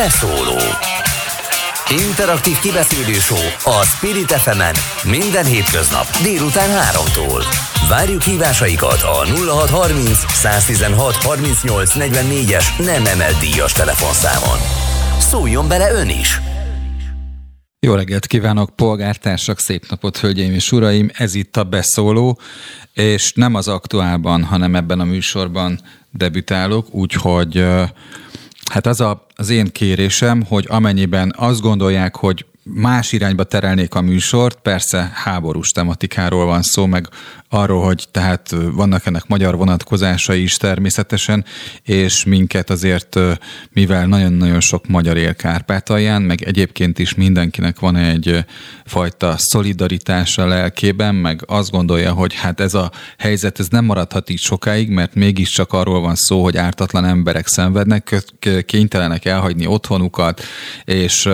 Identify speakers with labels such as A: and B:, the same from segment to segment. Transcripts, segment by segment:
A: Beszóló Interaktív kibeszélő a Spirit fm minden hétköznap délután 3-tól. Várjuk hívásaikat a 0630 116 38 es nem emelt díjas telefonszámon. Szóljon bele ön is!
B: Jó reggelt kívánok, polgártársak, szép napot, hölgyeim és uraim! Ez itt a Beszóló, és nem az aktuálban, hanem ebben a műsorban debütálok, úgyhogy hát az a, az én kérésem, hogy amennyiben azt gondolják, hogy más irányba terelnék a műsort, persze háborús tematikáról van szó, meg arról, hogy tehát vannak ennek magyar vonatkozásai is természetesen, és minket azért, mivel nagyon-nagyon sok magyar él Kárpátalján, meg egyébként is mindenkinek van egy fajta szolidaritása lelkében, meg azt gondolja, hogy hát ez a helyzet, ez nem maradhat így sokáig, mert mégiscsak arról van szó, hogy ártatlan emberek szenvednek, kénytelenek elhagyni otthonukat, és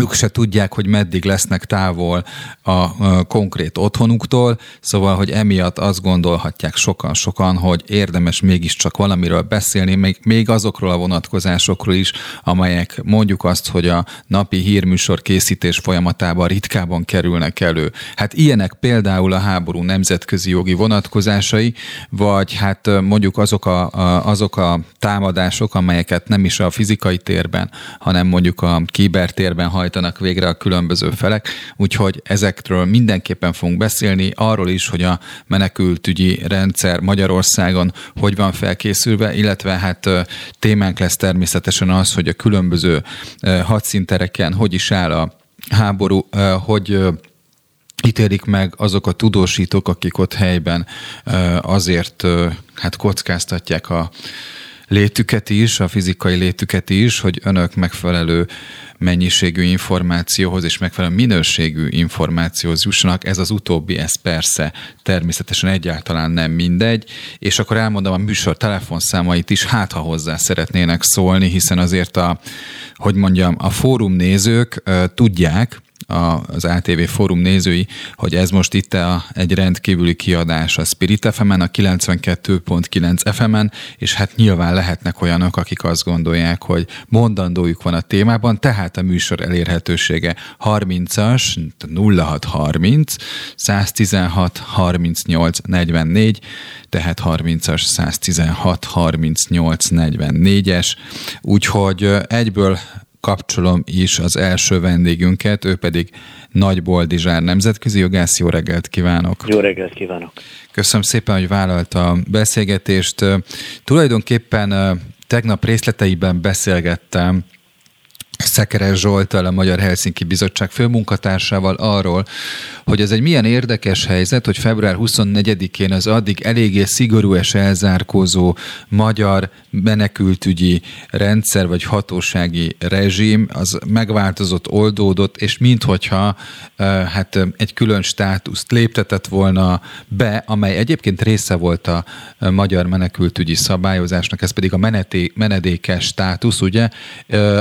B: ők se tudják, hogy meddig lesznek távol a konkrét otthonuktól, szóval, hogy emiatt azt gondolhatják sokan-sokan, hogy érdemes mégiscsak valamiről beszélni, még, még azokról a vonatkozásokról is, amelyek mondjuk azt, hogy a napi hírműsor készítés folyamatában ritkában kerülnek elő. Hát ilyenek például a háború nemzetközi jogi vonatkozásai, vagy hát mondjuk azok a, a, azok a támadások, amelyeket nem is a fizikai térben, hanem mondjuk a kibertérben hajtanak végre a különböző felek, úgyhogy ezekről mindenképpen fogunk beszélni, arról is, hogy a menekültügyi rendszer Magyarországon hogy van felkészülve, illetve hát témánk lesz természetesen az, hogy a különböző hadszintereken hogy is áll a háború, hogy ítélik meg azok a tudósítók, akik ott helyben azért hát kockáztatják a létüket is, a fizikai létüket is, hogy önök megfelelő mennyiségű információhoz és megfelelő minőségű információhoz jussanak. Ez az utóbbi, ez persze természetesen egyáltalán nem mindegy, és akkor elmondom a műsor telefonszámait is, hát ha hozzá szeretnének szólni, hiszen azért a, hogy mondjam, a fórum nézők tudják, az ATV fórum nézői, hogy ez most itt a, egy rendkívüli kiadás a Spirit FM-en, a 92.9 FM-en, és hát nyilván lehetnek olyanok, akik azt gondolják, hogy mondandójuk van a témában, tehát a műsor elérhetősége 30-as, 0630 116 38 44, tehát 30-as 116 38 44-es, úgyhogy egyből kapcsolom is az első vendégünket, ő pedig Nagy Boldizsár nemzetközi jogász. Jó reggelt kívánok!
C: Jó reggelt kívánok!
B: Köszönöm szépen, hogy vállalta a beszélgetést. Tulajdonképpen tegnap részleteiben beszélgettem Szekeres Zsoltal, a Magyar Helsinki Bizottság főmunkatársával arról, hogy ez egy milyen érdekes helyzet, hogy február 24-én az addig eléggé szigorú és elzárkózó magyar menekültügyi rendszer vagy hatósági rezsim az megváltozott, oldódott, és minthogyha hát egy külön státuszt léptetett volna be, amely egyébként része volt a magyar menekültügyi szabályozásnak, ez pedig a menedékes státusz, ugye,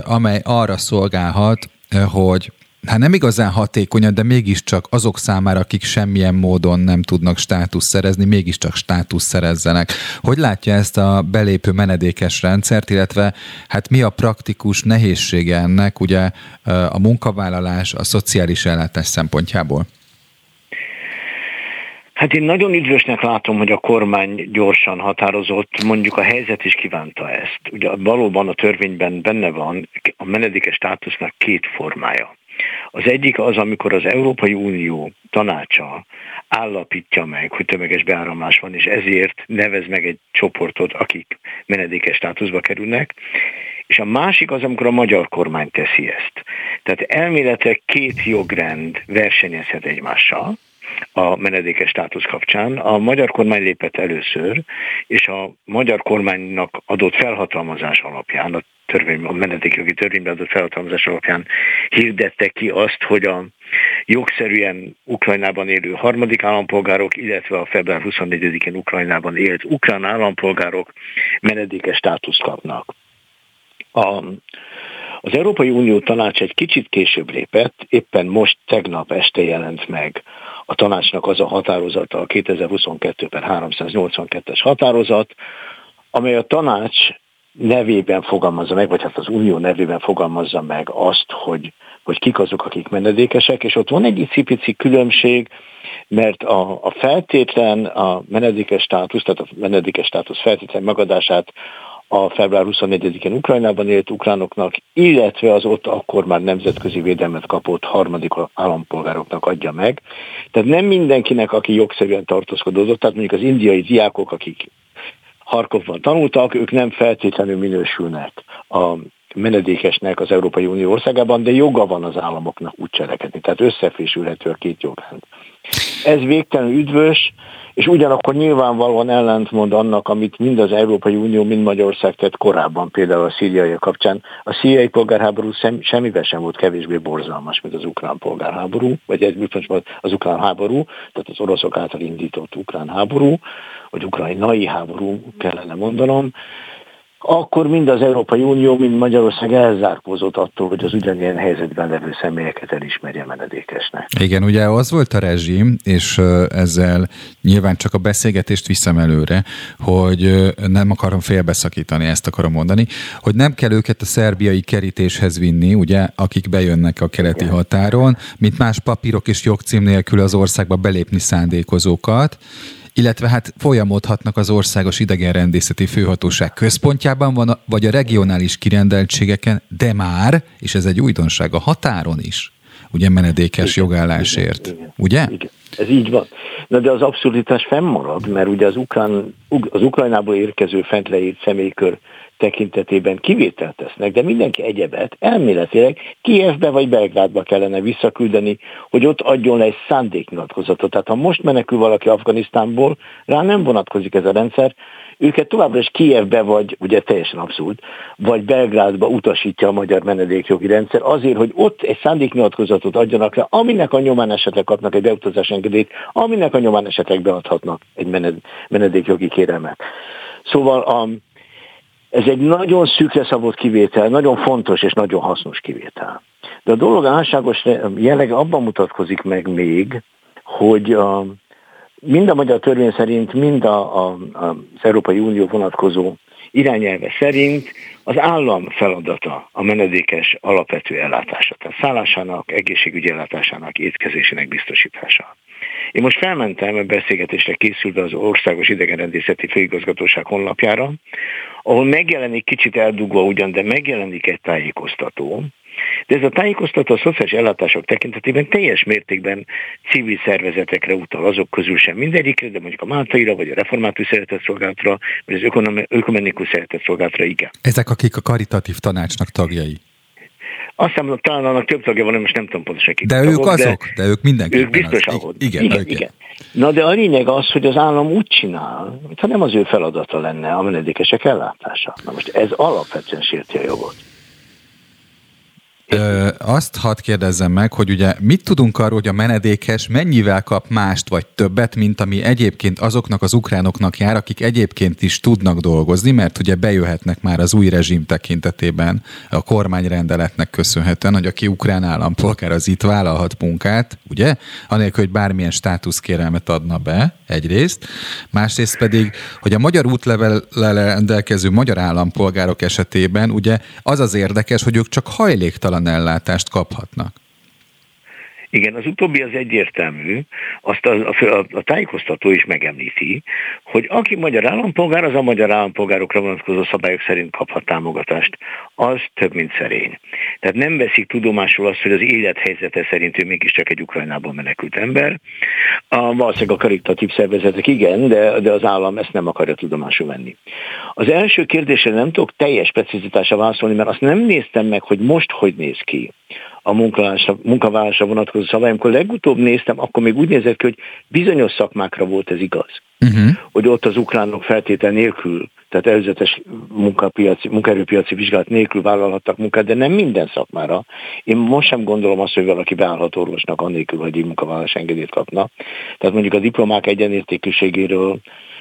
B: amely arra szolgálhat, hogy hát nem igazán hatékonyan, de mégiscsak azok számára, akik semmilyen módon nem tudnak státusz szerezni, mégiscsak státusz szerezzenek. Hogy látja ezt a belépő menedékes rendszert, illetve hát mi a praktikus nehézsége ennek, ugye a munkavállalás, a szociális ellátás szempontjából?
C: Hát én nagyon üdvösnek látom, hogy a kormány gyorsan határozott, mondjuk a helyzet is kívánta ezt. Ugye valóban a törvényben benne van a menedékes státusznak két formája. Az egyik az, amikor az Európai Unió tanácsa állapítja meg, hogy tömeges beáramlás van, és ezért nevez meg egy csoportot, akik menedékes státuszba kerülnek, és a másik az, amikor a magyar kormány teszi ezt. Tehát elméletek két jogrend versenyezhet egymással, a menedékes státusz kapcsán. A magyar kormány lépett először, és a magyar kormánynak adott felhatalmazás alapján, a törvény, a menedékjogi törvényben adott felhatalmazás alapján hirdette ki azt, hogy a jogszerűen Ukrajnában élő harmadik állampolgárok, illetve a február 24-én Ukrajnában élt ukrán állampolgárok menedékes státuszt kapnak. A, az Európai Unió tanács egy kicsit később lépett, éppen most tegnap este jelent meg. A tanácsnak az a határozata, a 2022 per 382-es határozat, amely a tanács nevében fogalmazza meg, vagy hát az Unió nevében fogalmazza meg azt, hogy, hogy kik azok, akik menedékesek, és ott van egy icipici különbség, mert a, a feltétlen, a menedékes státusz, tehát a menedékes státusz feltétlen megadását a február 24-én Ukrajnában élt ukránoknak, illetve az ott akkor már nemzetközi védelmet kapott harmadik állampolgároknak adja meg. Tehát nem mindenkinek, aki jogszerűen tartózkodott, tehát mondjuk az indiai diákok, akik Harkovban tanultak, ők nem feltétlenül minősülnek a menedékesnek az Európai Unió országában, de joga van az államoknak úgy cselekedni. Tehát összefésülhető a két jogrend. Ez végtelenül üdvös, és ugyanakkor nyilvánvalóan ellentmond annak, amit mind az Európai Unió, mind Magyarország tett korábban, például a szíriai kapcsán. A szíriai polgárháború sem, semmivel sem volt kevésbé borzalmas, mint az ukrán polgárháború, vagy ez az ukrán háború, tehát az oroszok által indított ukrán háború, vagy ukrajnai háború kellene mondanom akkor mind az Európai Unió, mind Magyarország elzárkózott attól, hogy az ugyanilyen helyzetben levő személyeket elismerje menedékesnek.
B: Igen, ugye az volt a rezsim, és ezzel nyilván csak a beszélgetést viszem előre, hogy nem akarom félbeszakítani, ezt akarom mondani, hogy nem kell őket a szerbiai kerítéshez vinni, ugye, akik bejönnek a keleti Igen. határon, mint más papírok és jogcím nélkül az országba belépni szándékozókat, illetve hát folyamodhatnak az országos idegenrendészeti főhatóság központjában van, vagy a regionális kirendeltségeken, de már, és ez egy újdonság, a határon is, ugye menedékes igen, jogállásért, igen, igen, ugye? Igen,
C: ez így van. Na de az abszurditás fennmarad, mert ugye az, ukrán, az Ukrajnából érkező fent leírt személykör tekintetében kivételt tesznek, de mindenki egyebet elméletileg Kievbe vagy Belgrádba kellene visszaküldeni, hogy ott adjon le egy szándéknyilatkozatot. Tehát ha most menekül valaki Afganisztánból, rá nem vonatkozik ez a rendszer, őket továbbra is Kievbe vagy, ugye teljesen abszurd, vagy Belgrádba utasítja a magyar menedékjogi rendszer azért, hogy ott egy szándéknyilatkozatot adjanak le, aminek a nyomán esetleg kapnak egy beutazás engedélyt, aminek a nyomán esetleg beadhatnak egy menedékjogi kérelmet. Szóval a, ez egy nagyon szűkre szabott kivétel, nagyon fontos és nagyon hasznos kivétel. De a dolog álságos jelleg abban mutatkozik meg még, hogy a, mind a magyar törvény szerint, mind a, a, az Európai Unió vonatkozó irányelve szerint az állam feladata a menedékes alapvető ellátása, tehát szállásának, egészségügyi ellátásának, étkezésének biztosítása. Én most felmentem a beszélgetésre készülve az Országos Idegenrendészeti Főigazgatóság honlapjára, ahol megjelenik kicsit eldugva ugyan, de megjelenik egy tájékoztató, de ez a tájékoztató a szociális ellátások tekintetében teljes mértékben civil szervezetekre utal, azok közül sem mindegyikre, de mondjuk a Máltaira, vagy a Református Szeretetszolgálatra, vagy az Ökumenikus Szeretetszolgálatra igen.
B: Ezek, akik a karitatív tanácsnak tagjai.
C: Azt hiszem, talán annak több tagja van, most nem tudom pontosan
B: ki. De ők tagok, azok? De, de ők mindenki.
C: Ők biztos az. ahol. Igen, igen, igen. Na de a lényeg az, hogy az állam úgy csinál, mintha nem az ő feladata lenne a menedékesek ellátása. Na most ez alapvetően sérti a jogot.
B: Ö, azt hadd kérdezzem meg, hogy ugye mit tudunk arról, hogy a menedékes mennyivel kap mást vagy többet, mint ami egyébként azoknak az ukránoknak jár, akik egyébként is tudnak dolgozni, mert ugye bejöhetnek már az új rezsim tekintetében a kormányrendeletnek köszönhetően, hogy aki ukrán állampolgár az itt vállalhat munkát, ugye? Anélkül, hogy bármilyen státuszkérelmet adna be egyrészt, másrészt pedig, hogy a magyar útlevel rendelkező magyar állampolgárok esetében ugye az az érdekes, hogy ők csak hajléktalan ellátást kaphatnak.
C: Igen, az utóbbi az egyértelmű, azt a, a, a tájékoztató is megemlíti, hogy aki magyar állampolgár, az a magyar állampolgárokra vonatkozó szabályok szerint kaphat támogatást. Az több, mint szerény. Tehát nem veszik tudomásul azt, hogy az élethelyzete szerint ő mégiscsak egy Ukrajnából menekült ember. A, valószínűleg a karitatív szervezetek igen, de, de az állam ezt nem akarja tudomásul venni. Az első kérdésre nem tudok teljes precizitással válaszolni, mert azt nem néztem meg, hogy most hogy néz ki a munkavállalásra vonatkozó szabály. Amikor legutóbb néztem, akkor még úgy nézett ki, hogy bizonyos szakmákra volt ez igaz. Uh-huh. Hogy ott az ukránok feltétel nélkül, tehát előzetes munkapiaci, munkaerőpiaci vizsgálat nélkül vállalhattak munkát, de nem minden szakmára. Én most sem gondolom azt, hogy valaki beállhat orvosnak annélkül, hogy egy munkavállalás engedélyt kapna. Tehát mondjuk a diplomák egyenértékűségéről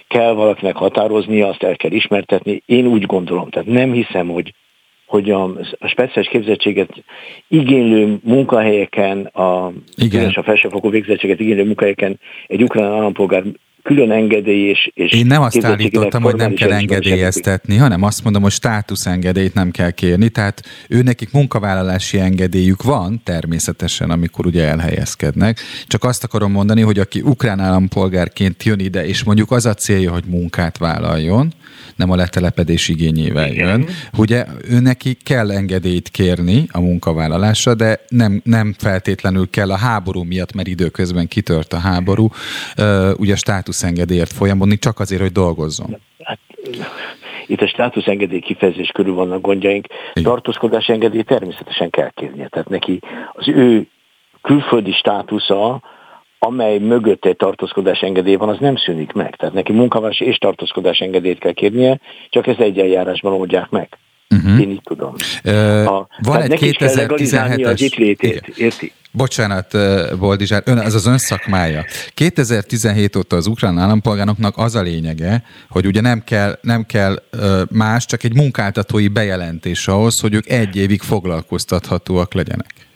C: kell valakinek határoznia, azt el kell ismertetni. Én úgy gondolom, tehát nem hiszem, hogy hogy a, a speciális képzettséget igénylő munkahelyeken, a, Igen. a felsőfokú végzettséget igénylő munkahelyeken egy ukrán állampolgár külön engedély és, és
B: Én nem azt állítottam, hogy nem kell engedélyeztetni, hanem azt mondom, hogy státuszengedélyt nem kell kérni, tehát ő nekik munkavállalási engedélyük van természetesen, amikor ugye elhelyezkednek. Csak azt akarom mondani, hogy aki ukrán állampolgárként jön ide, és mondjuk az a célja, hogy munkát vállaljon, nem a letelepedés igényével jön. Ugye ő neki kell engedélyt kérni a munkavállalásra, de nem, nem feltétlenül kell a háború miatt, mert időközben kitört a háború, ugye státuszengedélyért folyamodni, csak azért, hogy dolgozzon. Hát,
C: itt a státuszengedély kifejezés körül vannak gondjaink. Tartózkodási engedély természetesen kell kérnie. Tehát neki az ő külföldi státusza amely mögött egy tartózkodás engedély van, az nem szűnik meg. Tehát neki munkavállalás és tartózkodás engedélyt kell kérnie, csak ezt egy eljárásban oldják meg. Uh-huh. Én így tudom.
B: Uh, a, van egy 2017-es... az itt létét, érti? Bocsánat, Boldizsár, ön, ez az ön szakmája. 2017 óta az ukrán állampolgároknak az a lényege, hogy ugye nem kell, nem kell más, csak egy munkáltatói bejelentés ahhoz, hogy ők egy évig foglalkoztathatóak legyenek.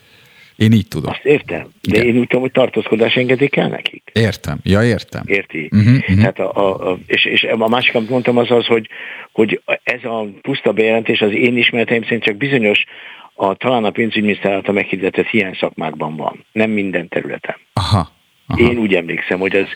B: Én így tudom.
C: Azt értem, de Igen. én úgy tudom, hogy tartózkodás engedély kell nekik.
B: Értem, ja értem.
C: Érti? Uh-huh, uh-huh. Tehát a, a, a, és, és a másik, amit mondtam, az az, hogy, hogy ez a puszta bejelentés az én ismereteim szerint csak bizonyos a, talán a pénzügyminiszter által meghirdetett hiány szakmákban van, nem minden területen.
B: Aha. Aha.
C: Én úgy emlékszem, hogy ez,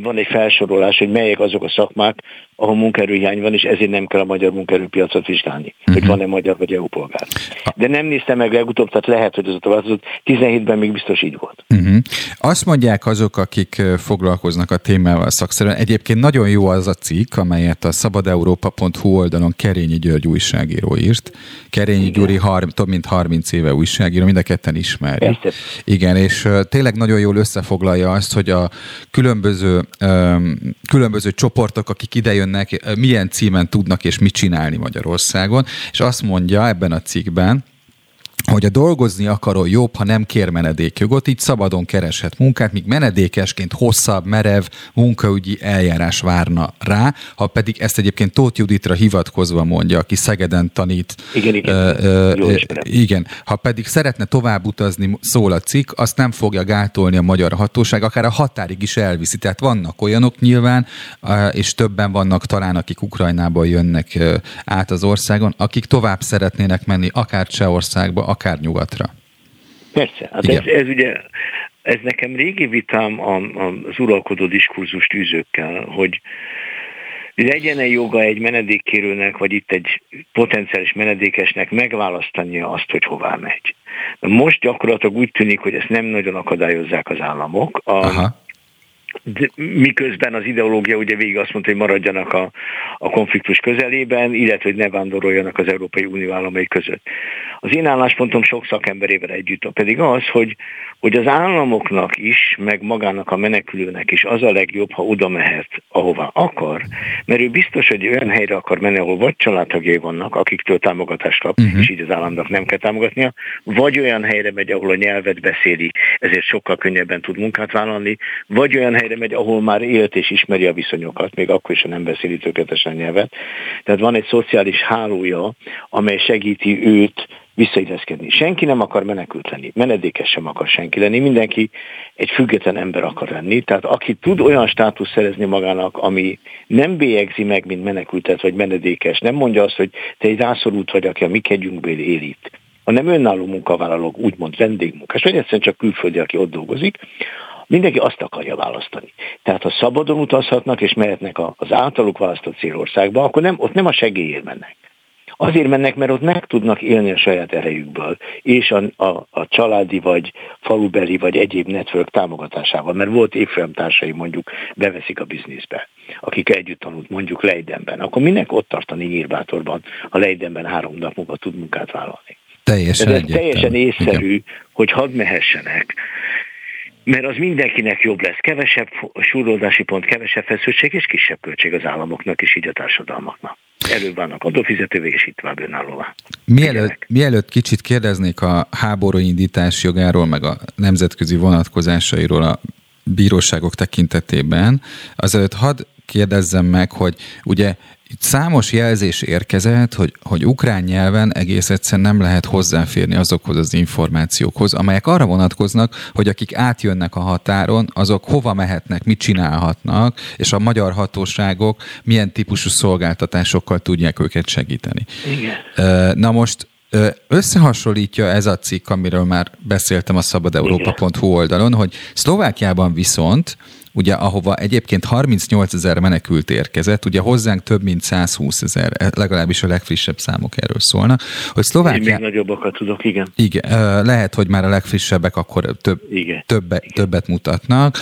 C: van egy felsorolás, hogy melyek azok a szakmák, ahol munkaerőhiány van, és ezért nem kell a magyar munkaerőpiacot vizsgálni, uh-huh. hogy van-e magyar vagy EU polgár. De nem néztem meg legutóbb, tehát lehet, hogy az a változott. 17-ben még biztos így volt.
B: Uh-huh. Azt mondják azok, akik foglalkoznak a témával szakszerűen. Egyébként nagyon jó az a cikk, amelyet a szabadeurópa.hu oldalon Kerényi György újságíró írt. Kerényi Igen. Gyuri har- több mint 30 éve újságíró, mind a ketten ismeri. Igen, és tényleg nagyon jól összefoglalja azt, hogy a különböző, különböző csoportok, akik idejön jönnek, milyen címen tudnak és mit csinálni Magyarországon, és azt mondja ebben a cikkben, hogy a dolgozni akaró jobb, ha nem kér menedékjogot, így szabadon kereshet munkát, míg menedékesként hosszabb, merev munkaügyi eljárás várna rá, ha pedig ezt egyébként Tóth Juditra hivatkozva mondja, aki Szegeden tanít.
C: Igen, igen. Uh, uh,
B: igen. Ha pedig szeretne tovább utazni, szól a cikk, azt nem fogja gátolni a magyar hatóság, akár a határig is elviszi. Tehát vannak olyanok nyilván, és többen vannak talán, akik Ukrajnából jönnek át az országon, akik tovább szeretnének menni, akár Csehországba, akár nyugatra.
C: Persze, hát ez, ez ugye, ez nekem régi vitám az uralkodó diskurzus tűzőkkel, hogy legyen-e joga egy menedékkérőnek, vagy itt egy potenciális menedékesnek megválasztania azt, hogy hová megy. Most gyakorlatilag úgy tűnik, hogy ezt nem nagyon akadályozzák az államok. A, Aha miközben az ideológia ugye végig azt mondta, hogy maradjanak a, a konfliktus közelében, illetve hogy ne vándoroljanak az Európai Unió államai között. Az én álláspontom sok szakemberével együtt pedig az, hogy, hogy az államoknak is, meg magának a menekülőnek is az a legjobb, ha oda mehet, ahová akar, mert ő biztos, hogy olyan helyre akar menni, ahol vagy családtagjai vannak, akiktől támogatást kap, uh-huh. és így az államnak nem kell támogatnia, vagy olyan helyre megy, ahol a nyelvet beszéli, ezért sokkal könnyebben tud munkát vállalni, vagy olyan helyre megy, ahol már élt és ismeri a viszonyokat, még akkor is, ha nem beszéli tökéletesen nyelvet. Tehát van egy szociális hálója, amely segíti őt visszailleszkedni. Senki nem akar menekült lenni, menedékes sem akar senki lenni, mindenki egy független ember akar lenni, tehát aki tud olyan státusz szerezni magának, ami nem bélyegzi meg, mint menekültet vagy menedékes, nem mondja azt, hogy te egy rászorult vagy, aki a mi kegyünkből él itt, hanem önálló munkavállalók, úgymond vendégmunkás, vagy egyszerűen csak külföldi, aki ott dolgozik, mindenki azt akarja választani. Tehát ha szabadon utazhatnak és mehetnek az általuk választott célországba, akkor nem, ott nem a segélyért mennek. Azért mennek, mert ott meg tudnak élni a saját erejükből, és a, a, a családi, vagy falubeli, vagy egyéb network támogatásával, mert volt évfolyamtársai mondjuk beveszik a bizniszbe, akik együtt tanult mondjuk Leidenben, akkor minek ott tartani Nyírbátorban, ha Leidenben három nap múlva tud munkát vállalni.
B: Teljesen,
C: ez teljesen észszerű, Igen. hogy hadd mehessenek, mert az mindenkinek jobb lesz. Kevesebb súrolódási pont, kevesebb feszültség és kisebb költség az államoknak és így a társadalmaknak. Előbb vannak adófizetővé, és itt tovább önállóvá.
B: Mielőtt, mielőtt kicsit kérdeznék a háború indítás jogáról, meg a nemzetközi vonatkozásairól a bíróságok tekintetében, azelőtt hadd kérdezzem meg, hogy ugye itt számos jelzés érkezett, hogy, hogy ukrán nyelven egész egyszerűen nem lehet hozzáférni azokhoz az információkhoz, amelyek arra vonatkoznak, hogy akik átjönnek a határon, azok hova mehetnek, mit csinálhatnak, és a magyar hatóságok milyen típusú szolgáltatásokkal tudják őket segíteni. Igen. Na most Összehasonlítja ez a cikk, amiről már beszéltem a szabadeurópa.hu oldalon, hogy Szlovákiában viszont ugye ahova egyébként 38 ezer menekült érkezett, ugye hozzánk több mint 120 ezer, legalábbis a legfrissebb számok erről szólnak, hogy Szlovákia... Én
C: még nagyobbakat tudok, igen.
B: Igen, lehet, hogy már a legfrissebbek akkor több, igen. Többe, igen. többet mutatnak.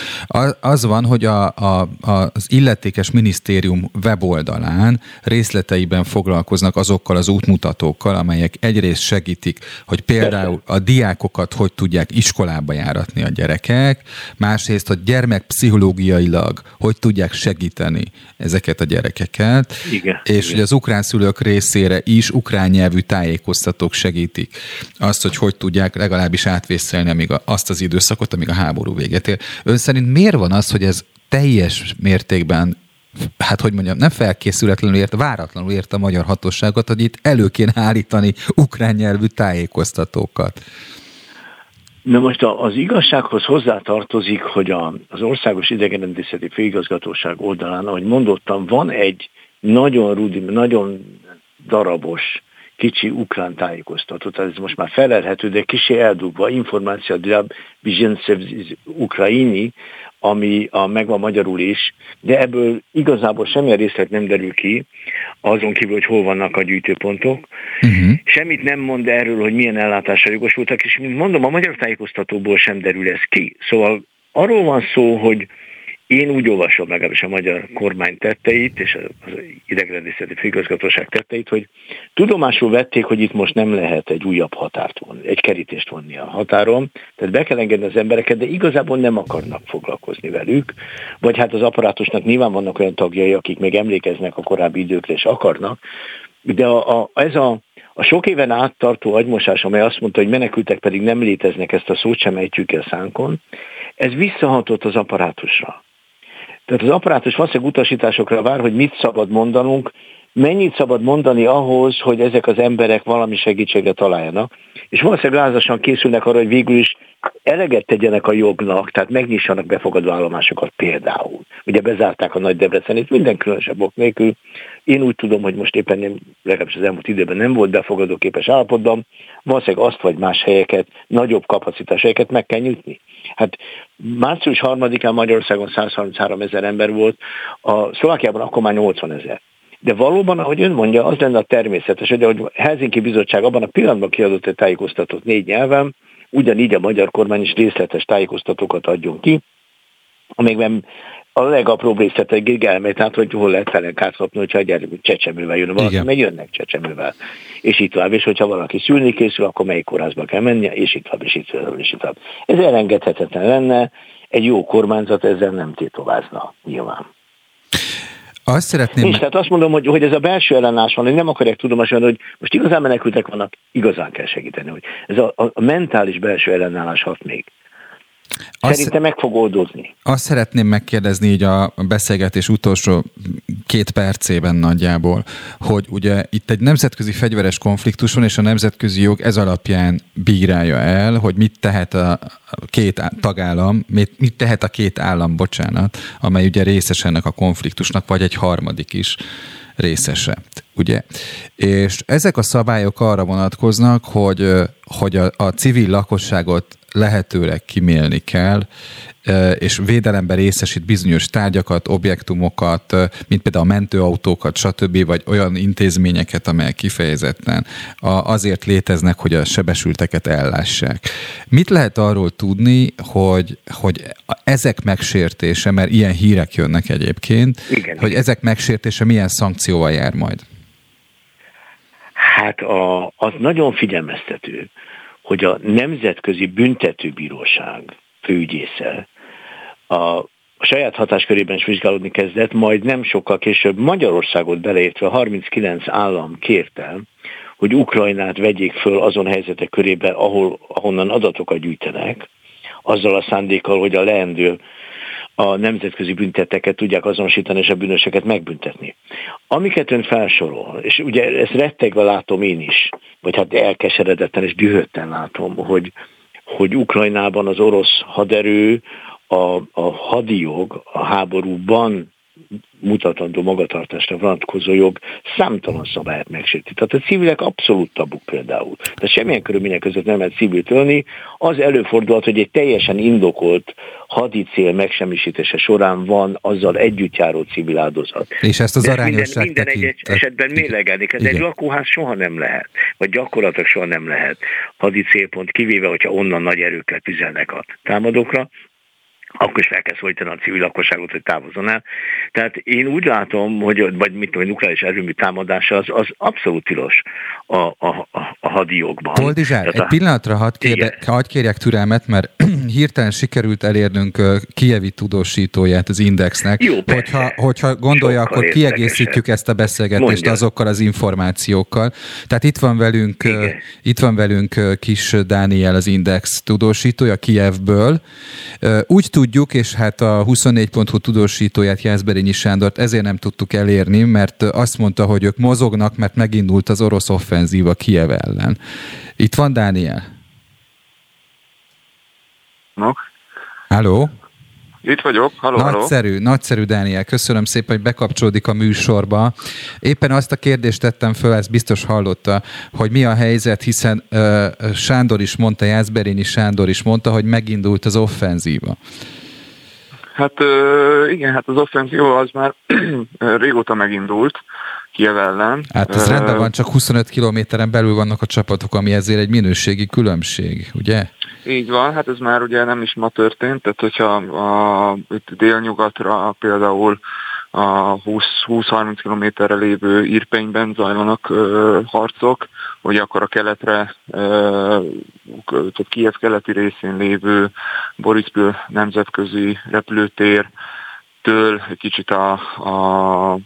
B: Az van, hogy a, a, az illetékes minisztérium weboldalán részleteiben foglalkoznak azokkal az útmutatókkal, amelyek egyrészt segítik, hogy például a diákokat hogy tudják iskolába járatni a gyerekek, másrészt, hogy gyermekpszichológiai pszichológiailag hogy tudják segíteni ezeket a gyerekeket, igen, és igen. hogy az ukrán szülők részére is ukrán nyelvű tájékoztatók segítik azt, hogy hogy tudják legalábbis átvészelni amíg azt az időszakot, amíg a háború véget ér. Ön szerint miért van az, hogy ez teljes mértékben hát hogy mondjam, nem felkészületlenül ért, váratlanul ért a magyar hatóságot, hogy itt elő kéne állítani ukrán nyelvű tájékoztatókat.
C: Na most az igazsághoz hozzátartozik, hogy az Országos Idegenrendészeti Főigazgatóság oldalán, ahogy mondottam, van egy nagyon rudim, nagyon darabos, kicsi ukrán tájékoztató. Tehát ez most már felelhető, de kicsi eldugva, információ dla Bizsencev Ukraini, ami a, megvan magyarul is, de ebből igazából semmilyen részlet nem derül ki, azon kívül, hogy hol vannak a gyűjtőpontok. Uh-huh. Semmit nem mond erről, hogy milyen ellátásra jogosultak, és mint mondom, a magyar tájékoztatóból sem derül ez ki. Szóval arról van szó, hogy én úgy olvasom legalábbis a magyar kormány tetteit, és az idegrendészeti főigazgatóság tetteit, hogy tudomásul vették, hogy itt most nem lehet egy újabb határt vonni, egy kerítést vonni a határon, tehát be kell engedni az embereket, de igazából nem akarnak foglalkozni velük, vagy hát az apparátusnak nyilván vannak olyan tagjai, akik még emlékeznek a korábbi időkre és akarnak, de a, a, ez a, a sok éven áttartó agymosás, amely azt mondta, hogy menekültek pedig nem léteznek, ezt a szót sem ejtjük el szánkon, ez visszahatott az apparátusra. Tehát az apparátus valószínűleg utasításokra vár, hogy mit szabad mondanunk, mennyit szabad mondani ahhoz, hogy ezek az emberek valami segítségre találjanak. És valószínűleg lázasan készülnek arra, hogy végül is eleget tegyenek a jognak, tehát megnyissanak befogadó állomásokat például. Ugye bezárták a Nagy Debrecenét minden különösebb ok nélkül. Én úgy tudom, hogy most éppen nem, legalábbis az elmúlt időben nem volt befogadó képes állapotban, valószínűleg azt vagy más helyeket, nagyobb kapacitás helyeket meg kell nyitni. Hát március 3-án Magyarországon 133 ezer ember volt, a Szlovákiában akkor már 80 ezer. De valóban, ahogy ön mondja, az lenne a természetes, hogy ahogy Helsinki Bizottság abban a pillanatban kiadott egy tájékoztatót négy nyelven, ugyanígy a magyar kormány is részletes tájékoztatókat adjon ki, amelyben a legapróbb részletekig elmegy, tehát hogy hol lehet felenkát kapni, hogyha egy csecsemővel jön valaki, mert jönnek csecsemővel. És itt tovább, és hogyha valaki szülni készül, akkor melyik kórházba kell mennie, és itt tovább, és itt tovább, és itt tovább. Ez elengedhetetlen lenne, egy jó kormányzat ezzel nem tétovázna, nyilván.
B: Azt szeretném...
C: Nincs, tehát azt mondom, hogy, hogy ez a belső ellenállás van, hogy nem akarják tudomásul, hogy most igazán menekültek vannak, igazán kell segíteni. Hogy ez a, a mentális belső ellenállás hat még. Azt, Szerintem meg fog oldódni.
B: Azt szeretném megkérdezni így a beszélgetés utolsó két percében nagyjából, hogy ugye itt egy nemzetközi fegyveres konfliktus van, és a nemzetközi jog ez alapján bírálja el, hogy mit tehet a két tagállam, mit, mit tehet a két állam, bocsánat, amely ugye részes ennek a konfliktusnak, vagy egy harmadik is részese, ugye? És ezek a szabályok arra vonatkoznak, hogy, hogy a, a civil lakosságot lehetőleg kimélni kell, és védelembe részesít bizonyos tárgyakat, objektumokat, mint például a mentőautókat, stb., vagy olyan intézményeket, amelyek kifejezetten azért léteznek, hogy a sebesülteket ellássák. Mit lehet arról tudni, hogy, hogy ezek megsértése, mert ilyen hírek jönnek egyébként, Igen. hogy ezek megsértése milyen szankcióval jár majd?
C: Hát a, az nagyon figyelmeztető, hogy a Nemzetközi Büntetőbíróság főügyésze a saját hatáskörében is vizsgálódni kezdett, majd nem sokkal később Magyarországot beleértve 39 állam kérte, hogy Ukrajnát vegyék föl azon helyzetek körébe, ahol, ahonnan adatokat gyűjtenek, azzal a szándékkal, hogy a leendő a nemzetközi bünteteket tudják azonosítani és a bűnöseket megbüntetni. Amiket ön felsorol, és ugye ezt rettegve látom én is, vagy hát elkeseredetten és dühötten látom, hogy, hogy Ukrajnában az orosz haderő a, a hadijog a háborúban mutatandó magatartásra vonatkozó jog számtalan szabályát megsérti. Tehát a civilek abszolút tabuk például. Tehát semmilyen körülmények között nem lehet civilt ölni. Az előfordulhat, hogy egy teljesen indokolt hadi cél megsemmisítése során van azzal együtt járó civil áldozat.
B: És ezt az arányosság
C: minden, minden egy esetben mélegelni. Ez egy lakóház soha nem lehet, vagy gyakorlatilag soha nem lehet hadi célpont, kivéve, hogyha onnan nagy erőkkel tüzelnek a támadókra akkor is fel kell szólítani a civil lakosságot, hogy távozzon el. Tehát én úgy látom, hogy vagy mit tudom, nukleáris erőmű támadása az, az abszolút tilos a, a, a, a hadijogban.
B: Boldizsár, egy a... pillanatra hadd, kérde, hadd kérjek türelmet, mert hirtelen sikerült elérnünk Kievi tudósítóját az Indexnek.
C: Jó,
B: hogyha, hogyha gondolja, Sokkal akkor kiegészítjük ezt a beszélgetést Mondja. azokkal az információkkal. Tehát itt van velünk, Igen. itt van velünk kis Dániel az Index tudósítója Kievből. Úgy tud tudjuk, és hát a 24.hu tudósítóját Jászberényi Sándort ezért nem tudtuk elérni, mert azt mondta, hogy ők mozognak, mert megindult az orosz offenzíva Kiev ellen. Itt van Dániel?
D: No.
B: Halló?
D: Itt vagyok, halló,
B: Nagyszerű, halló. nagyszerű, Dániel. Köszönöm szépen, hogy bekapcsolódik a műsorba. Éppen azt a kérdést tettem föl, ezt biztos hallotta, hogy mi a helyzet, hiszen uh, Sándor is mondta, Jászberényi Sándor is mondta, hogy megindult az offenzíva.
D: Hát igen, hát az offenzíva az már régóta megindult. Kiev ellen.
B: Hát ez rendben van, csak 25 kilométeren belül vannak a csapatok, ami ezért egy minőségi különbség, ugye?
D: Így van, hát ez már ugye nem is ma történt, tehát hogyha a, itt délnyugatra például a 20-30 kilométerre lévő Irpenyben zajlanak ö, harcok, hogy akkor a keletre, ö, tehát Kiev keleti részén lévő Borispil nemzetközi repülőtér, től egy kicsit a, a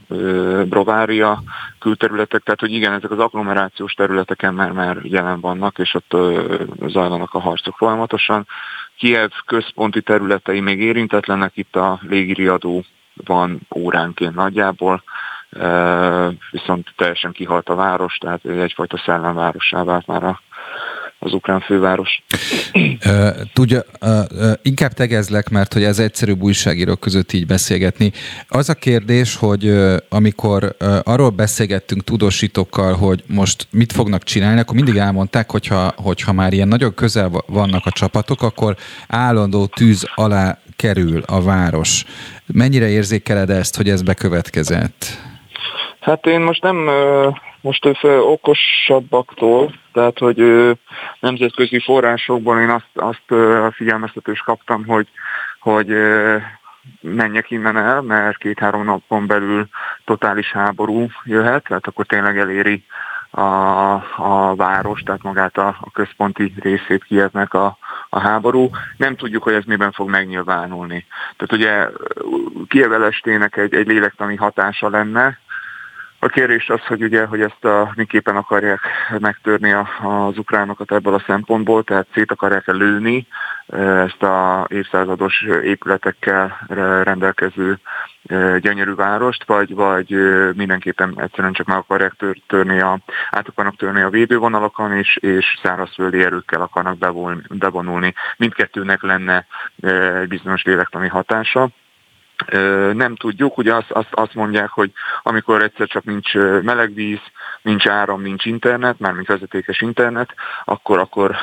D: Brovária külterületek, tehát hogy igen, ezek az agglomerációs területeken már, már jelen vannak, és ott zajlanak a harcok folyamatosan. Kiev központi területei még érintetlenek, itt a légiriadó van óránként nagyjából, viszont teljesen kihalt a város, tehát egyfajta szellemvárossá vált már a az ukrán főváros.
B: Tudja, inkább tegezlek, mert hogy ez egyszerűbb újságírók között így beszélgetni. Az a kérdés, hogy amikor arról beszélgettünk tudósítókkal, hogy most mit fognak csinálni, akkor mindig elmondták, hogyha, hogyha már ilyen nagyon közel vannak a csapatok, akkor állandó tűz alá kerül a város. Mennyire érzékeled ezt, hogy ez bekövetkezett?
D: Hát én most nem most okosabbaktól, tehát hogy nemzetközi forrásokból én azt, azt a figyelmeztetést kaptam, hogy, hogy menjek innen el, mert két-három napon belül totális háború jöhet, tehát akkor tényleg eléri a, a város, tehát magát a, a központi részét Kievnek a, a háború. Nem tudjuk, hogy ez miben fog megnyilvánulni. Tehát ugye Kiev elestének egy, egy lélektani hatása lenne, a kérdés az, hogy ugye, hogy ezt a, miképpen akarják megtörni a, az ukránokat ebből a szempontból, tehát szét akarják -e lőni ezt a évszázados épületekkel rendelkező gyönyörű várost, vagy, vagy mindenképpen egyszerűen csak meg akarják tör, törni a, át akarnak törni a védővonalakon, és, és szárazföldi erőkkel akarnak bevonulni. Mindkettőnek lenne egy bizonyos lélektani hatása nem tudjuk, ugye azt, azt, azt mondják, hogy amikor egyszer csak nincs meleg víz, nincs áram, nincs internet, mármint vezetékes internet, akkor akkor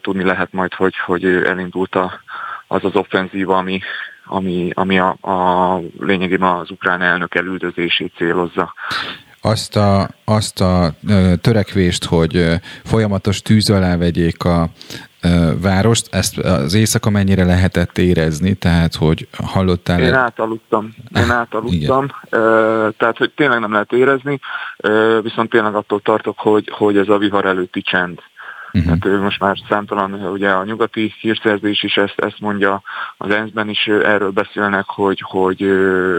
D: tudni lehet majd, hogy, hogy elindult a, az az offenzíva, ami, ami, ami a, a lényegében az ukrán elnök elüldözését célozza.
B: Azt a, azt a törekvést, hogy folyamatos tűz alá vegyék a várost, ezt az éjszaka mennyire lehetett érezni, tehát hogy hallottál...
D: Én átaludtam, én átaludtam, tehát hogy tényleg nem lehet érezni, viszont tényleg attól tartok, hogy, hogy ez a vihar előtti csend, Uh-huh. Tehát most már számtalan, ugye a nyugati hírszerzés is ezt, ezt mondja, az ENSZ-ben is erről beszélnek, hogy, hogy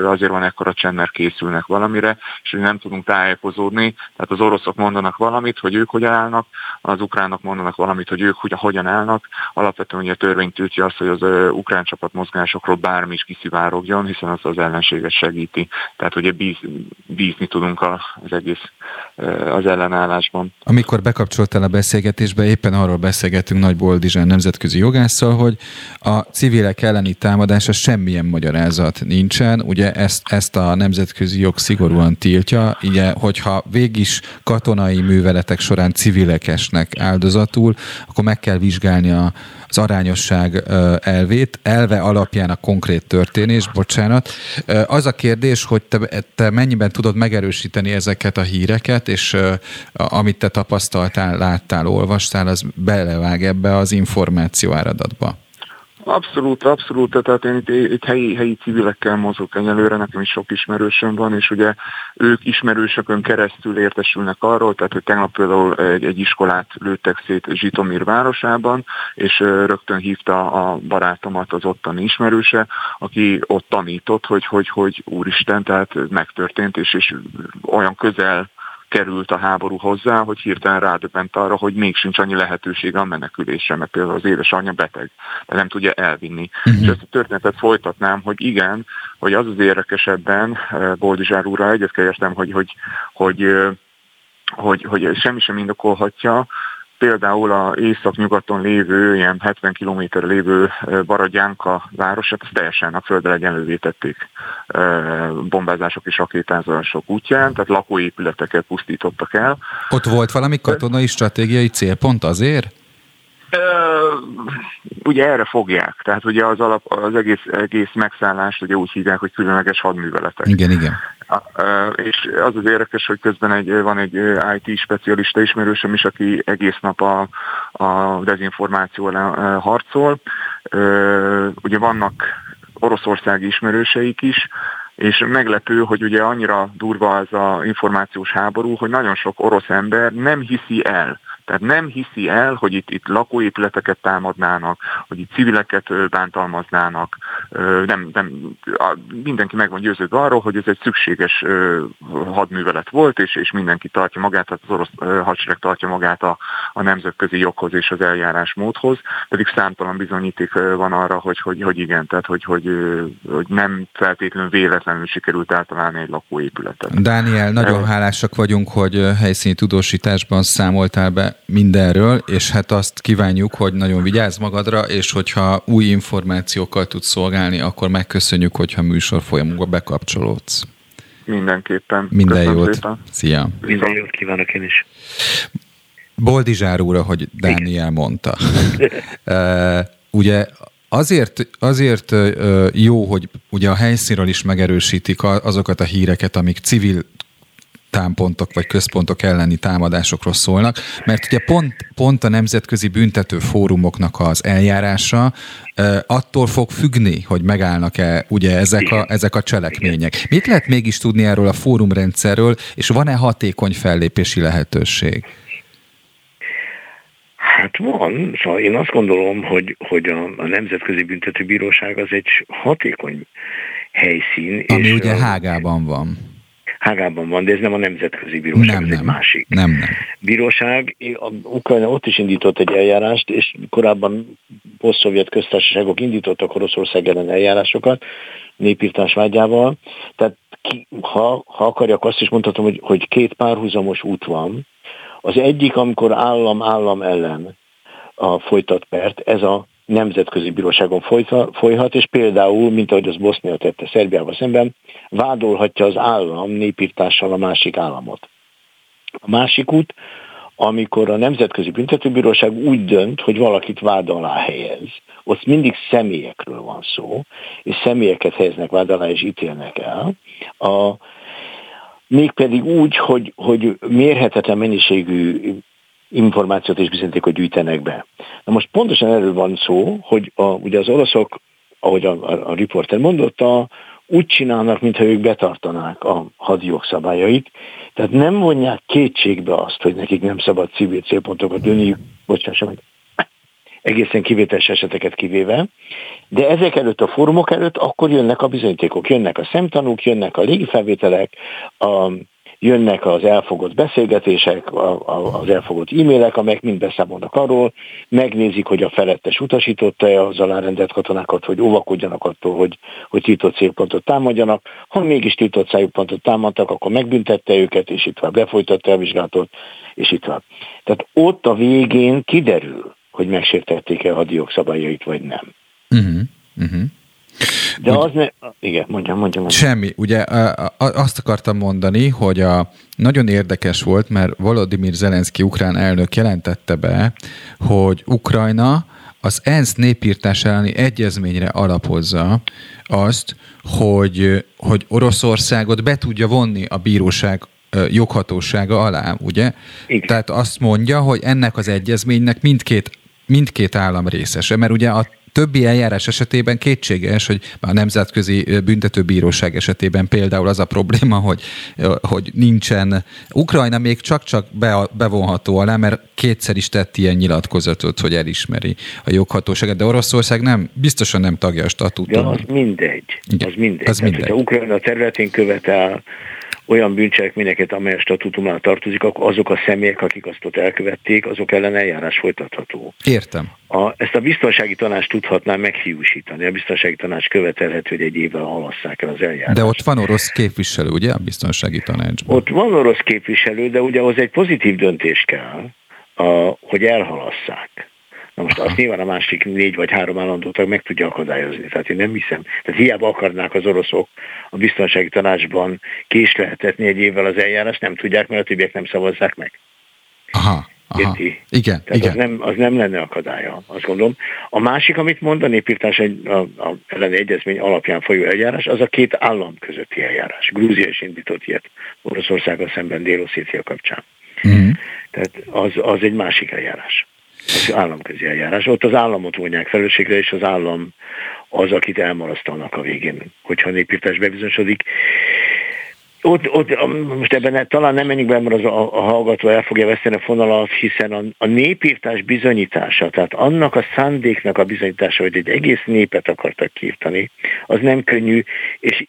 D: azért van ekkora csend, mert készülnek valamire, és hogy nem tudunk tájékozódni. Tehát az oroszok mondanak valamit, hogy ők hogyan állnak, az ukránok mondanak valamit, hogy ők hogyan állnak. Alapvetően ugye a törvény tiltja azt, hogy az ukrán csapat mozgásokról bármi is kiszivárogjon, hiszen az az ellenséget segíti. Tehát ugye bíz, bízni tudunk az egész az ellenállásban.
B: Amikor bekapcsoltál a beszélgetésbe, éppen arról beszélgetünk Nagy Boldizsán nemzetközi jogásszal, hogy a civilek elleni támadása semmilyen magyarázat nincsen. Ugye ezt, ezt a nemzetközi jog szigorúan tiltja. Ugye, hogyha végis katonai műveletek során civilek esnek áldozatul, akkor meg kell vizsgálni a, az arányosság elvét, elve alapján a konkrét történés, bocsánat. Az a kérdés, hogy te, te mennyiben tudod megerősíteni ezeket a híreket, és amit te tapasztaltál, láttál, olvastál, az belevág ebbe az információ áradatba.
D: Abszolút, abszolút, tehát én itt, itt helyi, helyi civilekkel mozog egyelőre, nekem is sok ismerősöm van, és ugye ők ismerősökön keresztül értesülnek arról, tehát hogy tegnap például egy, egy iskolát lőttek szét Zsitomir városában, és rögtön hívta a barátomat az ottani ismerőse, aki ott tanított, hogy, hogy, hogy úristen, tehát megtörtént, és, és olyan közel került a háború hozzá, hogy hirtelen rádöbbent arra, hogy még sincs annyi lehetőség a menekülésre, mert például az édesanyja beteg, de nem tudja elvinni. Uh-huh. És ezt a történetet folytatnám, hogy igen, hogy az az érdekesebben, eh, Boldizsár úrral egyet kerestem, hogy, hogy, hogy, eh, hogy, hogy semmi sem indokolhatja, például a észak-nyugaton lévő, ilyen 70 km lévő Baradjánka városát, ezt teljesen a földre egyenlővé tették bombázások és rakétázások útján, tehát lakóépületeket pusztítottak el.
B: Ott volt valami katonai stratégiai célpont azért?
D: ugye erre fogják, tehát ugye az, alap, az egész, egész megszállást ugye úgy hívják, hogy különleges hadműveletek.
B: Igen, igen.
D: És az az érdekes, hogy közben egy, van egy IT specialista ismerősöm is, aki egész nap a, a dezinformáció ellen harcol. Ugye vannak oroszországi ismerőseik is, és meglepő, hogy ugye annyira durva az a információs háború, hogy nagyon sok orosz ember nem hiszi el, tehát nem hiszi el, hogy itt, itt lakóépületeket támadnának, hogy itt civileket bántalmaznának. Nem, nem, mindenki meg van győződve arról, hogy ez egy szükséges hadművelet volt, és, és mindenki tartja magát, tehát az orosz hadsereg tartja magát a, a nemzetközi joghoz és az eljárásmódhoz, pedig számtalan bizonyíték van arra, hogy, hogy, hogy igen, tehát hogy, hogy, hogy nem feltétlenül véletlenül sikerült általálni egy lakóépületet.
B: Dániel, nagyon hálásak vagyunk, hogy helyszíni tudósításban számoltál be mindenről, és hát azt kívánjuk, hogy nagyon vigyázz magadra, és hogyha új információkkal tudsz szolgálni, akkor megköszönjük, hogyha műsor folyamunkba bekapcsolódsz.
D: Mindenképpen.
B: Minden Köszönöm jót. Szépen. Szia.
C: Minden jót kívánok én is.
B: Boldizsár úr, ahogy Dániel Igen. mondta. ugye Azért, azért jó, hogy ugye a helyszínről is megerősítik azokat a híreket, amik civil támpontok vagy központok elleni támadásokról szólnak, mert ugye pont, pont a nemzetközi büntető fórumoknak az eljárása attól fog függni, hogy megállnak-e ugye ezek a, ezek a cselekmények. Mit lehet mégis tudni erről a fórumrendszerről, és van-e hatékony fellépési lehetőség?
C: Hát van, szóval én azt gondolom, hogy, hogy a, a Nemzetközi Büntetőbíróság az egy hatékony helyszín.
B: Ami és ugye a, Hágában van.
C: Hágában van, de ez nem a Nemzetközi Bíróság, nem, ez nem, egy másik
B: nem, nem.
C: bíróság. A Ukrajna ott is indított egy eljárást, és korábban poszt-szovjet köztársaságok indítottak Oroszország ellen eljárásokat, népírtás vágyával. Tehát ki, ha, ha akarjak, azt is mondhatom, hogy, hogy két párhuzamos út van. Az egyik, amikor állam állam ellen a folytat pert, ez a nemzetközi bíróságon folyhat, és például, mint ahogy az Bosznia tette Szerbiával szemben, vádolhatja az állam népírtással a másik államot. A másik út, amikor a Nemzetközi Büntetőbíróság úgy dönt, hogy valakit vád alá helyez. Ott mindig személyekről van szó, és személyeket helyeznek vád alá és ítélnek el. A, mégpedig úgy, hogy, hogy mérhetetlen mennyiségű információt és bizonyítékot gyűjtenek be. Na most pontosan erről van szó, hogy a, ugye az oroszok, ahogy a, a, a riporter mondotta, úgy csinálnak, mintha ők betartanák a hadjogszabályait, tehát nem vonják kétségbe azt, hogy nekik nem szabad civil célpontokat dönni, bocsánat, meg egészen kivételes eseteket kivéve, de ezek előtt a fórumok előtt akkor jönnek a bizonyítékok, jönnek a szemtanúk, jönnek a légifelvételek, a jönnek az elfogott beszélgetések, az elfogott e-mailek, amelyek mind beszámolnak arról, megnézik, hogy a felettes utasította-e az alárendelt katonákat, hogy óvakodjanak attól, hogy, hogy tiltott célpontot támadjanak. Ha mégis tiltott célpontot támadtak, akkor megbüntette őket, és itt tovább lefolytatta a vizsgálatot, és itt tovább. Tehát ott a végén kiderül, hogy megsértették-e a hadiok szabályait, vagy nem. Uh-huh, uh-huh. De Úgy, az ne... Igen, mondjam, mondjam, mondjam.
B: Semmi. Ugye azt akartam mondani, hogy a, nagyon érdekes volt, mert Volodymyr Zelenszky ukrán elnök jelentette be, hogy Ukrajna az ENSZ népírtás elleni egyezményre alapozza azt, hogy, hogy Oroszországot be tudja vonni a bíróság joghatósága alá, ugye? Igen. Tehát azt mondja, hogy ennek az egyezménynek mindkét mindkét állam részese, mert ugye a többi eljárás esetében kétséges, hogy a Nemzetközi Büntetőbíróság esetében például az a probléma, hogy, hogy nincsen, Ukrajna még csak-csak be, bevonható alá, mert kétszer is tett ilyen nyilatkozatot, hogy elismeri a joghatóságot, de Oroszország nem, biztosan nem tagja a statútumnak.
C: Ja, az mindegy. Igen, az mindegy. Az Tehát, mindegy. Ha Ukrajna területén követel olyan bűncselekményeket, amely a statutumán tartozik, akkor azok a személyek, akik azt ott elkövették, azok ellen eljárás folytatható.
B: Értem.
C: A, ezt a biztonsági tanács tudhatná meghiúsítani. A biztonsági tanács követelhet, hogy egy évvel halasszák el az eljárást.
B: De ott van orosz képviselő, ugye, a biztonsági tanácsban?
C: Ott van orosz képviselő, de ugye az egy pozitív döntés kell, a, hogy elhalasszák. Na most azt nyilván a másik négy vagy három állandótag meg tudja akadályozni. Tehát én nem hiszem. Tehát hiába akarnák az oroszok a biztonsági tanácsban késleltetni egy évvel az eljárást, nem tudják, mert a többiek nem szavazzák meg.
B: Aha. Aha. Érti? Igen,
C: Tehát
B: igen.
C: Az, nem, az nem lenne akadálya, azt gondolom. A másik, amit mond a népírtás egy, a, a elleni egyezmény alapján folyó eljárás, az a két állam közötti eljárás. Grúzia is indított ilyet Oroszországgal szemben dél kapcsán. Mm. Tehát az, az egy másik eljárás államközi eljárás. Ott az államot vonják felelősségre, és az állam az, akit elmarasztalnak a végén, hogyha népírtás bebizonyosodik. Ott, ott, most ebben talán nem menjünk be, mert az a, a hallgató el fogja veszteni a fonalat, hiszen a, a népírtás bizonyítása, tehát annak a szándéknak a bizonyítása, hogy egy egész népet akartak kiirtani, az nem könnyű, és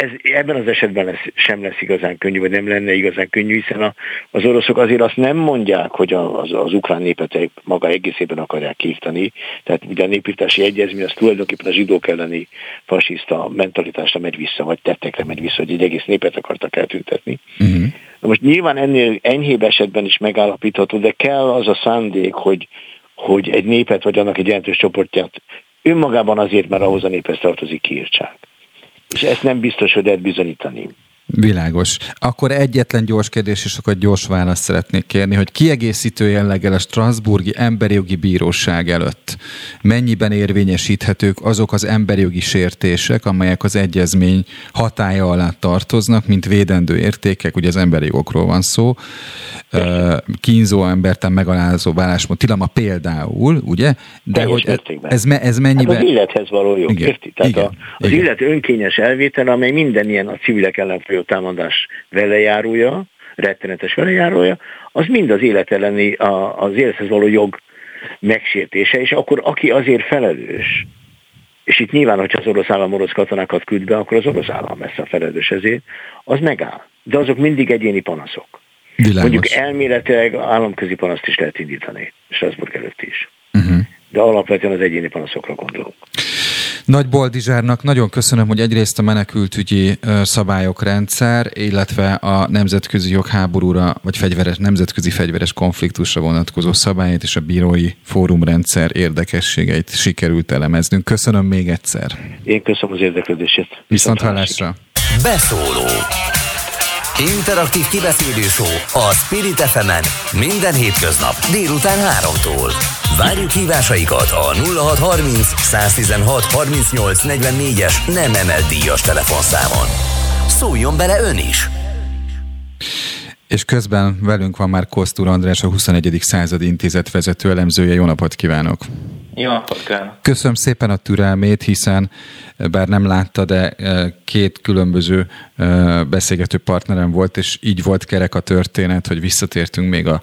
C: ez ebben az esetben lesz, sem lesz igazán könnyű, vagy nem lenne igazán könnyű, hiszen a, az oroszok azért azt nem mondják, hogy az, az ukrán népet maga egészében akarják kívtani. Tehát ugye a népírtási egyezmény az tulajdonképpen a zsidók elleni fasiszta mentalitásra megy vissza, vagy tettekre megy vissza, hogy egy egész népet akartak eltüntetni. Uh-huh. Na most nyilván ennél enyhébb esetben is megállapítható, de kell az a szándék, hogy, hogy egy népet vagy annak egy jelentős csoportját önmagában azért, mert ahhoz a néphez tartozik kiírtsák és ezt nem biztos, hogy lehet bizonyítani.
B: Világos. Akkor egyetlen gyors kérdés, és akkor gyors választ szeretnék kérni, hogy kiegészítő jelleggel a Strasburgi Emberi Jogi Bíróság előtt mennyiben érvényesíthetők azok az emberi jogi sértések, amelyek az egyezmény hatája alá tartoznak, mint védendő értékek, ugye az emberi jogokról van szó, kínzó emberten megalázó válásmód, tilama például, ugye?
C: De hogy ez,
B: ez, ez mennyiben... Hát
C: az illethez való jog, igen, érti? Tehát igen, a, az igen. illet önkényes elvétel, amely minden ilyen a civilek ellen folyó támadás velejárója, rettenetes velejárója, az mind az élet elleni, a, az élethez való jog megsértése, és akkor aki azért felelős, és itt nyilván, hogyha az orosz állam orosz katonákat küld be, akkor az orosz állam lesz a felelős ezért, az megáll. De azok mindig egyéni panaszok. Világos. Mondjuk elméletileg államközi panaszt is lehet indítani, Strasbourg előtt is. Uh-huh. De alapvetően az egyéni panaszokra gondolunk.
B: Nagy Boldizsárnak nagyon köszönöm, hogy egyrészt a menekültügyi szabályok rendszer, illetve a nemzetközi jogháborúra, vagy fegyveres, nemzetközi fegyveres konfliktusra vonatkozó szabályait és a bírói fórumrendszer érdekességeit sikerült elemeznünk. Köszönöm még egyszer.
C: Én köszönöm az érdeklődését.
B: Viszont hallásra.
A: Beszóló. Interaktív kibeszélő a Spirit fm minden hétköznap délután 3-tól. Várjuk hívásaikat a 0630 116 38 44-es nem emelt díjas telefonszámon. Szóljon bele ön is!
B: És közben velünk van már Kosztúr András, a 21. századi intézet vezető elemzője. Jó napot kívánok!
E: Jó napot
B: Köszönöm szépen a türelmét, hiszen bár nem látta, de két különböző beszélgető partnerem volt, és így volt kerek a történet, hogy visszatértünk még a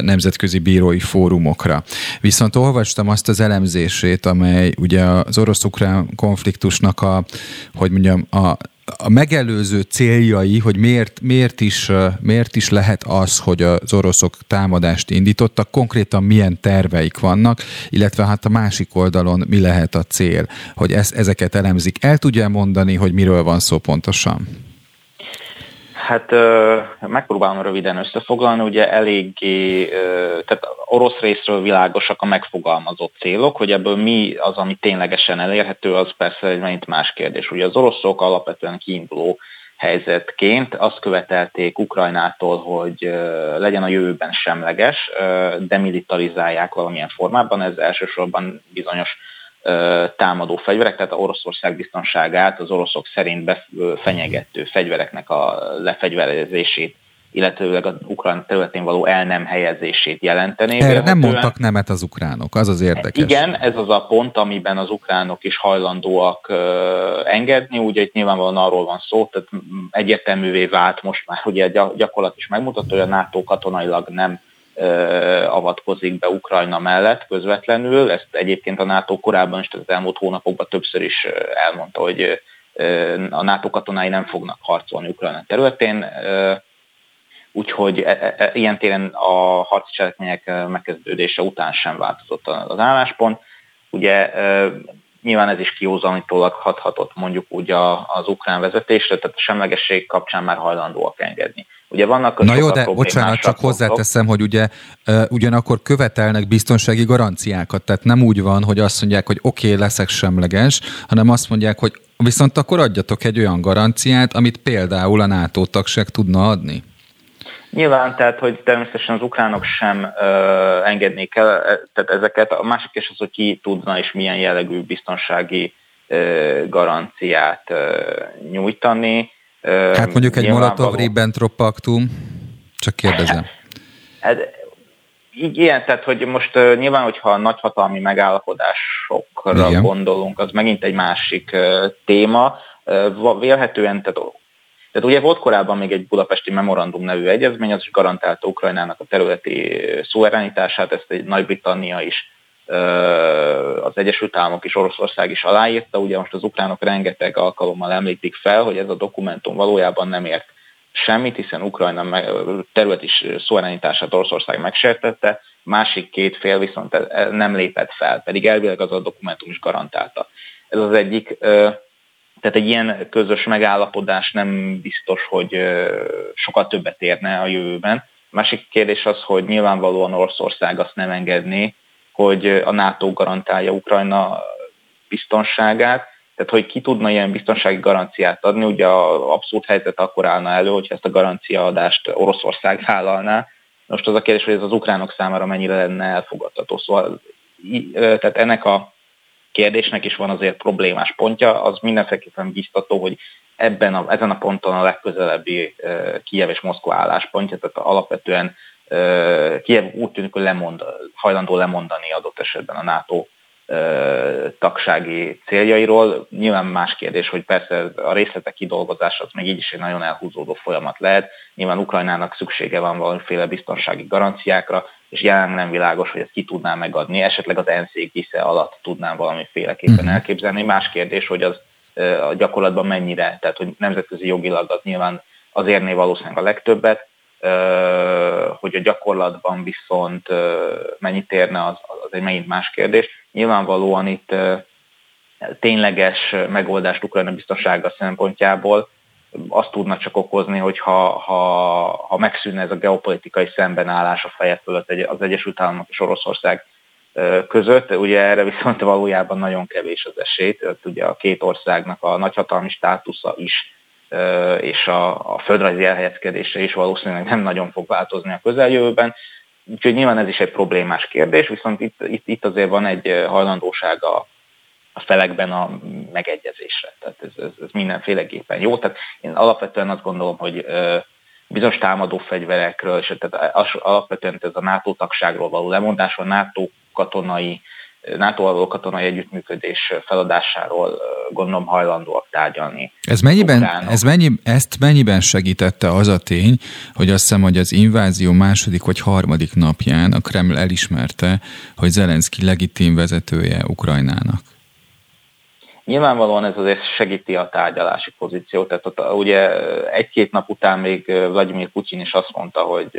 B: nemzetközi bírói fórumokra. Viszont olvastam azt az elemzését, amely ugye az orosz-ukrán konfliktusnak a, hogy mondjam, a a megelőző céljai, hogy miért, miért, is, miért is lehet az, hogy az oroszok támadást indítottak, konkrétan milyen terveik vannak, illetve hát a másik oldalon mi lehet a cél, hogy ez, ezeket elemzik. El tudja mondani, hogy miről van szó pontosan?
E: Hát megpróbálom röviden összefoglalni, ugye eléggé, tehát orosz részről világosak a megfogalmazott célok, hogy ebből mi az, ami ténylegesen elérhető, az persze egy megint más kérdés. Ugye az oroszok alapvetően kiinduló helyzetként azt követelték Ukrajnától, hogy legyen a jövőben semleges, demilitarizálják valamilyen formában, ez elsősorban bizonyos támadó fegyverek, tehát a Oroszország biztonságát az oroszok szerint fenyegető fegyvereknek a lefegyverezését illetőleg az ukrán területén való el nem helyezését jelenteni.
B: Erre nem mondtak nemet az ukránok, az az érdekes.
E: Igen, ez az a pont, amiben az ukránok is hajlandóak engedni, ugye itt nyilvánvalóan arról van szó, tehát egyértelművé vált most már, ugye a gyakorlat is megmutatja, hogy a NATO katonailag nem avatkozik be Ukrajna mellett közvetlenül. Ezt egyébként a NATO korábban is, tehát az elmúlt hónapokban többször is elmondta, hogy a NATO katonái nem fognak harcolni Ukrajna területén. Úgyhogy e, e, e, ilyen téren a harci cselekmények megkezdődése után sem változott az álláspont. Ugye nyilván ez is kiózanítólag hathatott mondjuk úgy az ukrán vezetésre, tehát a semlegesség kapcsán már hajlandóak engedni. Ugye vannak
B: Na jó, de bocsánat, csak hozzáteszem, hogy ugye ugyanakkor követelnek biztonsági garanciákat, tehát nem úgy van, hogy azt mondják, hogy oké, okay, leszek semleges, hanem azt mondják, hogy viszont akkor adjatok egy olyan garanciát, amit például a NATO tagság tudna adni.
E: Nyilván, tehát, hogy természetesen az ukránok sem ö, engednék el e, tehát ezeket. A másik is az, hogy ki tudna és milyen jellegű biztonsági ö, garanciát ö, nyújtani.
B: Hát mondjuk egy Molotov-Ribbentrop paktum, csak kérdezem.
E: Hát, igen, tehát hogy most uh, nyilván, hogyha a nagyhatalmi megállapodásokra Igen. gondolunk, az megint egy másik uh, téma. Uh, vélhetően, tehát, tehát ugye volt korábban még egy budapesti memorandum nevű egyezmény, az is garantálta Ukrajnának a területi szuverenitását, ezt egy Nagy-Britannia is az Egyesült Államok és Oroszország is aláírta, ugye most az ukránok rengeteg alkalommal említik fel, hogy ez a dokumentum valójában nem ért semmit, hiszen Ukrajna terület is szuverenitását Oroszország megsértette, másik két fél viszont e, e, nem lépett fel, pedig elvileg az a dokumentum is garantálta. Ez az egyik, tehát egy ilyen közös megállapodás nem biztos, hogy sokkal többet érne a jövőben. Másik kérdés az, hogy nyilvánvalóan Oroszország azt nem engedné, hogy a NATO garantálja Ukrajna biztonságát, tehát hogy ki tudna ilyen biztonsági garanciát adni, ugye a abszolút helyzet akkor állna elő, hogyha ezt a garanciaadást Oroszország vállalná. Most az a kérdés, hogy ez az ukránok számára mennyire lenne elfogadható. Szóval tehát ennek a kérdésnek is van azért problémás pontja, az mindenféleképpen biztató, hogy ebben a, ezen a ponton a legközelebbi Kijev és Moszkva álláspontja, tehát alapvetően Kiev úgy tűnik, hogy lemond, hajlandó lemondani adott esetben a NATO tagsági céljairól. Nyilván más kérdés, hogy persze a részletek kidolgozása az még így is egy nagyon elhúzódó folyamat lehet. Nyilván Ukrajnának szüksége van valamiféle biztonsági garanciákra, és jelenleg nem világos, hogy ezt ki tudná megadni. Esetleg az ENSZ égisze alatt tudnám valamiféleképpen mhm. elképzelni. Más kérdés, hogy az a gyakorlatban mennyire, tehát hogy nemzetközi jogilag az nyilván az érné valószínűleg a legtöbbet, hogy a gyakorlatban viszont mennyit érne, az, az egy megint más kérdés. Nyilvánvalóan itt tényleges megoldást Ukrajna biztonsága szempontjából azt tudna csak okozni, hogy ha, ha, ha megszűnne ez a geopolitikai szembenállás a feje fölött az Egyesült Államok és Oroszország között, ugye erre viszont valójában nagyon kevés az esély, ugye a két országnak a nagyhatalmi státusza is és a, a földrajzi elhelyezkedése is valószínűleg nem nagyon fog változni a közeljövőben. Úgyhogy nyilván ez is egy problémás kérdés, viszont itt, itt, itt azért van egy hajlandóság a, a felekben a megegyezésre. Tehát ez, ez, ez mindenféleképpen jó. Tehát én alapvetően azt gondolom, hogy bizonyos támadó fegyverekről, és tehát alapvetően ez a NATO tagságról való lemondás, a NATO katonai NATO való katonai együttműködés feladásáról gondolom hajlandóak tárgyalni.
B: Ez mennyiben, ez mennyi, ezt mennyiben segítette az a tény, hogy azt hiszem, hogy az invázió második vagy harmadik napján a Kreml elismerte, hogy Zelenszky legitim vezetője Ukrajnának?
E: Nyilvánvalóan ez azért segíti a tárgyalási pozíciót, tehát ott ugye egy-két nap után még Vladimir Putyin is azt mondta, hogy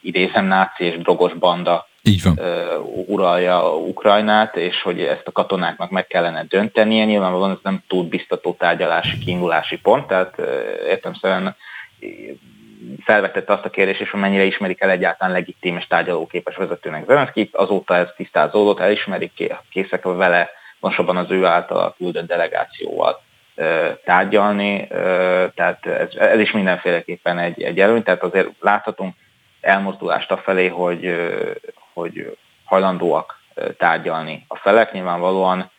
E: idézem náci és drogos banda
B: így van.
E: uralja Ukrajnát, és hogy ezt a katonáknak meg kellene döntenie. Nyilvánvalóan ez nem túl biztató tárgyalási kiindulási pont, tehát értem szerint felvetette azt a kérdést is, hogy mennyire ismerik el egyáltalán legitim és tárgyalóképes vezetőnek Zelenszkit. Azóta ez tisztázódott, elismerik, készek vele, pontosabban az ő által küldött delegációval tárgyalni, tehát ez, ez is mindenféleképpen egy, egy előny, tehát azért láthatunk elmozdulást a felé, hogy, hogy hajlandóak tárgyalni a felek. Nyilvánvalóan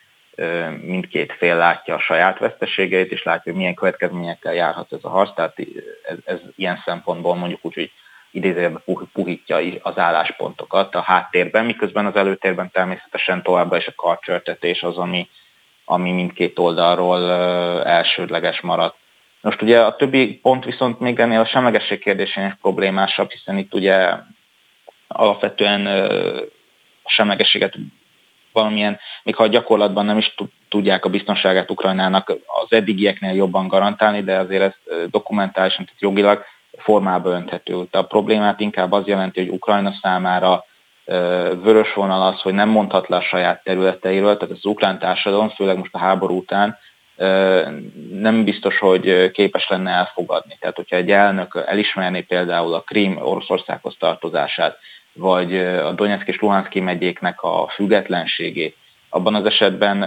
E: mindkét fél látja a saját veszteségeit, és látja, hogy milyen következményekkel járhat ez a harc, tehát ez, ez ilyen szempontból mondjuk úgy, hogy idézőjelben puhítja az álláspontokat a háttérben, miközben az előtérben természetesen továbbra is a karcsörtetés az, ami, ami mindkét oldalról elsődleges maradt. Most ugye a többi pont viszont még ennél a semlegesség kérdésén is problémásabb, hiszen itt ugye alapvetően a semlegességet valamilyen, még ha gyakorlatban nem is tudják a biztonságát Ukrajnának az eddigieknél jobban garantálni, de azért ez dokumentálisan, tehát jogilag formába önthető. A problémát inkább az jelenti, hogy Ukrajna számára vörös vonal az, hogy nem mondhat le a saját területeiről, tehát az ukrán társadalom, főleg most a háború után nem biztos, hogy képes lenne elfogadni. Tehát, hogyha egy elnök elismerné például a Krím Oroszországhoz tartozását, vagy a Donetsk és Luhanszki megyéknek a függetlenségét, abban az esetben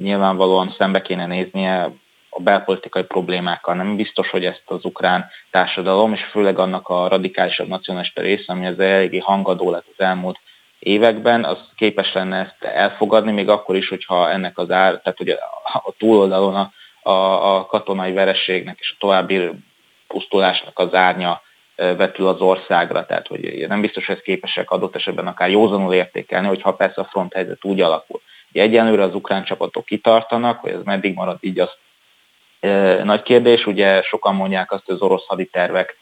E: nyilvánvalóan szembe kéne néznie a belpolitikai problémákkal. Nem biztos, hogy ezt az ukrán társadalom, és főleg annak a radikálisabb nacionalista része, ami az eléggé hangadó lett az elmúlt években, az képes lenne ezt elfogadni, még akkor is, hogyha ennek az ár, tehát hogy a túloldalon a, a, a katonai vereségnek és a további pusztulásnak az árnya vetül az országra, tehát hogy nem biztos, hogy ezt képesek adott esetben akár józanul értékelni, hogyha persze a front helyzet úgy alakul. Egyenlőre az ukrán csapatok kitartanak, hogy ez meddig marad így, az e, nagy kérdés. Ugye sokan mondják azt, hogy az orosz haditervek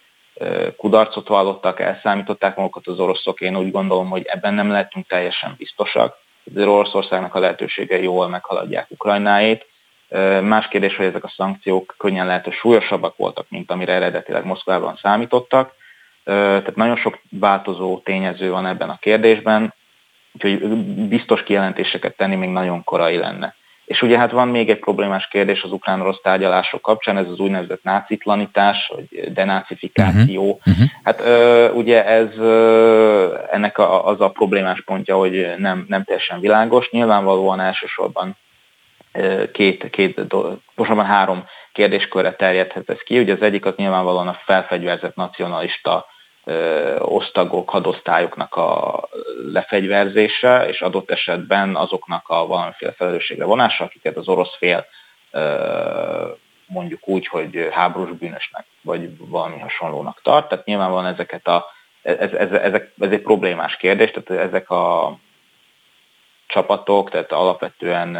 E: kudarcot vallottak, elszámították magukat az oroszok. Én úgy gondolom, hogy ebben nem lehetünk teljesen biztosak. Az Oroszországnak a lehetőségei jól meghaladják Ukrajnáét. Más kérdés, hogy ezek a szankciók könnyen lehet, hogy súlyosabbak voltak, mint amire eredetileg Moszkvában számítottak. Tehát nagyon sok változó tényező van ebben a kérdésben, úgyhogy biztos kijelentéseket tenni még nagyon korai lenne. És ugye hát van még egy problémás kérdés az ukrán-orosz tárgyalások kapcsán, ez az úgynevezett nácitlanítás, vagy denácifikáció. Uh-huh. Uh-huh. Hát ö, ugye ez ö, ennek a, az a problémás pontja, hogy nem, nem teljesen világos. Nyilvánvalóan elsősorban két, két pontosabban három kérdéskörre terjedhet ez ki. Ugye az egyik az nyilvánvalóan a felfegyverzett nacionalista osztagok, hadosztályoknak a lefegyverzése, és adott esetben azoknak a valamiféle felelősségre vonása, akiket az orosz fél mondjuk úgy, hogy háborús bűnösnek, vagy valami hasonlónak tart. Tehát nyilvánvalóan ezeket a, ez, ez, ezek, ez egy problémás kérdés, tehát ezek a csapatok, tehát alapvetően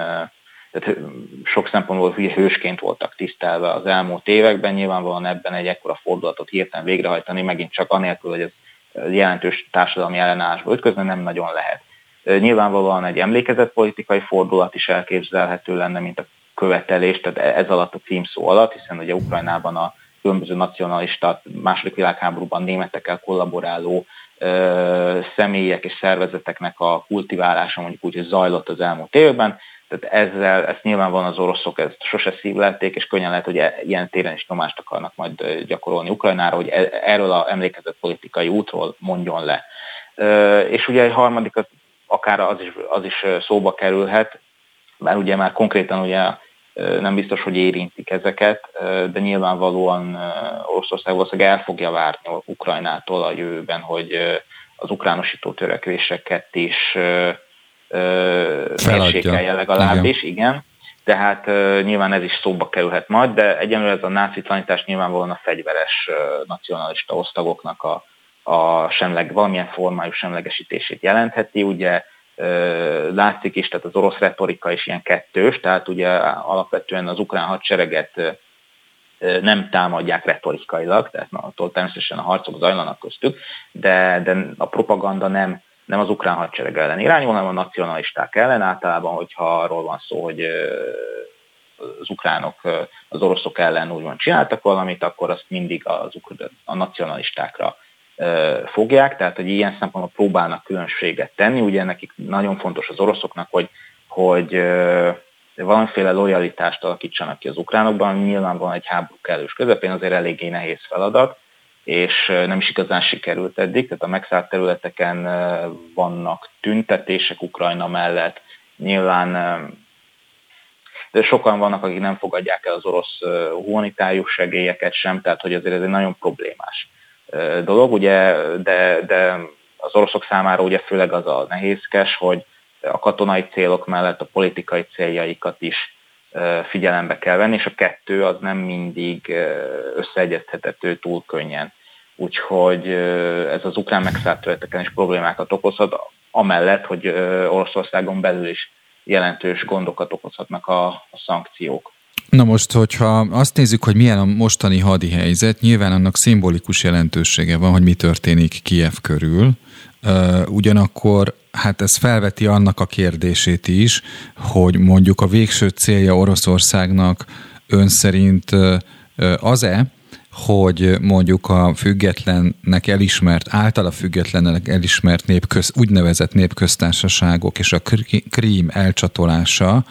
E: tehát sok szempontból hősként voltak tisztelve az elmúlt években, nyilvánvalóan ebben egy ekkora fordulatot hirtelen végrehajtani, megint csak anélkül, hogy ez jelentős társadalmi ellenállásba ütközne, nem nagyon lehet. Nyilvánvalóan egy emlékezetpolitikai fordulat is elképzelhető lenne, mint a követelés, tehát ez alatt a címszó alatt, hiszen ugye Ukrajnában a különböző nacionalista, második világháborúban németekkel kollaboráló ö, személyek és szervezeteknek a kultiválása mondjuk úgy, hogy zajlott az elmúlt évben, tehát ezzel, ezt nyilvánvalóan az oroszok ezt sose szívlelték, és könnyen lehet, hogy e, ilyen téren is nyomást akarnak majd gyakorolni Ukrajnára, hogy e, erről a emlékezett politikai útról mondjon le. És ugye egy harmadik, akár az is, az is szóba kerülhet, mert ugye már konkrétan ugye nem biztos, hogy érintik ezeket, de nyilvánvalóan Oroszország valószínűleg el fogja várni Ukrajnától a jövőben, hogy az ukránosító törekvéseket is mérsékelje legalábbis, igen. igen. Tehát uh, nyilván ez is szóba kerülhet majd, de egyenlőre ez a náci tanítás nyilvánvalóan a fegyveres uh, nacionalista osztagoknak a, a semleg, valamilyen formájú semlegesítését jelentheti. Ugye látszik is, tehát az orosz retorika is ilyen kettős, tehát ugye alapvetően az ukrán hadsereget nem támadják retorikailag, tehát attól természetesen a harcok zajlanak köztük, de, de a propaganda nem, nem az ukrán hadsereg ellen irányul, hanem a nacionalisták ellen. Általában, hogyha arról van szó, hogy az ukránok az oroszok ellen úgymond csináltak valamit, akkor azt mindig az, a nacionalistákra fogják, tehát hogy ilyen szempontból próbálnak különbséget tenni. Ugye nekik nagyon fontos az oroszoknak, hogy, hogy valamiféle lojalitást alakítsanak ki az ukránokban, nyilván van egy háború kellős közepén, azért eléggé nehéz feladat, és nem is igazán sikerült eddig, tehát a megszállt területeken vannak tüntetések Ukrajna mellett, nyilván de sokan vannak, akik nem fogadják el az orosz humanitárius segélyeket sem, tehát hogy azért ez egy nagyon problémás dolog, ugye, de, de az oroszok számára ugye főleg az a nehézkes, hogy a katonai célok mellett a politikai céljaikat is figyelembe kell venni, és a kettő az nem mindig összeegyeztethető túl könnyen. Úgyhogy ez az ukrán megszállt területeken is problémákat okozhat, amellett, hogy Oroszországon belül is jelentős gondokat okozhatnak a, a szankciók.
B: Na most, hogyha azt nézzük, hogy milyen a mostani hadi helyzet, nyilván annak szimbolikus jelentősége van, hogy mi történik Kiev körül. Ugyanakkor hát ez felveti annak a kérdését is, hogy mondjuk a végső célja Oroszországnak ön szerint az-e, hogy mondjuk a függetlennek elismert, általa függetlennek elismert népköz, úgynevezett népköztársaságok és a krím elcsatolása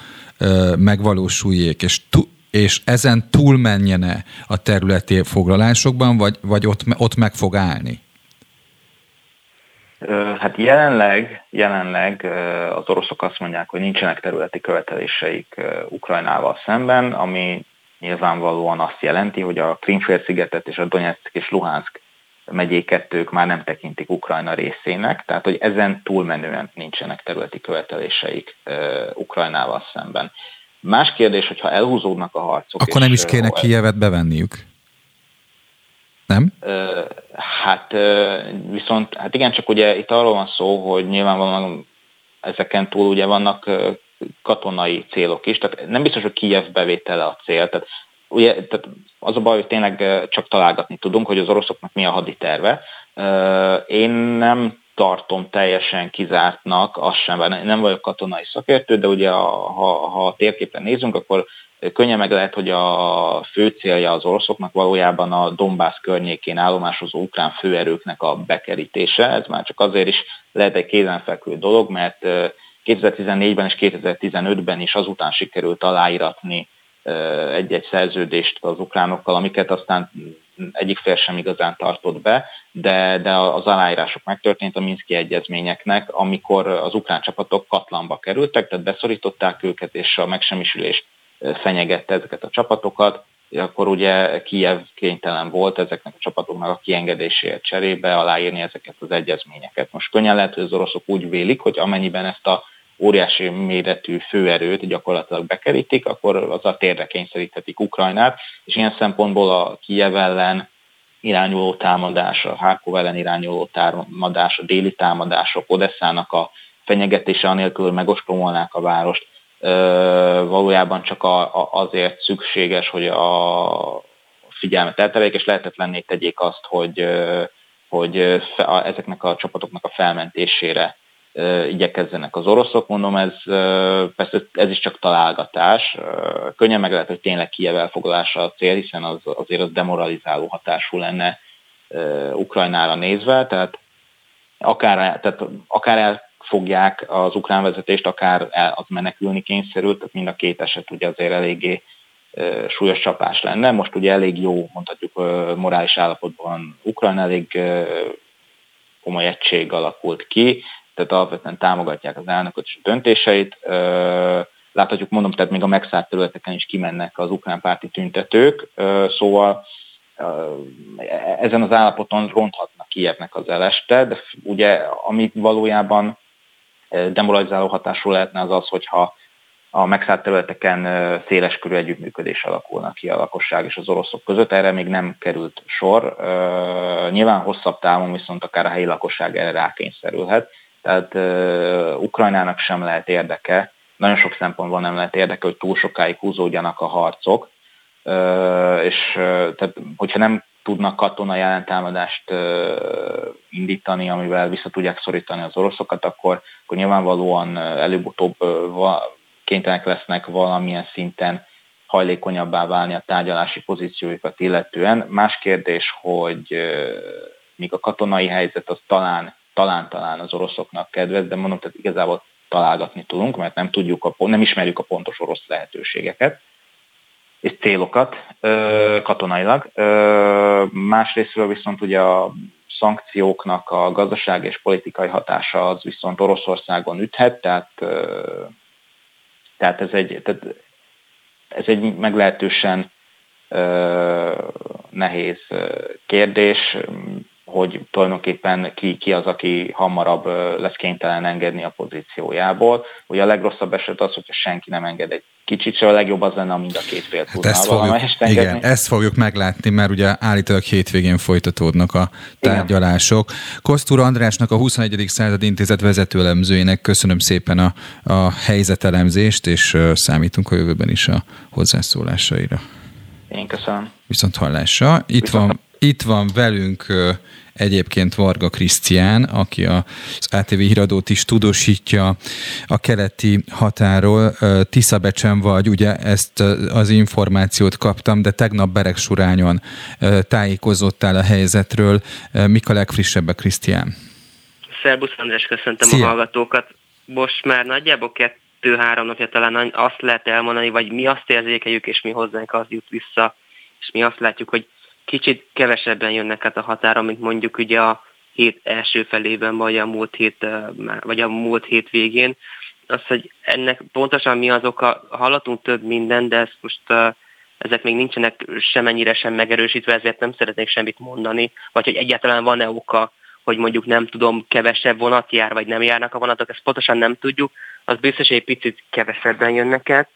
B: megvalósuljék, és, és ezen túlmenjene a területi foglalásokban, vagy, vagy ott, ott meg fog állni?
E: Hát jelenleg, jelenleg az oroszok azt mondják, hogy nincsenek területi követeléseik Ukrajnával szemben, ami nyilvánvalóan azt jelenti, hogy a Krimfélszigetet és a Donetsk és Luhansk megyéket ők már nem tekintik Ukrajna részének, tehát hogy ezen túlmenően nincsenek területi követeléseik Ukrajnával szemben. Más kérdés, hogyha elhúzódnak a harcok.
B: Akkor nem is kéne Kijevet bevenniük? Nem?
E: Hát viszont, hát igen, csak ugye itt arról van szó, hogy nyilvánvalóan ezeken túl ugye vannak katonai célok is, tehát nem biztos, hogy Kijev bevétele a cél, tehát ugye tehát az a baj, hogy tényleg csak találgatni tudunk, hogy az oroszoknak mi a haditerve. Én nem tartom teljesen kizártnak, azt sem, nem vagyok katonai szakértő, de ugye ha, ha a térképen nézünk, akkor könnyen meg lehet, hogy a fő célja az oroszoknak valójában a Dombász környékén állomásozó ukrán főerőknek a bekerítése. Ez már csak azért is lehet egy kézenfekvő dolog, mert 2014-ben és 2015-ben is azután sikerült aláíratni egy-egy szerződést az ukránokkal, amiket aztán egyik fél sem igazán tartott be, de, de az aláírások megtörtént a Minszki egyezményeknek, amikor az ukrán csapatok katlanba kerültek, tehát beszorították őket, és a megsemmisülés fenyegette ezeket a csapatokat, akkor ugye Kiev kénytelen volt ezeknek a csapatoknak a kiengedéséért cserébe aláírni ezeket az egyezményeket. Most könnyen lehet, hogy az oroszok úgy vélik, hogy amennyiben ezt a óriási méretű főerőt gyakorlatilag bekerítik, akkor az a térre kényszeríthetik Ukrajnát, és ilyen szempontból a Kiev ellen irányuló támadás, a Harkov ellen irányuló támadás, a déli támadások, Odesszának a fenyegetése anélkül megostromolnák a várost, valójában csak azért szükséges, hogy a figyelmet eltereljék, és lehetetlenné tegyék azt, hogy, hogy ezeknek a csapatoknak a felmentésére igyekezzenek az oroszok. Mondom, ez persze ez is csak találgatás. Könnyen meg lehet, hogy tényleg Kiev elfoglalása a cél, hiszen az, azért az demoralizáló hatású lenne Ukrajnára nézve, tehát akár, tehát akár elfogják az ukrán vezetést, akár az menekülni kényszerült, tehát mind a két eset ugye azért eléggé súlyos csapás lenne. Most ugye elég jó, mondhatjuk, morális állapotban Ukrajna, elég komoly egység alakult ki, tehát alapvetően támogatják az elnököt és a döntéseit. Láthatjuk, mondom, tehát még a megszállt területeken is kimennek az ukrán párti tüntetők, szóval ezen az állapoton ronthatnak Kievnek az eleste, de ugye ami valójában demoralizáló hatású lehetne az az, hogyha a megszállt területeken széleskörű együttműködés alakulna ki a lakosság és az oroszok között. Erre még nem került sor. Nyilván hosszabb távon viszont akár a helyi lakosság erre rákényszerülhet, Tehát Ukrajnának sem lehet érdeke, nagyon sok szempontból nem lehet érdeke, hogy túl sokáig húzódjanak a harcok, és tehát, hogyha nem tudnak katonai ellentámadást indítani, amivel vissza tudják szorítani az oroszokat, akkor, akkor nyilvánvalóan előbb-utóbb kénytelenek lesznek valamilyen szinten hajlékonyabbá válni a tárgyalási pozíciójukat illetően. Más kérdés, hogy míg a katonai helyzet az talán, talán-talán az oroszoknak kedvez, de mondom, tehát igazából találgatni tudunk, mert nem tudjuk, a, nem ismerjük a pontos orosz lehetőségeket és célokat katonailag. Másrésztről viszont ugye a szankcióknak a gazdaság és politikai hatása az viszont Oroszországon üthet, tehát, tehát, ez, egy, tehát ez egy meglehetősen nehéz kérdés hogy tulajdonképpen ki, ki az, aki hamarabb lesz kénytelen engedni a pozíciójából. Ugye a legrosszabb eset az, hogyha senki nem enged egy kicsit, se a legjobb az lenne, mind a két fél tudna
B: hát ezt fogjuk, Igen, ezt fogjuk meglátni, mert ugye állítólag hétvégén folytatódnak a tárgyalások. Kosztúr Andrásnak, a 21. század intézet vezetőelemzőjének köszönöm szépen a, a helyzetelemzést, és számítunk a jövőben is a hozzászólásaira.
E: Én köszönöm.
B: Viszont hallásra. Itt Viszont van itt van velünk egyébként Varga Krisztián, aki az ATV híradót is tudósítja a keleti határól. Tiszabecsen vagy, ugye ezt az információt kaptam, de tegnap Beregsurányon tájékozottál a helyzetről. Mik a legfrissebbek, Krisztián?
F: Szerbusz András, köszöntöm Szia. a hallgatókat. Most már nagyjából kettő-három napja talán azt lehet elmondani, vagy mi azt érzékeljük, és mi hozzánk az jut vissza, és mi azt látjuk, hogy kicsit kevesebben jönnek át a határa, mint mondjuk ugye a hét első felében, vagy a múlt hét, vagy a múlt hét végén. Az, hogy ennek pontosan mi az oka, hallatunk több minden, de ezt most ezek még nincsenek semennyire sem megerősítve, ezért nem szeretnék semmit mondani, vagy hogy egyáltalán van-e oka, hogy mondjuk nem tudom, kevesebb vonat jár, vagy nem járnak a vonatok, ezt pontosan nem tudjuk, az biztos, hogy egy picit kevesebben jönnek át.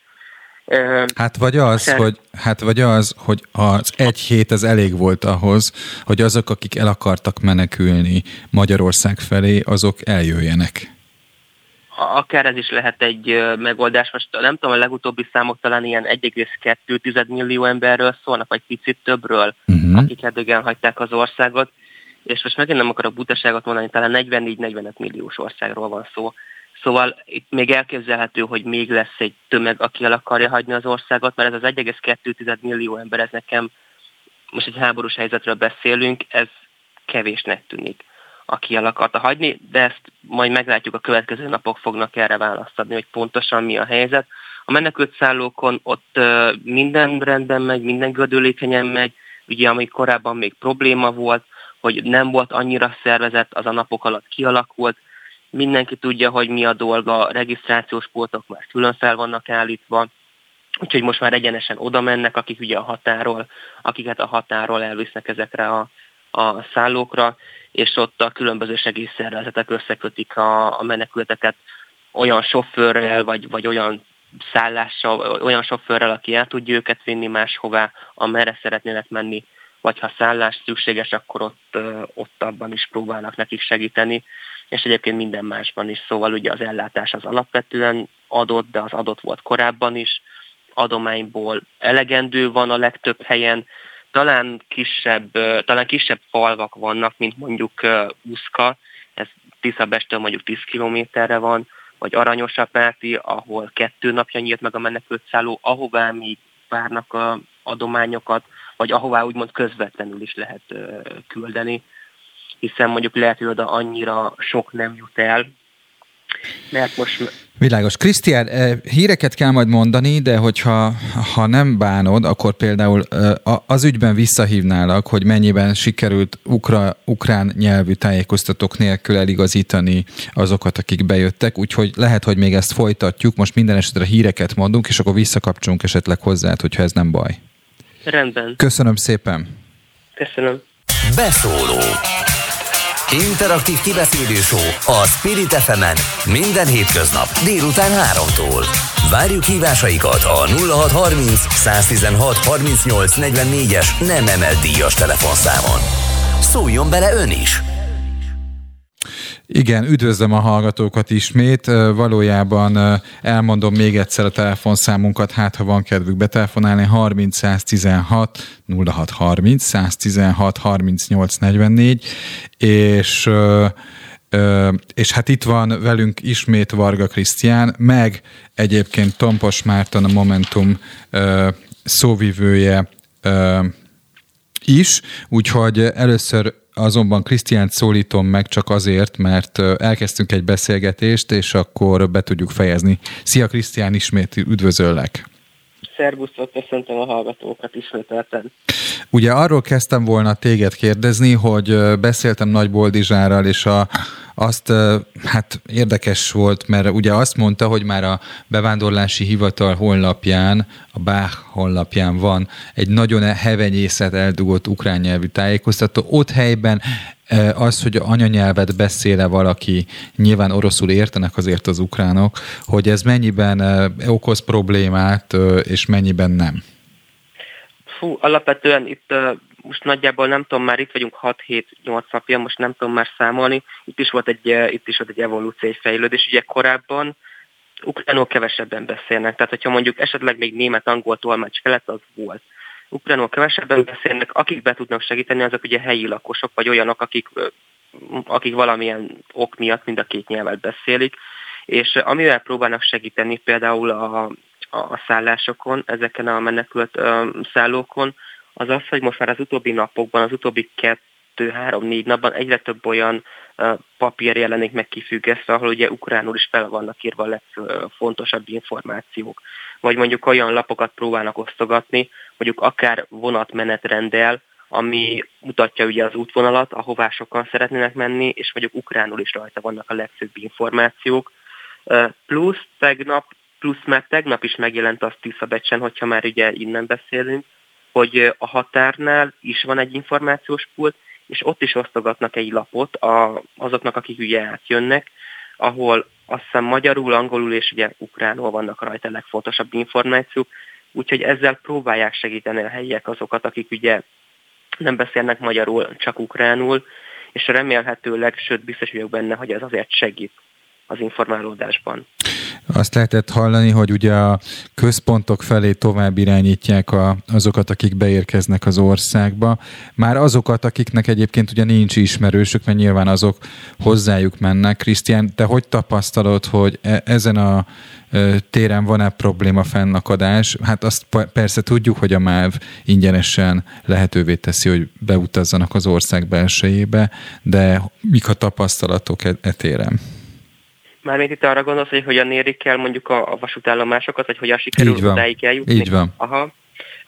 B: Hát vagy az, hogy, hát vagy az, hogy az egy hét az elég volt ahhoz, hogy azok, akik el akartak menekülni Magyarország felé, azok eljöjjenek.
F: Akár ez is lehet egy megoldás. Most nem tudom, a legutóbbi számok talán ilyen 1,2 millió emberről szólnak, vagy picit többről, uh-huh. akik eddig hagyták az országot. És most megint nem akarok butaságot mondani, talán 44-45 milliós országról van szó. Szóval itt még elképzelhető, hogy még lesz egy tömeg, aki el akarja hagyni az országot, mert ez az 1,2 millió ember, ez nekem, most egy háborús helyzetről beszélünk, ez kevésnek tűnik, aki el akarta hagyni, de ezt majd meglátjuk, a következő napok fognak erre választ adni, hogy pontosan mi a helyzet. A menekült szállókon ott minden rendben megy, minden gödülékenyen megy, ugye ami korábban még probléma volt, hogy nem volt annyira szervezett, az a napok alatt kialakult, mindenki tudja, hogy mi a dolga, regisztrációs pultok már külön fel vannak állítva, úgyhogy most már egyenesen oda mennek, akik ugye a határól, akiket a határól elvisznek ezekre a, a szállókra, és ott a különböző segélyszervezetek összekötik a, a menekülteket olyan sofőrrel, vagy, vagy olyan szállással, olyan sofőrrel, aki el tudja őket vinni máshová, amerre szeretnének menni, vagy ha szállás szükséges, akkor ott, ott abban is próbálnak nekik segíteni és egyébként minden másban is. Szóval ugye az ellátás az alapvetően adott, de az adott volt korábban is. Adományból elegendő van a legtöbb helyen, talán kisebb, talán kisebb falvak vannak, mint mondjuk Uszka, ez Tiszabestől mondjuk 10 kilométerre van, vagy Aranyosapáti, ahol kettő napja nyílt meg a menekültszálló, ahová még várnak a adományokat, vagy ahová úgymond közvetlenül is lehet küldeni hiszen mondjuk lehet, hogy oda annyira sok nem jut el, mert most...
B: Világos. Krisztián, eh, híreket kell majd mondani, de hogyha ha nem bánod, akkor például eh, az ügyben visszahívnálak, hogy mennyiben sikerült ukra, ukrán nyelvű tájékoztatók nélkül eligazítani azokat, akik bejöttek, úgyhogy lehet, hogy még ezt folytatjuk, most minden esetre híreket mondunk, és akkor visszakapcsolunk esetleg hozzá, hogyha ez nem baj.
F: Rendben.
B: Köszönöm szépen.
F: Köszönöm.
A: Beszóló Interaktív kibeszélő a Spirit fm minden hétköznap délután 3-tól. Várjuk hívásaikat a 0630 116 38 44-es nem emelt díjas telefonszámon. Szóljon bele ön is!
B: Igen, üdvözlöm a hallgatókat ismét. Valójában elmondom még egyszer a telefonszámunkat, hát ha van kedvük betelefonálni, 30 116 06 30 116 38 44, és és hát itt van velünk ismét Varga Krisztián, meg egyébként Tompos Márton, a Momentum szóvivője is, úgyhogy először azonban Krisztiánt szólítom meg csak azért, mert elkezdtünk egy beszélgetést, és akkor be tudjuk fejezni. Szia Krisztián, ismét üdvözöllek!
F: Szervusztok, köszöntöm a hallgatókat ismételten.
B: Ugye arról kezdtem volna téged kérdezni, hogy beszéltem Nagy Boldizsárral, és a, azt hát érdekes volt, mert ugye azt mondta, hogy már a bevándorlási hivatal honlapján, a Bach honlapján van egy nagyon hevenyészet eldugott ukrán nyelvű tájékoztató. Ott helyben az, hogy anyanyelvet beszéle valaki, nyilván oroszul értenek azért az ukránok, hogy ez mennyiben okoz problémát, és mennyiben nem?
F: Fú, alapvetően itt most nagyjából nem tudom, már itt vagyunk 6-7-8 napja, most nem tudom már számolni. Itt is volt egy, itt is volt egy evolúció, egy fejlődés. Ugye korábban ukránok kevesebben beszélnek, tehát hogyha mondjuk esetleg még német, angol tolmács kellett, az volt. Ukránok kevesebben beszélnek, akik be tudnak segíteni, azok ugye helyi lakosok, vagy olyanok, akik, akik valamilyen ok miatt mind a két nyelvet beszélik, és amivel próbálnak segíteni például a, a szállásokon, ezeken a menekült szállókon, az az, hogy most már az utóbbi napokban, az utóbbi kettő, három, négy napban egyre több olyan papír jelenik meg kifüggesztve, ahol ugye ukránul is fel vannak írva legfontosabb információk. Vagy mondjuk olyan lapokat próbálnak osztogatni, mondjuk akár vonatmenetrenddel, ami mutatja ugye az útvonalat, ahová sokan szeretnének menni, és mondjuk ukránul is rajta vannak a legfőbb információk. Plusz tegnap, plusz már tegnap is megjelent az Tiszabecsen, hogyha már ugye innen beszélünk, hogy a határnál is van egy információs pult, és ott is osztogatnak egy lapot a, azoknak, akik ugye átjönnek, ahol azt hiszem magyarul, angolul és ugye ukránul vannak rajta a legfontosabb információk, úgyhogy ezzel próbálják segíteni a helyiek azokat, akik ugye nem beszélnek magyarul, csak ukránul, és remélhetőleg, sőt biztos vagyok benne, hogy ez azért segít az informálódásban.
B: Azt lehetett hallani, hogy ugye a központok felé tovább irányítják a, azokat, akik beérkeznek az országba. Már azokat, akiknek egyébként ugye nincs ismerősük, mert nyilván azok hozzájuk mennek. Krisztián, te hogy tapasztalod, hogy e, ezen a e, téren van-e probléma fennakadás? Hát azt persze tudjuk, hogy a MÁV ingyenesen lehetővé teszi, hogy beutazzanak az ország belsejébe, de mik a tapasztalatok e, e téren?
F: Mármint itt arra gondolsz, hogy hogyan érik el mondjuk a, a vasútállomásokat, vagy hogyan sikerül
B: Így odáig eljutni? Így van.
F: Aha.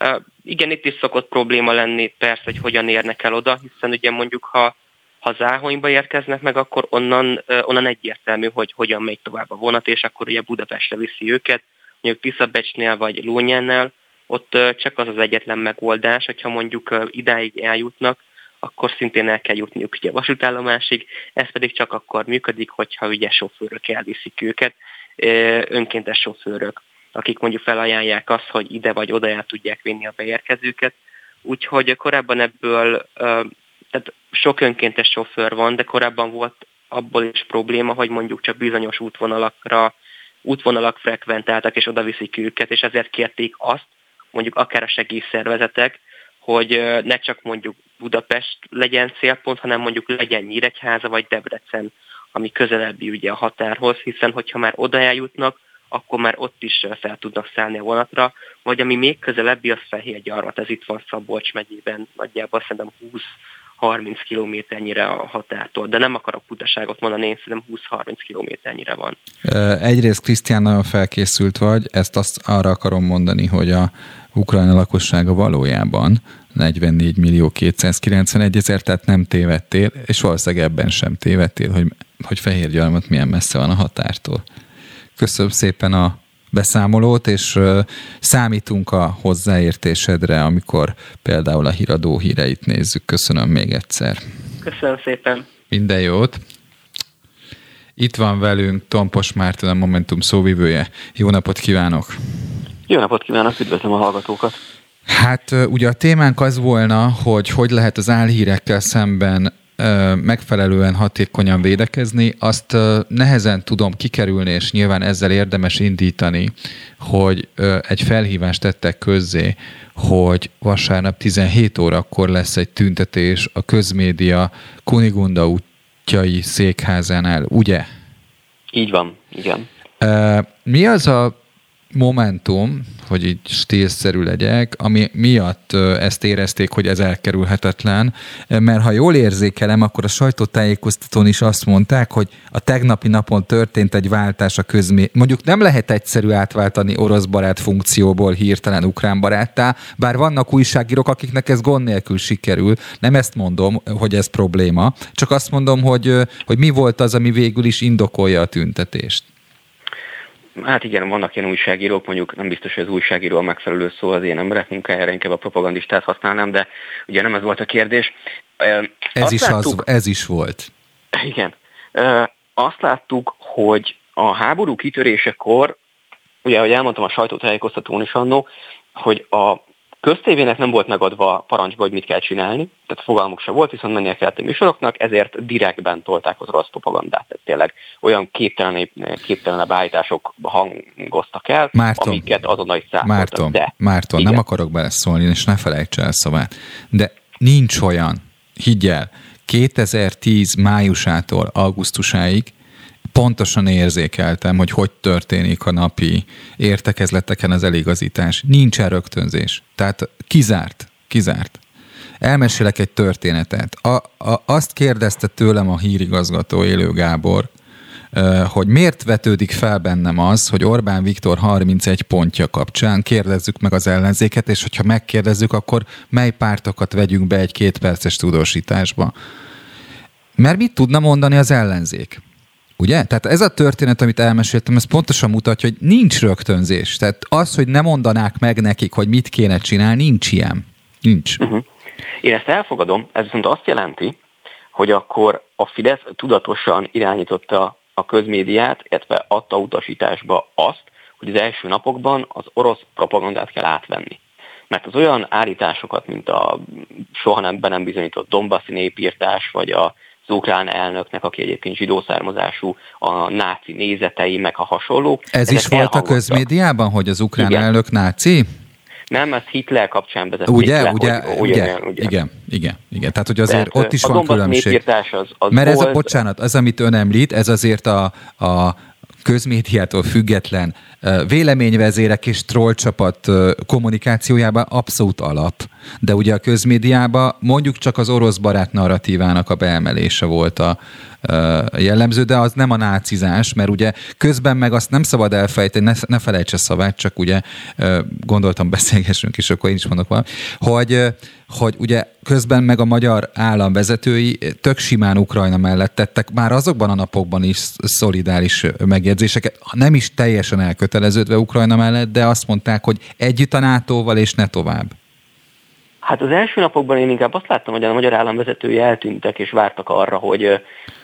F: Uh, igen, itt is szokott probléma lenni persze, hogy hogyan érnek el oda, hiszen ugye mondjuk, ha, ha Záhonyba érkeznek meg, akkor onnan, uh, onnan egyértelmű, hogy hogyan megy tovább a vonat, és akkor ugye Budapestre viszi őket, mondjuk Tiszabecsnél vagy Lónyánál, ott uh, csak az az egyetlen megoldás, hogyha mondjuk uh, idáig eljutnak, akkor szintén el kell jutniuk ugye a vasútállomásig, ez pedig csak akkor működik, hogyha ugye sofőrök elviszik őket, önkéntes sofőrök, akik mondjuk felajánlják azt, hogy ide vagy oda el tudják vinni a beérkezőket. Úgyhogy korábban ebből, tehát sok önkéntes sofőr van, de korábban volt abból is probléma, hogy mondjuk csak bizonyos útvonalakra útvonalak frekventáltak, és oda viszik őket, és ezért kérték azt, mondjuk akár a segélyszervezetek, hogy ne csak mondjuk Budapest legyen célpont, hanem mondjuk legyen Nyíregyháza vagy Debrecen, ami közelebbi ugye a határhoz, hiszen hogyha már oda eljutnak, akkor már ott is fel tudnak szállni a vonatra, vagy ami még közelebbi, az Fehérgyarmat, ez itt van Szabolcs megyében, nagyjából szerintem 20 30 kilométernyire a határtól, de nem akarok butaságot mondani, én szerintem 20-30 kilométernyire van.
B: Egyrészt Krisztián nagyon felkészült vagy, ezt azt arra akarom mondani, hogy a Ukrajna lakossága valójában 44 millió 291 ezer, tehát nem tévedtél, és valószínűleg ebben sem tévedtél, hogy, hogy Fehérgyarmat milyen messze van a határtól. Köszönöm szépen a beszámolót, és számítunk a hozzáértésedre, amikor például a híradó híreit nézzük. Köszönöm még egyszer.
F: Köszönöm szépen.
B: Minden jót. Itt van velünk Tompos Márton, a Momentum szóvivője. Jó napot kívánok!
G: Jó napot kívánok, üdvözlöm a hallgatókat!
B: Hát ugye a témánk az volna, hogy hogy lehet az álhírekkel szemben megfelelően hatékonyan védekezni, azt nehezen tudom kikerülni, és nyilván ezzel érdemes indítani, hogy egy felhívást tettek közzé, hogy vasárnap 17 órakor lesz egy tüntetés a közmédia Kunigunda útjai székházánál, ugye?
G: Így van, igen.
B: Mi az a momentum, hogy így stílszerű legyek, ami miatt ezt érezték, hogy ez elkerülhetetlen, mert ha jól érzékelem, akkor a sajtótájékoztatón is azt mondták, hogy a tegnapi napon történt egy váltás a közmé... Mondjuk nem lehet egyszerű átváltani orosz barát funkcióból hirtelen ukrán baráttá, bár vannak újságírók, akiknek ez gond nélkül sikerül. Nem ezt mondom, hogy ez probléma, csak azt mondom, hogy, hogy mi volt az, ami végül is indokolja a tüntetést.
G: Hát igen, vannak ilyen újságírók, mondjuk nem biztos, hogy az újságíró a megfelelő szó az én emberek munkájára, inkább a propagandistát használnám, de ugye nem ez volt a kérdés.
B: Ez, is, láttuk, az, ez is volt.
G: Igen. Azt láttuk, hogy a háború kitörésekor, ugye, ahogy elmondtam a sajtótájékoztatón is annó, hogy a köztévének nem volt megadva parancsba, hogy mit kell csinálni, tehát fogalmuk se volt, viszont mennie kellett a műsoroknak, ezért direktben tolták az orosz propagandát. Tehát tényleg olyan képtelen, képtelenebb állítások hangoztak el,
B: Márton,
G: amiket azonnal is
B: Márton, de, Márton nem akarok beleszólni, és ne felejts el szavát, de nincs olyan, higgyel, 2010 májusától augusztusáig pontosan érzékeltem, hogy hogy történik a napi értekezleteken az eligazítás. Nincsen rögtönzés. Tehát kizárt, kizárt. Elmesélek egy történetet. A, a, azt kérdezte tőlem a hírigazgató Élő Gábor, hogy miért vetődik fel bennem az, hogy Orbán Viktor 31 pontja kapcsán kérdezzük meg az ellenzéket, és hogyha megkérdezzük, akkor mely pártokat vegyünk be egy kétperces tudósításba. Mert mit tudna mondani az ellenzék? Ugye? Tehát ez a történet, amit elmeséltem, ez pontosan mutatja, hogy nincs rögtönzés. Tehát az, hogy nem mondanák meg nekik, hogy mit kéne csinálni, nincs ilyen. Nincs. Uh-huh.
G: Én ezt elfogadom, ez viszont azt jelenti, hogy akkor a Fidesz tudatosan irányította a közmédiát, illetve adta utasításba azt, hogy az első napokban az orosz propagandát kell átvenni. Mert az olyan állításokat, mint a soha nem be nem bizonyított Dombaszi népírtás, vagy a az ukrán elnöknek, aki egyébként zsidó származású, a náci nézetei, meg a hasonló.
B: Ez is volt a közmédiában, hogy az ukrán igen. elnök náci?
G: Nem, ez Hitler kapcsán vezet.
B: Ugye, le, ugye, hogy, ugye, ugye, igen, igen, igen. Tehát, hogy azért Tehát, ott is van különbség. Az, az Mert ez a, bocsánat, az, amit ön említ, ez azért a, a közmédiától független véleményvezérek és trollcsapat kommunikációjában abszolút alap. De ugye a közmédiában mondjuk csak az orosz barát narratívának a beemelése volt a, jellemző, de az nem a nácizás, mert ugye közben meg azt nem szabad elfejteni, ne, ne felejts a szavát, csak ugye gondoltam beszélgessünk is, akkor én is mondok valamit, hogy, hogy ugye közben meg a magyar állam vezetői tök simán Ukrajna mellett tettek már azokban a napokban is szolidáris megjegyzéseket, nem is teljesen elköteleződve Ukrajna mellett, de azt mondták, hogy együtt a NATO-val és ne tovább.
G: Hát az első napokban én inkább azt láttam, hogy a magyar államvezetői eltűntek és vártak arra, hogy,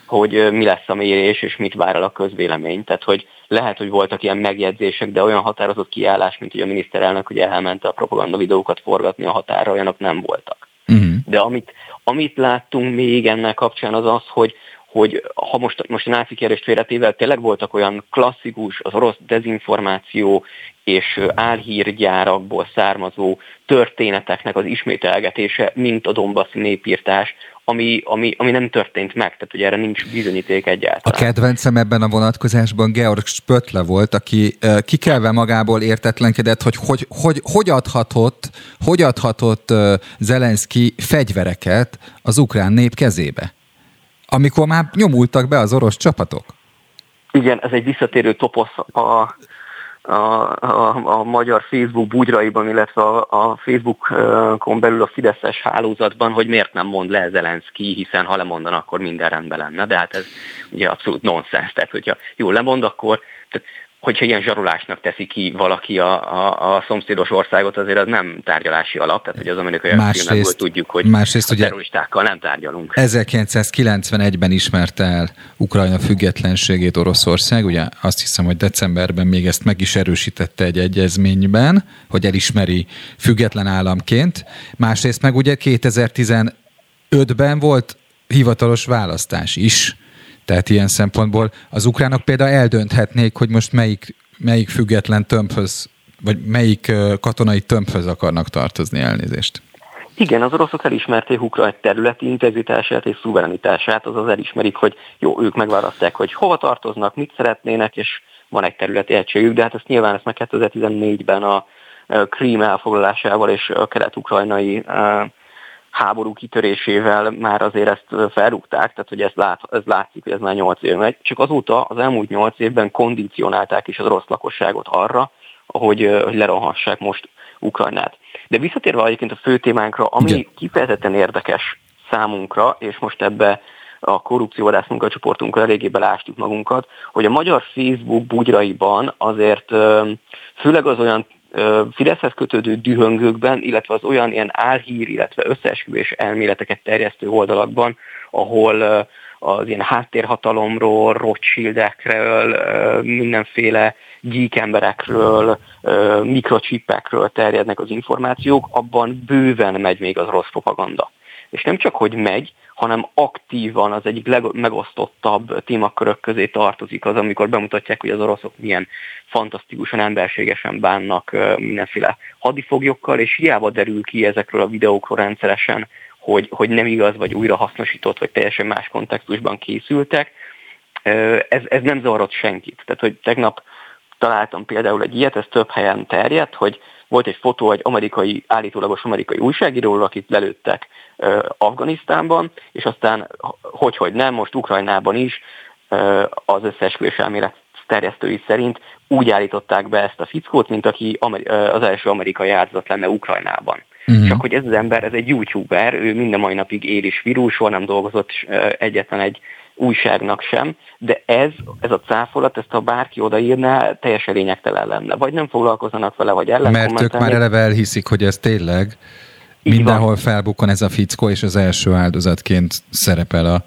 G: hogy mi lesz a mérés és mit vár el a közvélemény. Tehát, hogy lehet, hogy voltak ilyen megjegyzések, de olyan határozott kiállás, mint hogy a miniszterelnök hogy elment a propaganda videókat forgatni a határa, olyanok nem voltak. Uh-huh. De amit, amit láttunk még ennek kapcsán az az, hogy hogy ha most, most a náci kérdést félretével tényleg voltak olyan klasszikus, az orosz dezinformáció és álhírgyárakból származó történeteknek az ismételgetése, mint a Dombaszi népírtás, ami, ami, ami nem történt meg, tehát ugye erre nincs bizonyíték egyáltalán.
B: A kedvencem ebben a vonatkozásban Georg Spötle volt, aki kikelve magából értetlenkedett, hogy hogy, hogy, hogy adhatott, hogy adhatott Zelenszky fegyvereket az ukrán nép kezébe amikor már nyomultak be az orosz csapatok.
G: Igen, ez egy visszatérő toposz a, a, a, a magyar Facebook bugyraiban, illetve a, a Facebookon belül a Fideszes hálózatban, hogy miért nem mond le Zelenszky, hiszen ha lemondana, akkor minden rendben lenne. De hát ez ugye abszolút nonsens. Tehát, hogyha jól lemond, akkor tehát hogyha ilyen zsarulásnak teszi ki valaki a, a, a szomszédos országot, azért az nem tárgyalási alap, tehát hogy az amerikai másrészt, filmekből tudjuk, hogy másrészt, a terroristákkal nem tárgyalunk.
B: 1991-ben ismerte el Ukrajna függetlenségét Oroszország, ugye azt hiszem, hogy decemberben még ezt meg is erősítette egy egyezményben, hogy elismeri független államként. Másrészt meg ugye 2015-ben volt hivatalos választás is. Tehát ilyen szempontból az ukránok például eldönthetnék, hogy most melyik, melyik független tömbhöz, vagy melyik katonai tömbhöz akarnak tartozni elnézést.
G: Igen, az oroszok elismerték Ukrajna területi integritását és szuverenitását, azaz elismerik, hogy jó, ők megválasztják, hogy hova tartoznak, mit szeretnének, és van egy területi egységük, de hát ezt nyilván ezt meg 2014-ben a Krím elfoglalásával és a kelet-ukrajnai háború kitörésével már azért ezt felrúgták, tehát hogy ez, lát, ez látszik, hogy ez már 8 év megy. Csak azóta az elmúlt 8 évben kondicionálták is az orosz lakosságot arra, hogy, hogy lerohassák most Ukrajnát. De visszatérve egyébként a fő témánkra, ami Igen. kifejezetten érdekes számunkra, és most ebbe a korrupcióvadász munkacsoportunkra eléggé belástuk magunkat, hogy a magyar Facebook bugyraiban azért főleg az olyan Fideszhez kötődő dühöngőkben, illetve az olyan ilyen álhír, illetve összeesküvés elméleteket terjesztő oldalakban, ahol az ilyen háttérhatalomról, Rothschildekről, mindenféle gyík emberekről, mikrocsipekről terjednek az információk, abban bőven megy még az rossz propaganda. És nem csak, hogy megy, hanem aktívan az egyik legmegosztottabb témakörök közé tartozik az, amikor bemutatják, hogy az oroszok milyen fantasztikusan, emberségesen bánnak mindenféle hadifoglyokkal, és hiába derül ki ezekről a videókról rendszeresen, hogy, hogy nem igaz, vagy újra hasznosított, vagy teljesen más kontextusban készültek. Ez, ez nem zavarott senkit. Tehát, hogy tegnap találtam például egy ilyet, ez több helyen terjedt, hogy volt egy fotó egy amerikai, állítólagos amerikai újságíróról, akit lelőttek Afganisztánban, és aztán, hogy, hogy nem, most Ukrajnában is az összeesküvés elmélet terjesztői szerint úgy állították be ezt a fickót, mint aki az első amerikai áldozat lenne Ukrajnában. Uh-huh. Csak hogy ez az ember, ez egy youtuber, ő minden mai napig él is virul, soha nem dolgozott egyetlen egy újságnak sem, de ez, ez a cáfolat, ezt ha bárki odaírná, teljesen lényegtelen lenne. Vagy nem foglalkozzanak vele, vagy ellen
B: Mert ők már eleve elhiszik, hogy ez tényleg így mindenhol van. felbukkan ez a fickó, és az első áldozatként szerepel a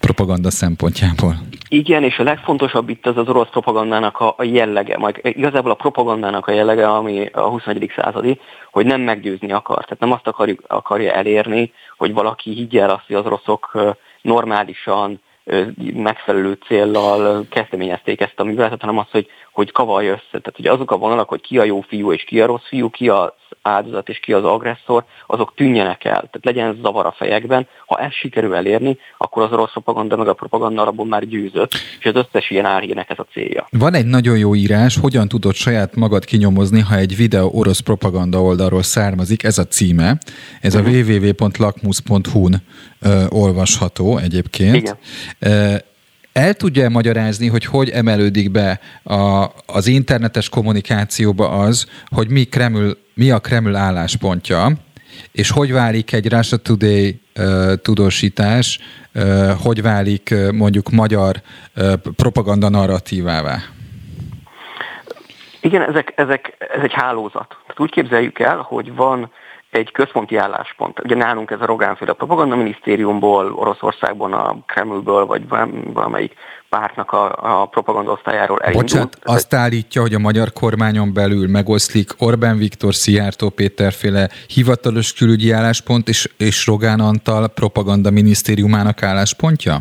B: propaganda szempontjából.
G: Igen, és a legfontosabb itt az az orosz propagandának a, a jellege, majd igazából a propagandának a jellege, ami a 21. századi, hogy nem meggyőzni akar. Tehát nem azt akarjuk, akarja elérni, hogy valaki higgye el azt, hogy az oroszok normálisan, megfelelő céllal kezdeményezték ezt a műveletet, hanem az, hogy, hogy kavarja össze. Tehát hogy azok a vonalak, hogy ki a jó fiú és ki a rossz fiú, ki az áldozat és ki az agresszor, azok tűnjenek el. Tehát legyen zavar a fejekben. Ha ezt sikerül elérni, akkor az orosz propaganda meg a propaganda arabban már győzött, és az összes ilyen álhírnek ez a célja.
B: Van egy nagyon jó írás, hogyan tudod saját magad kinyomozni, ha egy videó orosz propaganda oldalról származik, ez a címe. Ez uh-huh. a mhm. www.lakmus.hu-n olvasható egyébként. Igen. El tudja magyarázni, hogy hogy emelődik be a, az internetes kommunikációba az, hogy mi, Kreml, mi a Kreml álláspontja, és hogy válik egy Russia Today tudósítás, uh, hogy válik mondjuk magyar propaganda narratívává?
G: Igen, ezek, ezek, ez egy hálózat. Tehát úgy képzeljük el, hogy van egy központi álláspont. Ugye nálunk ez a Rogánféle propaganda minisztériumból, Oroszországban, a Kremlből, vagy valamelyik pártnak a, a propagandaosztályáról elindult. Bocsát,
B: azt állítja, hogy a magyar kormányon belül megoszlik Orbán Viktor, Szijjártó Péterféle hivatalos külügyi álláspont és, és Rogán Antal propaganda minisztériumának álláspontja?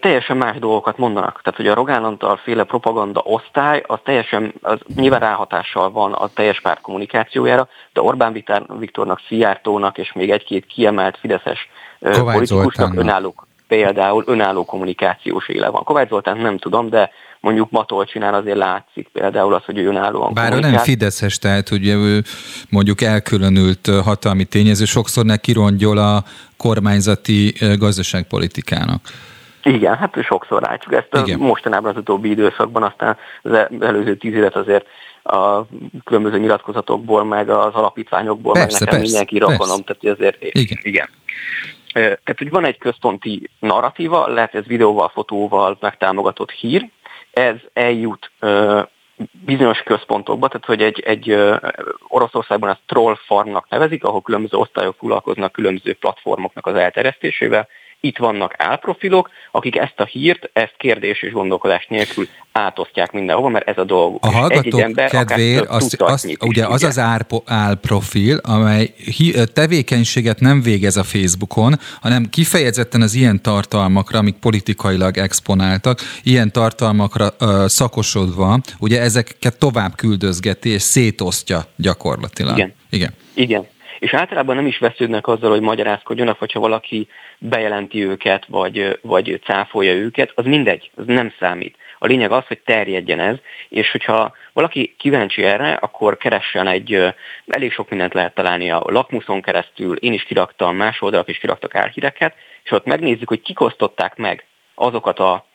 G: Teljesen más dolgokat mondanak. Tehát, hogy a Rogán Antal féle propaganda osztály, az teljesen, az nyilván ráhatással van a teljes párt kommunikációjára, de Orbán Viktornak, Szijjártónak és még egy-két kiemelt fideszes politikusnak önálló, például önálló kommunikációs éle van. Kovács Zoltán nem tudom, de mondjuk Matolcsinál azért látszik például az, hogy ő önállóan
B: Bár ő nem Fideszes, tehát ugye ő mondjuk elkülönült hatalmi tényező, sokszor neki rongyol a kormányzati gazdaságpolitikának.
G: Igen, hát sokszor látjuk ezt. Igen. Mostanában az utóbbi időszakban, aztán az előző tíz évet azért a különböző nyilatkozatokból, meg az alapítványokból, persze, meg nekem persze, mindenki rakonom, tehát azért igen. igen. Tehát, hogy van egy központi narratíva, lehet ez videóval, fotóval megtámogatott hír, ez eljut bizonyos központokba, tehát hogy egy, egy Oroszországban ezt troll farmnak nevezik, ahol különböző osztályok foglalkoznak különböző platformoknak az elterjesztésével, itt vannak álprofilok, akik ezt a hírt, ezt kérdés és gondolkodás nélkül átosztják mindenhova, mert ez a dolguk.
B: A hallgatók ember kedvér, az, az, ugye az az álprofil, amely tevékenységet nem végez a Facebookon, hanem kifejezetten az ilyen tartalmakra, amik politikailag exponáltak, ilyen tartalmakra ö, szakosodva, ugye ezeket tovább küldözgeti és szétosztja gyakorlatilag.
G: Igen.
B: Igen.
G: Igen és általában nem is vesződnek azzal, hogy magyarázkodjanak, hogyha valaki bejelenti őket, vagy, vagy cáfolja őket, az mindegy, az nem számít. A lényeg az, hogy terjedjen ez, és hogyha valaki kíváncsi erre, akkor keressen egy, elég sok mindent lehet találni a lakmuszon keresztül, én is kiraktam, más oldalak is kiraktak álhíreket, és ott megnézzük, hogy kik osztották meg azokat a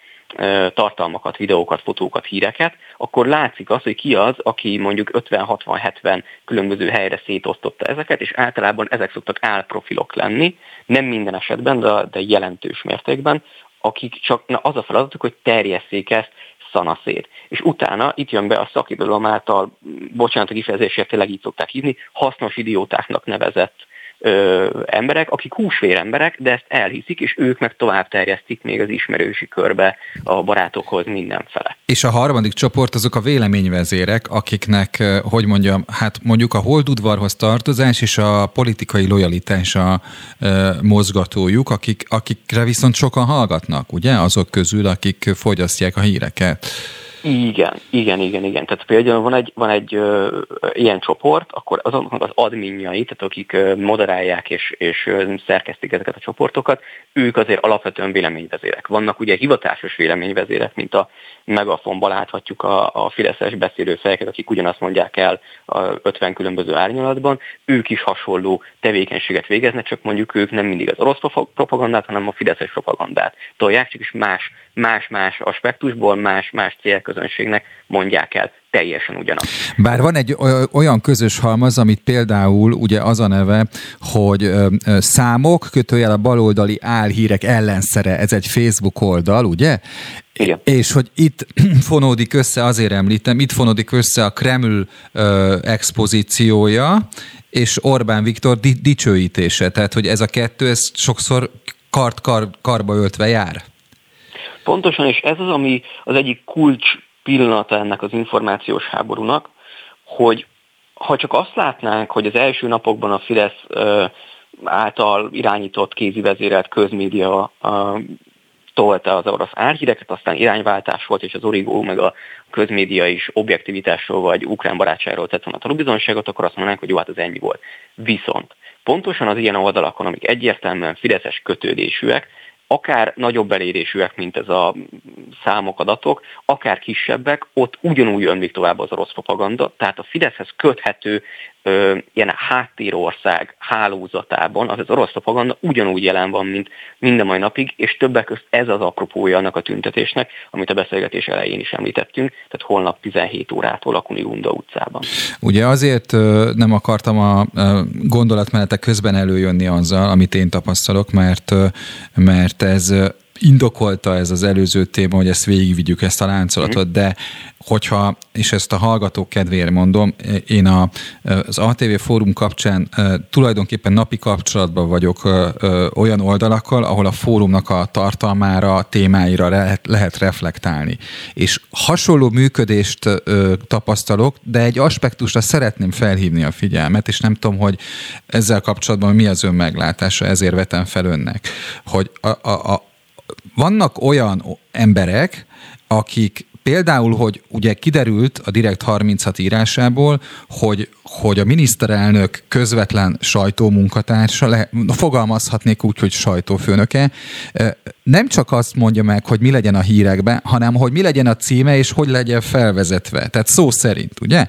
G: tartalmakat, videókat, fotókat, híreket, akkor látszik az, hogy ki az, aki mondjuk 50-60-70 különböző helyre szétosztotta ezeket, és általában ezek szoktak álprofilok lenni, nem minden esetben, de, de jelentős mértékben, akik csak na, az a feladatuk, hogy terjesszék ezt szanaszét. És utána itt jön be a szakirodalom által, bocsánat a kifejezésért tényleg így szokták hívni, hasznos idiótáknak nevezett ö, emberek, akik húsvér emberek, de ezt elhiszik, és ők meg tovább terjesztik még az ismerősi körbe a barátokhoz mindenfele.
B: És a harmadik csoport azok a véleményvezérek, akiknek, hogy mondjam, hát mondjuk a holdudvarhoz tartozás és a politikai lojalitás a e, mozgatójuk, akik, akikre viszont sokan hallgatnak, ugye? Azok közül, akik fogyasztják a híreket.
G: Igen, igen, igen, igen. Tehát például van egy, van egy ö, ilyen csoport, akkor azoknak az adminjai, tehát akik moderálják és, és szerkesztik ezeket a csoportokat, ők azért alapvetően véleményvezérek. Vannak ugye hivatásos véleményvezérek, mint a megafonban láthatjuk a, a Fideszes beszélő fejeket, akik ugyanazt mondják el a 50 különböző árnyalatban, ők is hasonló tevékenységet végeznek, csak mondjuk ők nem mindig az orosz propagandát, hanem a Fideszes propagandát tolják, csak is más, más-más aspektusból, más-más célközönségnek mondják el teljesen ugyanaz.
B: Bár van egy olyan közös halmaz, amit például ugye az a neve, hogy számok, kötőjel a baloldali álhírek ellenszere, ez egy Facebook oldal, ugye?
G: Igen.
B: És hogy itt fonódik össze, azért említem, itt fonódik össze a Kreml ö, expozíciója, és Orbán Viktor di- dicsőítése. Tehát, hogy ez a kettő, ez sokszor kart kar, karba öltve jár.
G: Pontosan, és ez az, ami az egyik kulcs pillanata ennek az információs háborúnak, hogy ha csak azt látnánk, hogy az első napokban a Fidesz által irányított kézi vezérelt közmédia tolta az orosz árhíreket, aztán irányváltás volt, és az Origó meg a közmédia is objektivitásról vagy ukrán barátságról tett volna tanúbizonságot, akkor azt mondanánk, hogy jó, hát az ennyi volt. Viszont pontosan az ilyen oldalakon, amik egyértelműen fideszes kötődésűek, akár nagyobb elérésűek, mint ez a számok, adatok, akár kisebbek, ott ugyanúgy még tovább az orosz propaganda, tehát a Fideszhez köthető ö, ilyen háttérország hálózatában az az orosz propaganda ugyanúgy jelen van, mint minden mai napig, és többek között ez az apropója annak a tüntetésnek, amit a beszélgetés elején is említettünk, tehát holnap 17 órától a Kuniunda utcában.
B: Ugye azért nem akartam a gondolatmenetek közben előjönni azzal, amit én tapasztalok, mert, mert ez indokolta ez az előző téma, hogy ezt végigvigyük, ezt a láncolatot, mm. de hogyha, és ezt a hallgatók kedvéért mondom, én a, az ATV fórum kapcsán tulajdonképpen napi kapcsolatban vagyok olyan oldalakkal, ahol a fórumnak a tartalmára, témáira lehet, lehet reflektálni. És hasonló működést tapasztalok, de egy aspektusra szeretném felhívni a figyelmet, és nem tudom, hogy ezzel kapcsolatban mi az ön meglátása, ezért vetem fel önnek, hogy a, a, a, vannak olyan emberek, akik például, hogy ugye kiderült a Direkt 36 írásából, hogy, hogy a miniszterelnök közvetlen sajtómunkatársa, le, fogalmazhatnék úgy, hogy sajtófőnöke, nem csak azt mondja meg, hogy mi legyen a hírekben, hanem hogy mi legyen a címe, és hogy legyen felvezetve. Tehát szó szerint, ugye?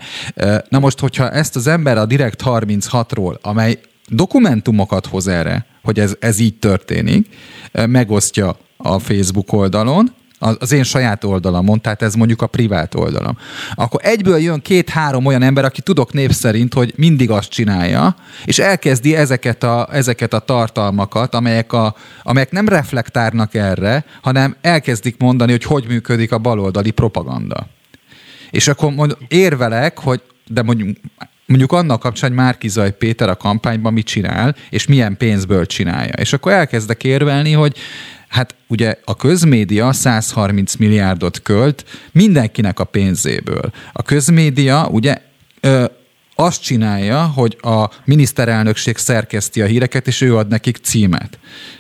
B: Na most, hogyha ezt az ember a Direkt 36-ról, amely dokumentumokat hoz erre, hogy ez, ez így történik, megosztja a Facebook oldalon, az én saját oldalamon, tehát ez mondjuk a privát oldalam, akkor egyből jön két-három olyan ember, aki tudok név szerint, hogy mindig azt csinálja, és elkezdi ezeket a, ezeket a tartalmakat, amelyek, a, amelyek nem reflektálnak erre, hanem elkezdik mondani, hogy hogy működik a baloldali propaganda. És akkor mond, érvelek, hogy de mondjuk mondjuk annak kapcsán, hogy Márkizaj Péter a kampányban mit csinál, és milyen pénzből csinálja. És akkor elkezdek érvelni, hogy Hát ugye a közmédia 130 milliárdot költ mindenkinek a pénzéből. A közmédia ugye ö, azt csinálja, hogy a miniszterelnökség szerkeszti a híreket, és ő ad nekik címet.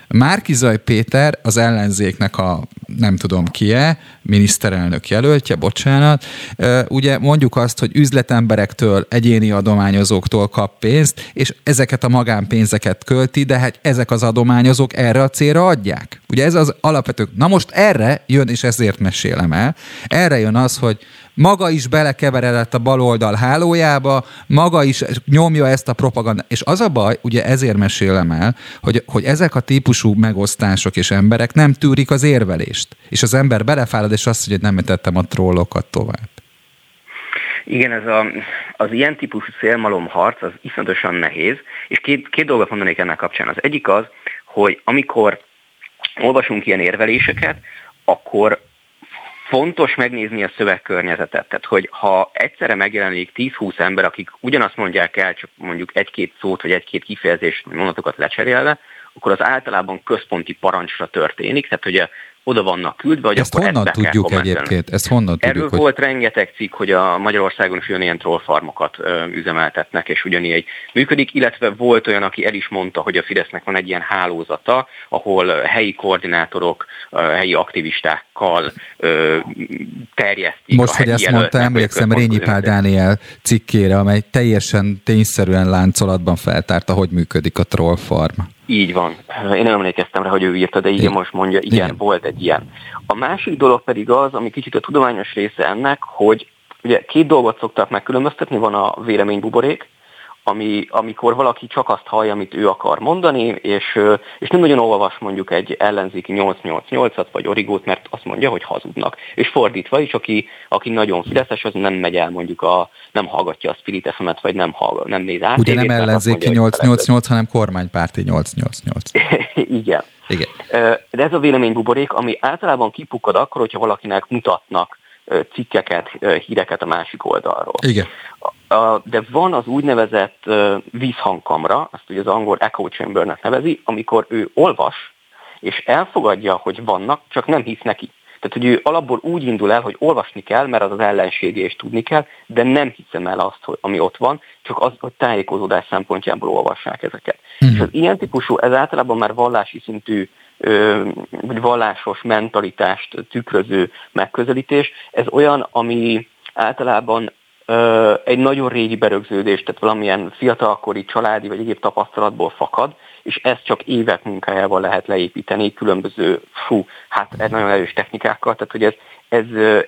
B: Márkizaj Péter az ellenzéknek a nem tudom ki-e, miniszterelnök jelöltje, bocsánat. Ugye mondjuk azt, hogy üzletemberektől, egyéni adományozóktól kap pénzt, és ezeket a magánpénzeket költi, de hát ezek az adományozók erre a célra adják. Ugye ez az alapvető. Na most erre jön, és ezért mesélem el, erre jön az, hogy maga is belekeveredett a baloldal hálójába, maga is nyomja ezt a propagandát. És az a baj, ugye ezért mesélem el, hogy, hogy ezek a típusú megosztások és emberek nem tűrik az érvelést. És az ember belefárad, és azt hogy nem tettem a trollokat tovább.
G: Igen, ez a, az ilyen típusú szélmalom harc az iszonyatosan nehéz, és két, két dolgot mondanék ennek kapcsán. Az egyik az, hogy amikor olvasunk ilyen érveléseket, akkor fontos megnézni a szövegkörnyezetet. Tehát, hogy ha egyszerre megjelenik 10-20 ember, akik ugyanazt mondják el, csak mondjuk egy-két szót vagy egy-két kifejezést, mondatokat lecserélve, akkor az általában központi parancsra történik, tehát hogy oda vannak küldve, hogy
B: ezt
G: akkor
B: honnan ezt tudjuk egyébként? Ezt honnan
G: Erről
B: tudjuk,
G: volt hogy... rengeteg cikk, hogy a Magyarországon is ilyen trollfarmokat ö, üzemeltetnek, és ugyanígy működik, illetve volt olyan, aki el is mondta, hogy a Fidesznek van egy ilyen hálózata, ahol helyi koordinátorok, helyi aktivistákkal ö, terjesztik.
B: Most, hogy ezt mondta, emlékszem Rényi Pál Dániel cikkére, amely teljesen tényszerűen láncolatban feltárta, hogy működik a trollfarm.
G: Így van. Én nem emlékeztem rá, hogy ő írta, de igen, igen. most mondja, igen, igen, volt egy ilyen. A másik dolog pedig az, ami kicsit a tudományos része ennek, hogy ugye két dolgot szoktak megkülönböztetni, van a véleménybuborék, ami, amikor valaki csak azt hallja, amit ő akar mondani, és, és nem nagyon olvas mondjuk egy ellenzéki 888-at vagy origót, mert azt mondja, hogy hazudnak. És fordítva is, aki, aki nagyon fideszes, az nem megy el mondjuk a, nem hallgatja a Spirit fm vagy nem, hallgat, nem néz át.
B: Ugye nem ellenzéki mondja, 888, hanem kormánypárti 888.
G: Igen.
B: Igen.
G: De ez a véleménybuborék, ami általában kipukkad akkor, hogyha valakinek mutatnak cikkeket, híreket a másik oldalról.
B: Igen.
G: De van az úgynevezett vízhangkamra, azt ugye az angol echo chambernek nevezi, amikor ő olvas, és elfogadja, hogy vannak, csak nem hisz neki. Tehát, hogy ő alapból úgy indul el, hogy olvasni kell, mert az az ellensége és tudni kell, de nem hiszem el azt, hogy, ami ott van, csak az, hogy tájékozódás szempontjából olvassák ezeket. Mm. És az ilyen típusú, ez általában már vallási szintű vagy vallásos mentalitást tükröző megközelítés. Ez olyan, ami általában egy nagyon régi berögződés, tehát valamilyen fiatalkori családi vagy egyéb tapasztalatból fakad, és ezt csak évek munkájával lehet leépíteni különböző, fú, hát egy nagyon erős technikákkal, tehát hogy ez, ez,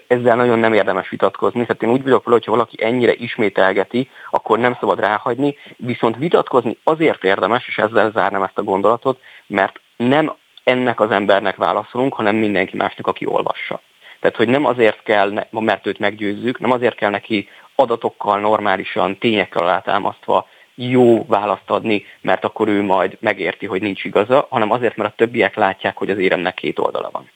G: ezzel nagyon nem érdemes vitatkozni. Tehát én úgy vagyok vele, hogyha valaki ennyire ismételgeti, akkor nem szabad ráhagyni, viszont vitatkozni azért érdemes, és ezzel zárnám ezt a gondolatot, mert nem ennek az embernek válaszolunk, hanem mindenki másnak, aki olvassa. Tehát, hogy nem azért kell, mert őt meggyőzzük, nem azért kell neki adatokkal, normálisan, tényekkel alátámasztva jó választ adni, mert akkor ő majd megérti, hogy nincs igaza, hanem azért, mert a többiek látják, hogy az éremnek két oldala van.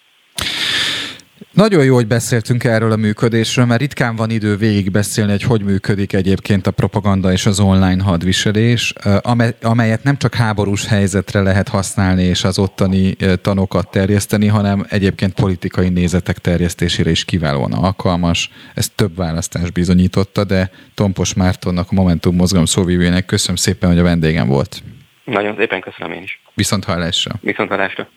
B: Nagyon jó, hogy beszéltünk erről a működésről, mert ritkán van idő végigbeszélni, hogy hogy működik egyébként a propaganda és az online hadviselés, amelyet nem csak háborús helyzetre lehet használni és az ottani tanokat terjeszteni, hanem egyébként politikai nézetek terjesztésére is kiválóan alkalmas. Ez több választás bizonyította, de Tompos Mártonnak, a Momentum mozgalom szóvívőjének köszönöm szépen, hogy a vendégem volt.
G: Nagyon szépen köszönöm én is.
B: Viszont hallásra.
G: Viszont hallásra.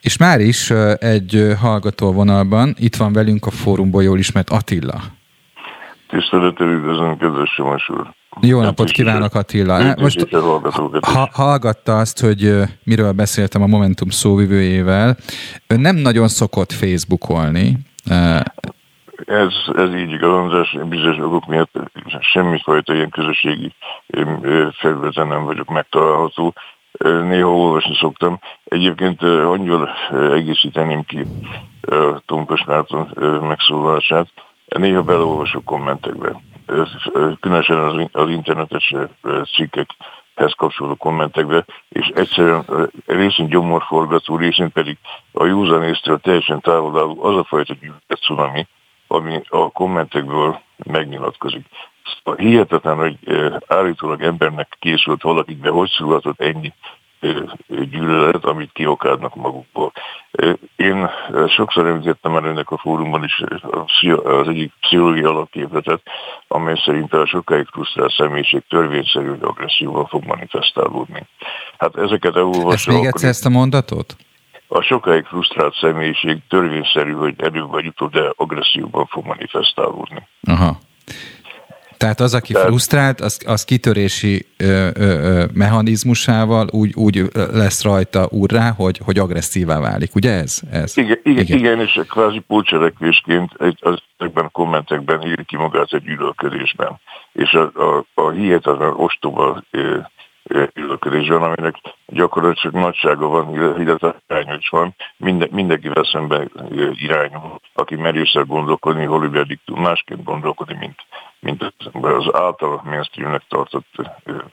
B: És már is egy hallgató vonalban, itt van velünk a fórumból jól ismert Attila.
H: Tisztelettel üdvözlöm, kedves Simos úr.
B: Jó napot kívánok, Attila. Most ha, hallgatta azt, hogy miről beszéltem a Momentum szóvivőjével. Ön nem nagyon szokott Facebookolni.
H: Ez, ez így igaz, András, bizonyos okok miatt semmifajta ilyen közösségi felületen nem vagyok megtalálható néha olvasni szoktam. Egyébként annyival egészíteném ki Tompas Márton megszólalását, néha beleolvasok kommentekbe. Különösen az, internetes cikkekhez kapcsolódó kommentekbe, és egyszerűen részint gyomorforgató, részint pedig a józanésztől teljesen távol álló az a fajta gyűlölet ami a kommentekből megnyilatkozik. Hihetetlen, hogy állítólag embernek készült valakikbe, hogy született ennyi gyűlölet, amit kiokádnak magukból. Én sokszor említettem el önnek a fórumban is az egyik pszichológiai alapképletet, amely szerint a sokáig frusztrált személyiség törvényszerű, hogy agresszióval fog manifestálódni. Hát ezeket elolvasva...
B: Ezt még egyszer ezt a mondatot?
H: A sokáig frusztrált személyiség törvényszerű, hogy előbb vagy utóbb, de agresszióban fog manifestálódni.
B: Aha. Tehát az, aki Tehát... frusztrált, az, az kitörési ö, ö, ö, mechanizmusával úgy, úgy lesz rajta úrrá, hogy, hogy agresszívá válik. Ugye ez? ez?
H: Igen, igen, igen. igen, és kvázi pócselekvésként ezekben a kommentekben ír ki magát egy gyűlölködésben. És a, a, a hihetetlen ostoba ülködésben, aminek gyakorlatilag nagysága van, illetve irány is van, Minden, mindenkivel szemben irányul, aki merészer gondolkodni, hol pedig tud másként gondolkodni, mint, mint az által mainstreamnek tartott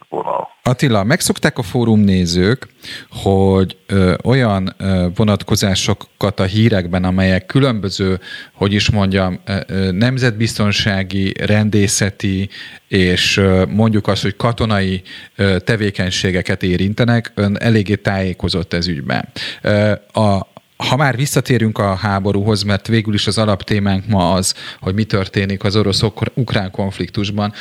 H: vonal.
B: Attila, megszokták a fórum nézők, hogy ö, olyan ö, vonatkozásokat a hírekben, amelyek különböző, hogy is mondjam, ö, nemzetbiztonsági, rendészeti és ö, mondjuk azt, hogy katonai ö, tevékenységeket érintenek, ön eléggé tájékozott ez ügyben. Ö, a, ha már visszatérünk a háborúhoz, mert végül is az alaptémánk ma az, hogy mi történik az orosz-ukrán konfliktusban,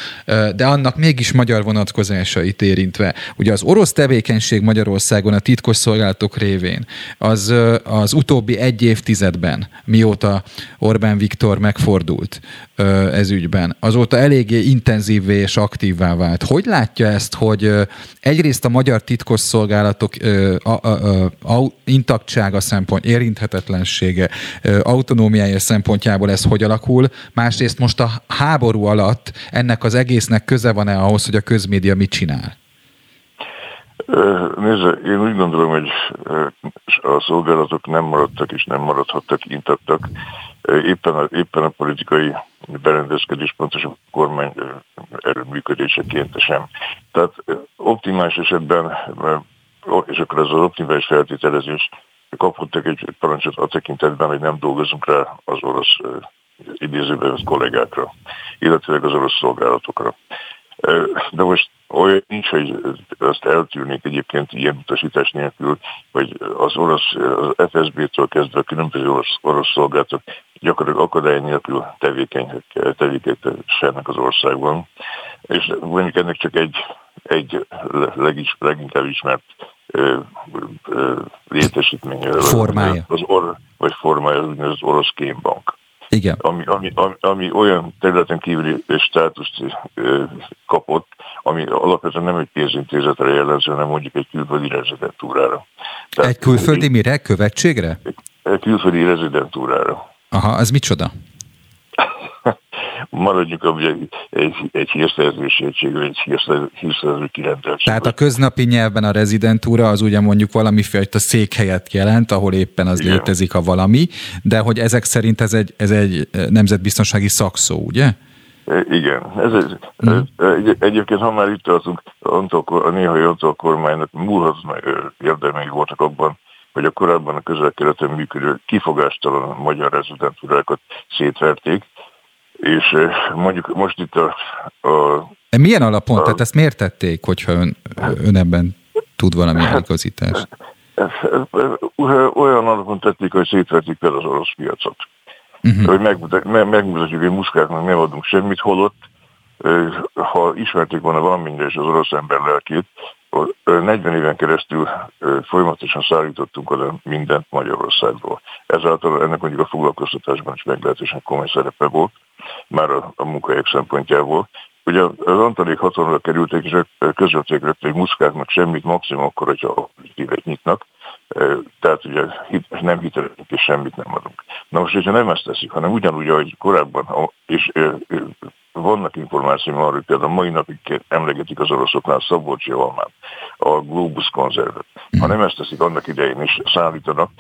B: de annak mégis magyar vonatkozásait érintve. Ugye az orosz tevékenység Magyarországon a titkos szolgálatok révén az, az utóbbi egy évtizedben, mióta Orbán Viktor megfordult ez ügyben, azóta eléggé intenzívvé és aktívvá vált. Hogy látja ezt, hogy egyrészt a magyar titkos szolgálatok intaktsága szempont érinthetetlensége, autonómiája szempontjából ez hogy alakul, másrészt most a háború alatt ennek az egésznek köze van-e ahhoz, hogy a közmédia mit csinál?
H: Nézze, én úgy gondolom, hogy a szolgálatok nem maradtak és nem maradhattak intaktak. Éppen a, éppen a politikai berendezkedés, pontosan kormány erőműködéseként sem. Tehát optimális esetben, és akkor ez az optimális feltételezés kaphattak egy parancsot a tekintetben, hogy nem dolgozunk rá az orosz idézőben kollégákra, illetve az orosz szolgálatokra. De most olyan nincs, hogy azt eltűrnék egyébként ilyen utasítás nélkül, hogy az orosz, az FSB-től kezdve a különböző orosz, orosz szolgálatok gyakorlatilag akadály nélkül tevékenykednek az országban. És mondjuk ennek csak egy, egy legis, leginkább ismert létesítménye.
B: Formája.
H: Az or, vagy formája, az úgynevezett orosz kémbank.
B: Igen.
H: Ami, ami, ami, ami olyan területen kívüli státuszt kapott, ami alapvetően nem egy pénzintézetre jellemző, hanem mondjuk egy külföldi rezidentúrára.
B: Tehát egy külföldi mire? Követségre?
H: Egy, egy külföldi rezidentúrára.
B: Aha, az micsoda?
H: maradjunk a egy, egy, egy hírszerzőség, egy hírszerző kirendeltség.
B: Tehát a köznapi nyelven a rezidentúra az ugye mondjuk valamifajta székhelyet jelent, ahol éppen az Igen. létezik a valami, de hogy ezek szerint ez egy, ez egy nemzetbiztonsági szakszó, ugye?
H: E, igen. Ez egy, hmm. egy, egyébként, ha már itt tartunk, a néhai Antal kormánynak múlhat érdemei voltak abban, hogy a korábban a közel-keleten működő kifogástalan magyar rezidentúrákat szétverték, és mondjuk most itt a... a
B: Milyen alapon? A, Tehát ezt miért tették, hogyha ön, ön ebben tud valami hát, igazítást?
H: Olyan alapon tették, hogy szétvetik fel az orosz piacot. Uh-huh. Hogy megmutatjuk, hogy muszkáknak nem adunk semmit, holott ha ismerték volna valamire és az orosz ember lelkét, 40 éven keresztül folyamatosan szállítottunk oda mindent Magyarországról. Ezáltal ennek mondjuk a foglalkoztatásban is meglehetősen komoly szerepe volt, már a, a munkahelyek szempontjából. Ugye az Antalék hatalomra kerültek, és közölték hogy muszkáknak semmit, maximum akkor, hogyha évet nyitnak, tehát ugye nem hitelezünk és semmit nem adunk. Na most, hogyha nem ezt teszik, hanem ugyanúgy, ahogy korábban, és vannak információim arról, hogy például mai napig emlegetik az oroszoknál Szabolcsi almát, a Globus konzervet. Ha nem ezt teszik, annak idején is szállítanak,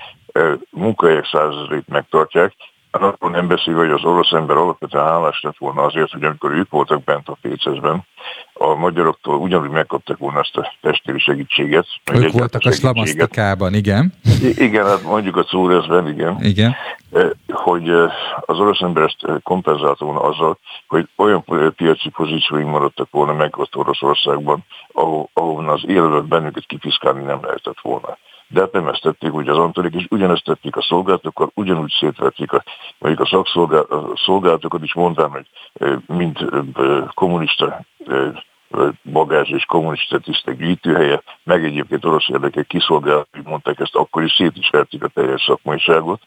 H: munkahelyek százezrét megtartják, akkor nem beszélve, hogy az orosz ember alapvetően hálás lett volna azért, hogy amikor ők voltak bent a Pécezben, a magyaroktól ugyanúgy megkaptak volna ezt a testvéri segítséget.
B: Ők voltak a szlamasztikában, igen.
H: I- igen, hát mondjuk a Czúrezben, igen.
B: Igen.
H: E, hogy e, az orosz ember ezt kompenzált volna azzal, hogy olyan piaci pozícióink maradtak volna meg ott Oroszországban, ahol, ahol az életet bennünket kifiszkálni nem lehetett volna de hát nem ezt tették ugye az Antonik, és ugyanezt tették a szolgálatokkal, ugyanúgy szétvették a, mondjuk a szakszolgálatokat is mondván, hogy mint kommunista bagázs és kommunista tisztek gyűjtőhelye, meg egyébként orosz érdekek kiszolgált, mondták ezt, akkor is szét is verték a teljes szakmaiságot,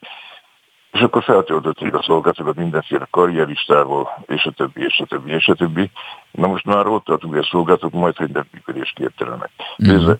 H: és akkor feltöltötték a szolgálatokat mindenféle karrieristával, és a többi, és a többi, és a többi. Na most már ott tartunk, hogy a szolgálatok majd, hogy nem működésképtelenek. Mm.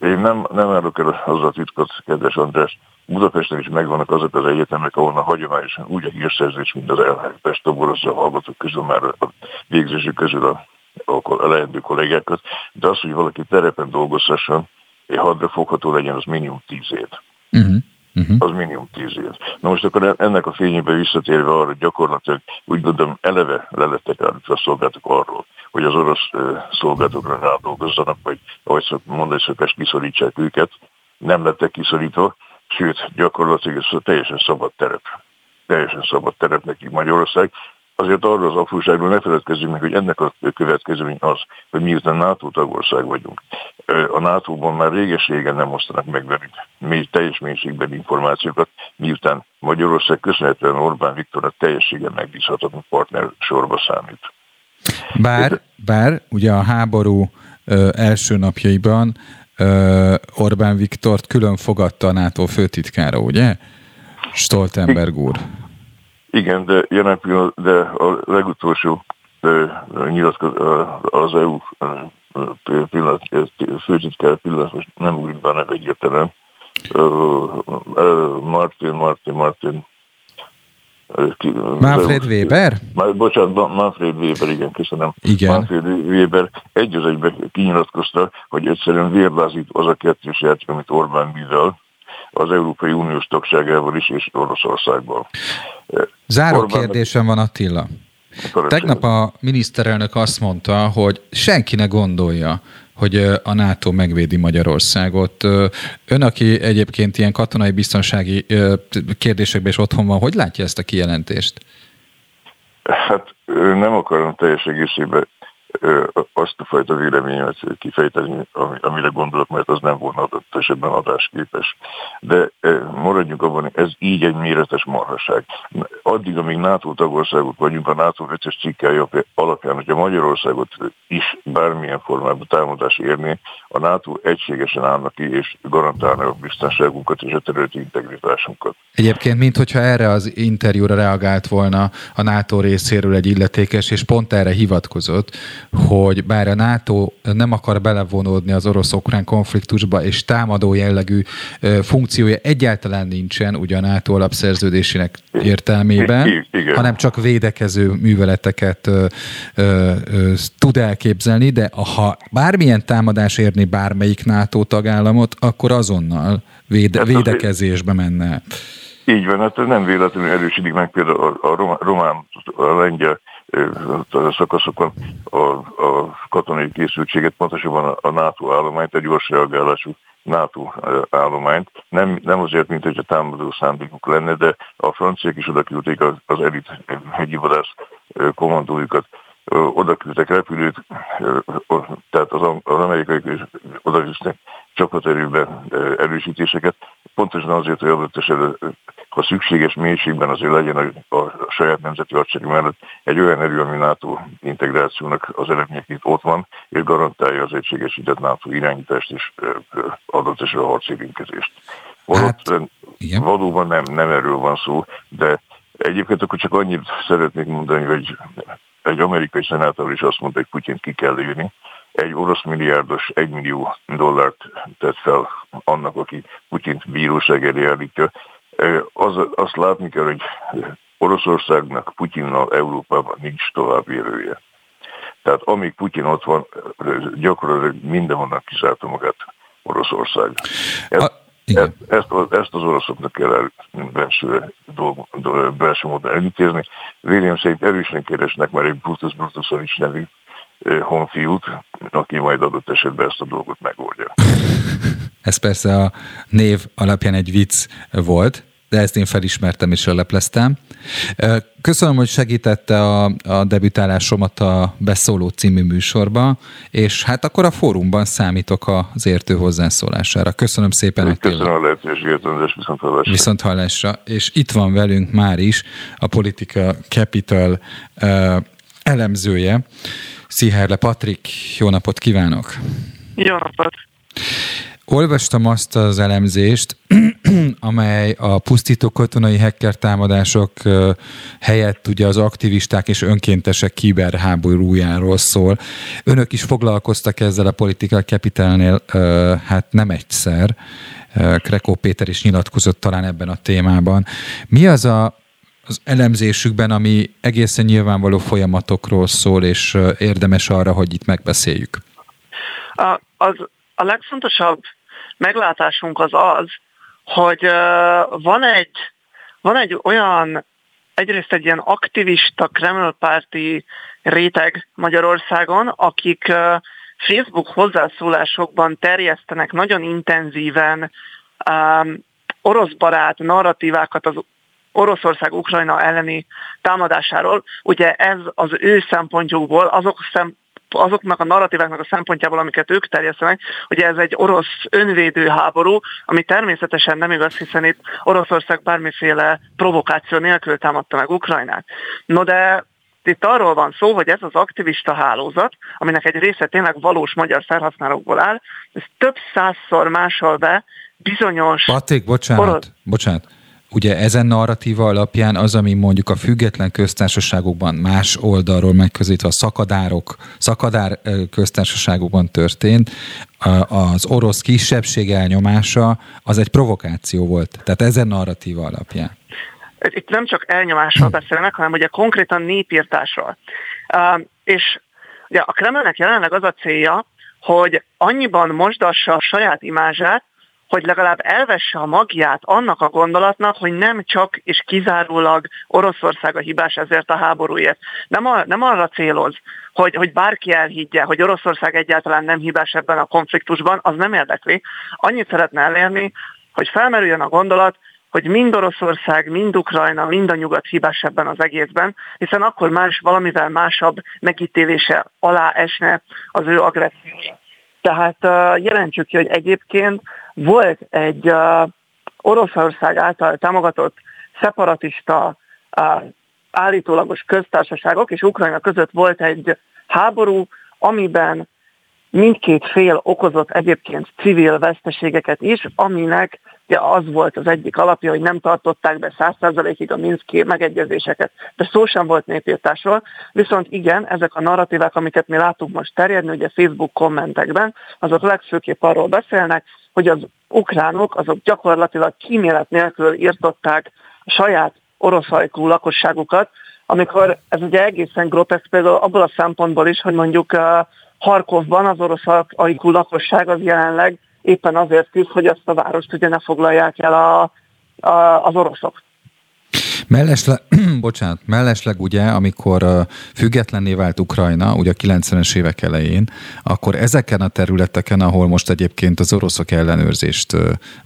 H: Én nem, nem állok el az a titkot, kedves András, Budapesten is megvannak azok az egyetemek, ahol a hagyományosan úgy a hírszerzés, mint az elhelyezést toborozzá hallgatók közül már a végzésük közül a, a, a lehető kollégákat, de az, hogy valaki terepen dolgozhasson, és hadra fogható legyen, az minimum tíz év. Mm-hmm uh-huh. az minimum tíz év. Na most akkor ennek a fényében visszatérve arra, gyakorlatilag úgy gondolom eleve le lettek állítva a szolgálatok arról, hogy az orosz szolgálatokra rádolgozzanak, vagy ahogy mondani szokás, kiszorítsák őket, nem lettek kiszorítva, sőt, gyakorlatilag ez teljesen szabad terep. Teljesen szabad terep nekik Magyarország, azért arról az apróságról ne feledkezzünk meg, hogy ennek a következmény az, hogy miután NATO tagország vagyunk, a NATO-ban már réges-régen nem osztanak meg velünk mély, teljes mélységben információkat, miután Magyarország köszönhetően Orbán Viktornak teljességen megbízhatatlan partner sorba számít.
B: Bár, bár ugye a háború ö, első napjaiban ö, Orbán Viktort külön fogadta a NATO főtitkára, ugye? Stoltenberg úr.
H: Igen, de jelen pillanat, de a legutolsó nyilatkoz, az EU pillanat, főtitkár pillanat, most nem úgy be neve egyértelműen. Martin, Martin, Martin.
B: Manfred Weber?
H: Már, bocsánat, Manfred Weber, igen, köszönöm.
B: Igen.
H: Manfred Weber egy az egyben kinyilatkozta, hogy egyszerűen vérbázít az a kettős játék, amit Orbán művel, az Európai Uniós tagságával is, és Oroszországban.
B: Záró Orbán kérdésem van Attila. Tegnap a miniszterelnök azt mondta, hogy senki ne gondolja, hogy a NATO megvédi Magyarországot. Ön, aki egyébként ilyen katonai biztonsági kérdésekben is otthon van, hogy látja ezt a kijelentést?
H: Hát nem akarom teljes egészében azt a fajta véleményemet kifejteni, amire gondolok, mert az nem volna adott esetben adásképes. De maradjunk abban, ez így egy méretes marhaság. Addig, amíg NATO tagországok vagyunk, a NATO 5 cikkelje alapján, hogyha Magyarországot is bármilyen formában támadás érni, a NATO egységesen állnak ki, és garantálna a biztonságunkat és a területi integritásunkat.
B: Egyébként, mintha erre az interjúra reagált volna a NATO részéről egy illetékes, és pont erre hivatkozott, hogy bár a NATO nem akar belevonódni az orosz-ukrán konfliktusba, és támadó jellegű funkciója egyáltalán nincsen, ugye a NATO alapszerződésének értelmében, Igen. hanem csak védekező műveleteket ö, ö, ö, tud elképzelni, de ha bármilyen támadás érni bármelyik NATO tagállamot, akkor azonnal véde, hát védekezésbe menne.
H: Így van, hát nem véletlenül erősítik meg például a, a román, a lengyel szakaszokon a, a katonai készültséget, pontosabban a NATO állományt, egy gyors reagálású NATO állományt. Nem, nem azért, mint hogy a támadó szándékuk lenne, de a franciák is oda küldték az, az elit hegyi vadász kommandójukat, oda küldtek repülőt, tehát az, az amerikai oda küldtek csapaterőben erősítéseket, pontosan azért, hogy adott esetben, ha szükséges mélységben azért legyen a, a saját nemzeti hadsereg mellett egy olyan erő, ami NATO integrációnak az eredményeként ott van, és garantálja az egységesített NATO irányítást és adott esetben a harcérinkezést. Hát, igen. valóban nem, nem erről van szó, de egyébként akkor csak annyit szeretnék mondani, hogy egy amerikai szenátor is azt mondta, hogy Putyint ki kell írni, egy orosz milliárdos egy millió dollárt tett fel annak, aki Putyint bíróság elé állítja. Az, azt látni kell, hogy Oroszországnak Putyinnal Európában nincs tovább jövője. Tehát amíg Putyin ott van, gyakorlatilag mindenhonnan kizárta magát Oroszország. Ez,
B: a,
H: Igen. Ezt, ezt az oroszoknak kell belső, dolg, belső módon elintézni. Véleményem szerint erősen keresnek már egy Brutus Brutusovics nevű honfiút, aki majd adott esetben ezt a dolgot megoldja.
B: Ez persze a név alapján egy vicc volt, de ezt én felismertem és lepleztem. Köszönöm, hogy segítette a, a debütálásomat a Beszóló című műsorba, és hát akkor a fórumban számítok az értő hozzászólására. Köszönöm szépen,
H: hogy Köszönöm a lehetőséget, András, viszont hallásra.
B: Viszont hallásra. És itt van velünk már is a Politika Capital uh, elemzője, Sziherle Patrik. Jó napot kívánok!
I: Jó napot!
B: Olvastam azt az elemzést, amely a pusztító katonai hacker támadások helyett ugye az aktivisták és önkéntesek kiberháborújáról szól. Önök is foglalkoztak ezzel a Political Capitalnél, hát nem egyszer. Krekó Péter is nyilatkozott talán ebben a témában. Mi az a, az elemzésükben, ami egészen nyilvánvaló folyamatokról szól, és érdemes arra, hogy itt megbeszéljük?
I: A, az, a legfontosabb meglátásunk az az, hogy van egy, van egy olyan, egyrészt egy ilyen aktivista Kreml párti réteg Magyarországon, akik Facebook hozzászólásokban terjesztenek nagyon intenzíven um, orosz barát narratívákat az Oroszország Ukrajna elleni támadásáról. Ugye ez az ő szempontjukból, azok szem, azoknak a narratíváknak a szempontjából, amiket ők terjesztenek, hogy ez egy orosz önvédő háború, ami természetesen nem igaz, hiszen itt Oroszország bármiféle provokáció nélkül támadta meg Ukrajnát. No de itt arról van szó, hogy ez az aktivista hálózat, aminek egy része tényleg valós magyar felhasználókból áll, ez több százszor másol be bizonyos...
B: Patrik, bocsánat, orosz... bocsánat ugye ezen narratíva alapján az, ami mondjuk a független köztársaságokban más oldalról megközelítve a szakadárok, szakadár köztársaságokban történt, az orosz kisebbség elnyomása, az egy provokáció volt. Tehát ezen narratíva alapján.
I: Itt nem csak elnyomásról hm. beszélnek, hanem ugye konkrétan népírtásról. És ugye a Kremlnek jelenleg az a célja, hogy annyiban mosdassa a saját imázsát, hogy legalább elvesse a magját annak a gondolatnak, hogy nem csak és kizárólag Oroszország a hibás ezért a háborúért. Nem, a, nem arra céloz, hogy, hogy bárki elhiggye, hogy Oroszország egyáltalán nem hibás ebben a konfliktusban, az nem érdekli. Annyit szeretne elérni, hogy felmerüljön a gondolat, hogy mind Oroszország, mind Ukrajna, mind a nyugat hibás ebben az egészben, hiszen akkor más valamivel másabb megítélése alá esne az ő agressziója. Tehát uh, jelentsük ki, hogy egyébként volt egy Oroszország által támogatott szeparatista állítólagos köztársaságok és Ukrajna között volt egy háború, amiben mindkét fél okozott egyébként civil veszteségeket is, aminek ja, az volt az egyik alapja, hogy nem tartották be 100%-ig a Minszki megegyezéseket. De szó sem volt népírtásról, viszont igen, ezek a narratívák, amiket mi látunk most terjedni, ugye Facebook kommentekben, azok legfőképp arról beszélnek, hogy az ukránok azok gyakorlatilag kímélet nélkül írtották a saját oroszajkú lakosságukat, amikor ez ugye egészen groteszk például abból a szempontból is, hogy mondjuk uh, Harkovban az orosz ajkú lakosság az jelenleg éppen azért küzd, hogy azt a várost ugye ne foglalják el a, a, az oroszok.
B: Mellesleg, bocsánat, mellesleg ugye, amikor uh, függetlenné vált Ukrajna, ugye a 90-es évek elején, akkor ezeken a területeken, ahol most egyébként az oroszok ellenőrzést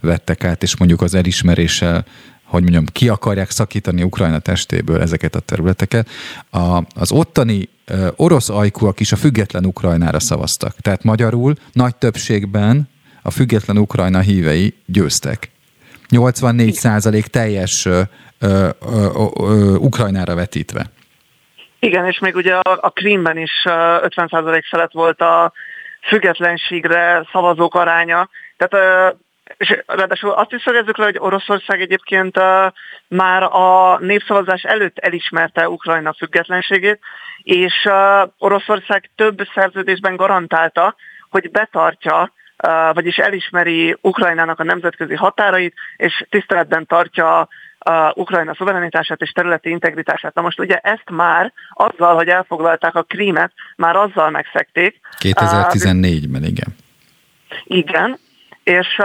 B: vettek át, és mondjuk az elismeréssel hogy mondjam, ki akarják szakítani Ukrajna testéből ezeket a területeket, a, az ottani uh, orosz ajkúak is a független Ukrajnára szavaztak. Tehát magyarul nagy többségben a független Ukrajna hívei győztek. 84 százalék teljes ö, ö, ö, Ukrajnára vetítve.
I: Igen, és még ugye a, a Krímben is 50 százalék felett volt a függetlenségre szavazók aránya. Tehát és ráadásul azt is szögezzük le, hogy Oroszország egyébként uh, már a népszavazás előtt elismerte Ukrajna függetlenségét, és uh, Oroszország több szerződésben garantálta, hogy betartja vagyis elismeri Ukrajnának a nemzetközi határait, és tiszteletben tartja a Ukrajna szuverenitását és területi integritását. Na most ugye ezt már azzal, hogy elfoglalták a krímet, már azzal megszekték.
B: 2014-ben, igen.
I: Igen, és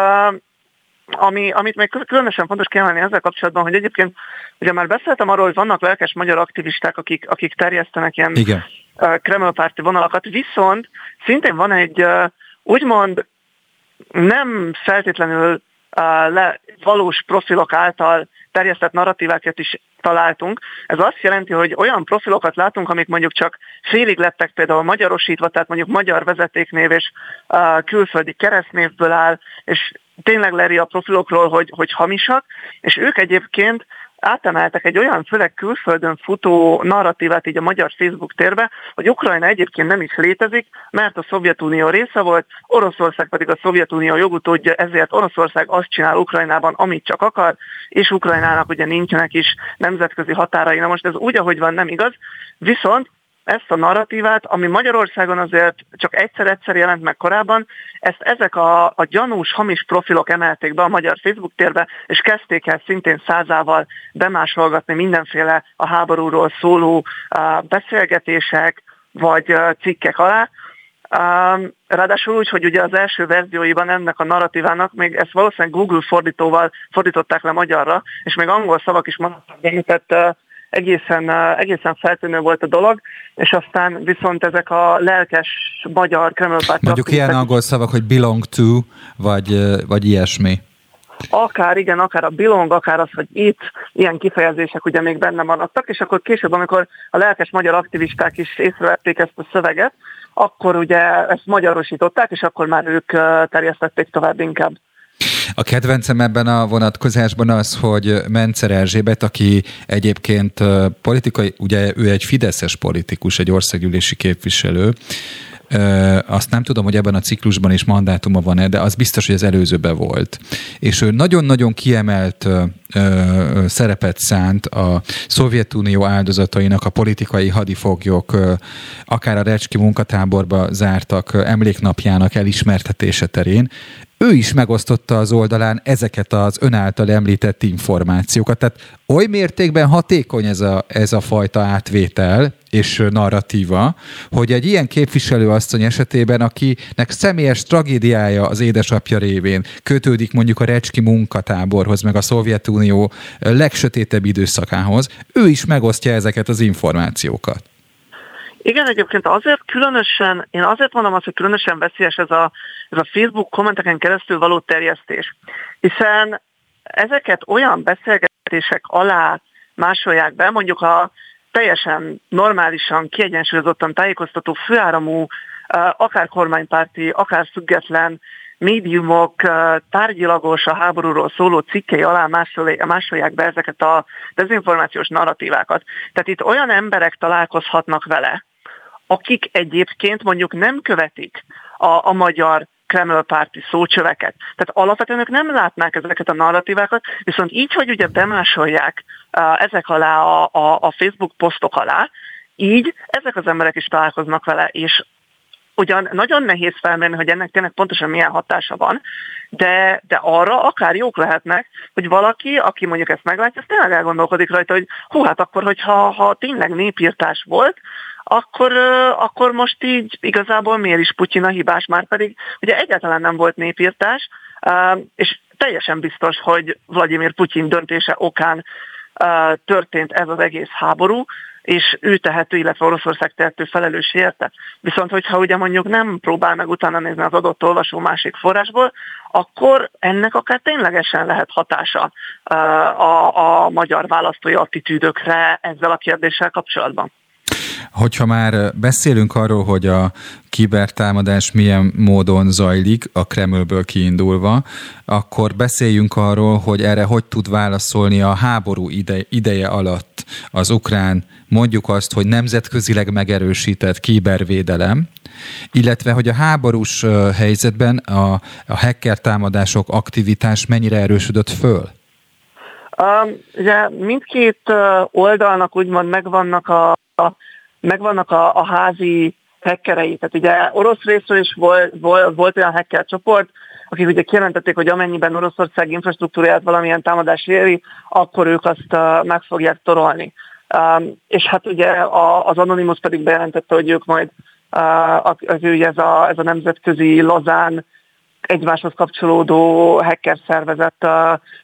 I: ami, amit még különösen fontos kiemelni ezzel kapcsolatban, hogy egyébként ugye már beszéltem arról, hogy vannak lelkes magyar aktivisták, akik, akik terjesztenek ilyen Igen. Kreml-párti vonalakat, viszont szintén van egy úgymond nem feltétlenül le, valós profilok által terjesztett narratívákat is találtunk. Ez azt jelenti, hogy olyan profilokat látunk, amik mondjuk csak félig lettek például magyarosítva, tehát mondjuk magyar vezetéknév és uh, külföldi keresztnévből áll, és tényleg leri a profilokról, hogy, hogy hamisak, és ők egyébként átemeltek egy olyan főleg külföldön futó narratívát így a magyar Facebook térbe, hogy Ukrajna egyébként nem is létezik, mert a Szovjetunió része volt, Oroszország pedig a Szovjetunió jogutódja, ezért Oroszország azt csinál Ukrajnában, amit csak akar, és Ukrajnának ugye nincsenek is nemzetközi határai. Na most ez úgy, ahogy van, nem igaz, viszont ezt a narratívát, ami Magyarországon azért csak egyszer-egyszer jelent meg korábban, ezt ezek a, a gyanús, hamis profilok emelték be a magyar Facebook térbe, és kezdték el szintén százával bemásolgatni mindenféle a háborúról szóló uh, beszélgetések vagy uh, cikkek alá. Um, ráadásul úgy, hogy ugye az első verzióiban ennek a narratívának még ezt valószínűleg Google fordítóval fordították le magyarra, és még angol szavak is maradtak benne, tehát uh, egészen, egészen feltűnő volt a dolog, és aztán viszont ezek a lelkes magyar Kremlpárti
B: Mondjuk ilyen angol szavak, hogy belong to, vagy, vagy ilyesmi.
I: Akár igen, akár a belong, akár az, hogy itt ilyen kifejezések ugye még benne maradtak, és akkor később, amikor a lelkes magyar aktivisták is észrevették ezt a szöveget, akkor ugye ezt magyarosították, és akkor már ők terjesztették tovább inkább.
B: A kedvencem ebben a vonatkozásban az, hogy Mencer Erzsébet, aki egyébként politikai, ugye ő egy fideszes politikus, egy országgyűlési képviselő, azt nem tudom, hogy ebben a ciklusban is mandátuma van-e, de az biztos, hogy az előzőben volt. És ő nagyon-nagyon kiemelt szerepet szánt a Szovjetunió áldozatainak, a politikai hadifoglyok, akár a Recski munkatáborba zártak emléknapjának elismertetése terén ő is megosztotta az oldalán ezeket az ön által említett információkat. Tehát oly mértékben hatékony ez a, ez a fajta átvétel és narratíva, hogy egy ilyen képviselő asszony esetében, akinek személyes tragédiája az édesapja révén kötődik mondjuk a Recski munkatáborhoz, meg a Szovjetunió legsötétebb időszakához, ő is megosztja ezeket az információkat.
I: Igen, egyébként azért különösen, én azért mondom azt, hogy különösen veszélyes ez a, ez a Facebook kommenteken keresztül való terjesztés, hiszen ezeket olyan beszélgetések alá másolják be, mondjuk a teljesen normálisan, kiegyensúlyozottan tájékoztató főáramú, akár kormánypárti, akár független médiumok tárgyilagos a háborúról szóló cikkei alá másolják be ezeket a dezinformációs narratívákat. Tehát itt olyan emberek találkozhatnak vele, akik egyébként mondjuk nem követik a, a magyar Kreml párti szócsöveket. Tehát alapvetően ők nem látnák ezeket a narratívákat, viszont így, hogy ugye bemásolják ezek alá a, a, a Facebook posztok alá, így ezek az emberek is találkoznak vele, és ugyan nagyon nehéz felmérni, hogy ennek tényleg pontosan milyen hatása van, de, de arra akár jók lehetnek, hogy valaki, aki mondjuk ezt meglátja, az tényleg elgondolkodik rajta, hogy hú, hát akkor, hogyha ha tényleg népírtás volt, akkor, akkor most így igazából miért is Putyin a hibás, már pedig ugye egyáltalán nem volt népírtás, és teljesen biztos, hogy Vladimir Putyin döntése okán történt ez az egész háború, és ő tehető, illetve Oroszország tehető felelős érte. Viszont, hogyha ugye mondjuk nem próbál meg utána nézni az adott olvasó másik forrásból, akkor ennek akár ténylegesen lehet hatása a, a magyar választói attitűdökre ezzel a kérdéssel kapcsolatban.
B: Hogyha már beszélünk arról, hogy a kibertámadás milyen módon zajlik a Kremlből kiindulva, akkor beszéljünk arról, hogy erre hogy tud válaszolni a háború ide, ideje alatt az ukrán, mondjuk azt, hogy nemzetközileg megerősített kibervédelem, illetve hogy a háborús helyzetben a, a hacker támadások aktivitás mennyire erősödött föl?
I: Um, ugye mindkét oldalnak úgymond megvannak a, a megvannak a, a házi hackerei. Tehát ugye orosz részről is volt, volt, volt olyan hacker csoport, akik ugye kijelentették, hogy amennyiben Oroszország infrastruktúráját valamilyen támadás éri, akkor ők azt uh, meg fogják torolni. Um, és hát ugye a, az Anonymous pedig bejelentette, hogy ők majd uh, az, ez, a, ez a nemzetközi lazán egymáshoz kapcsolódó hacker szervezet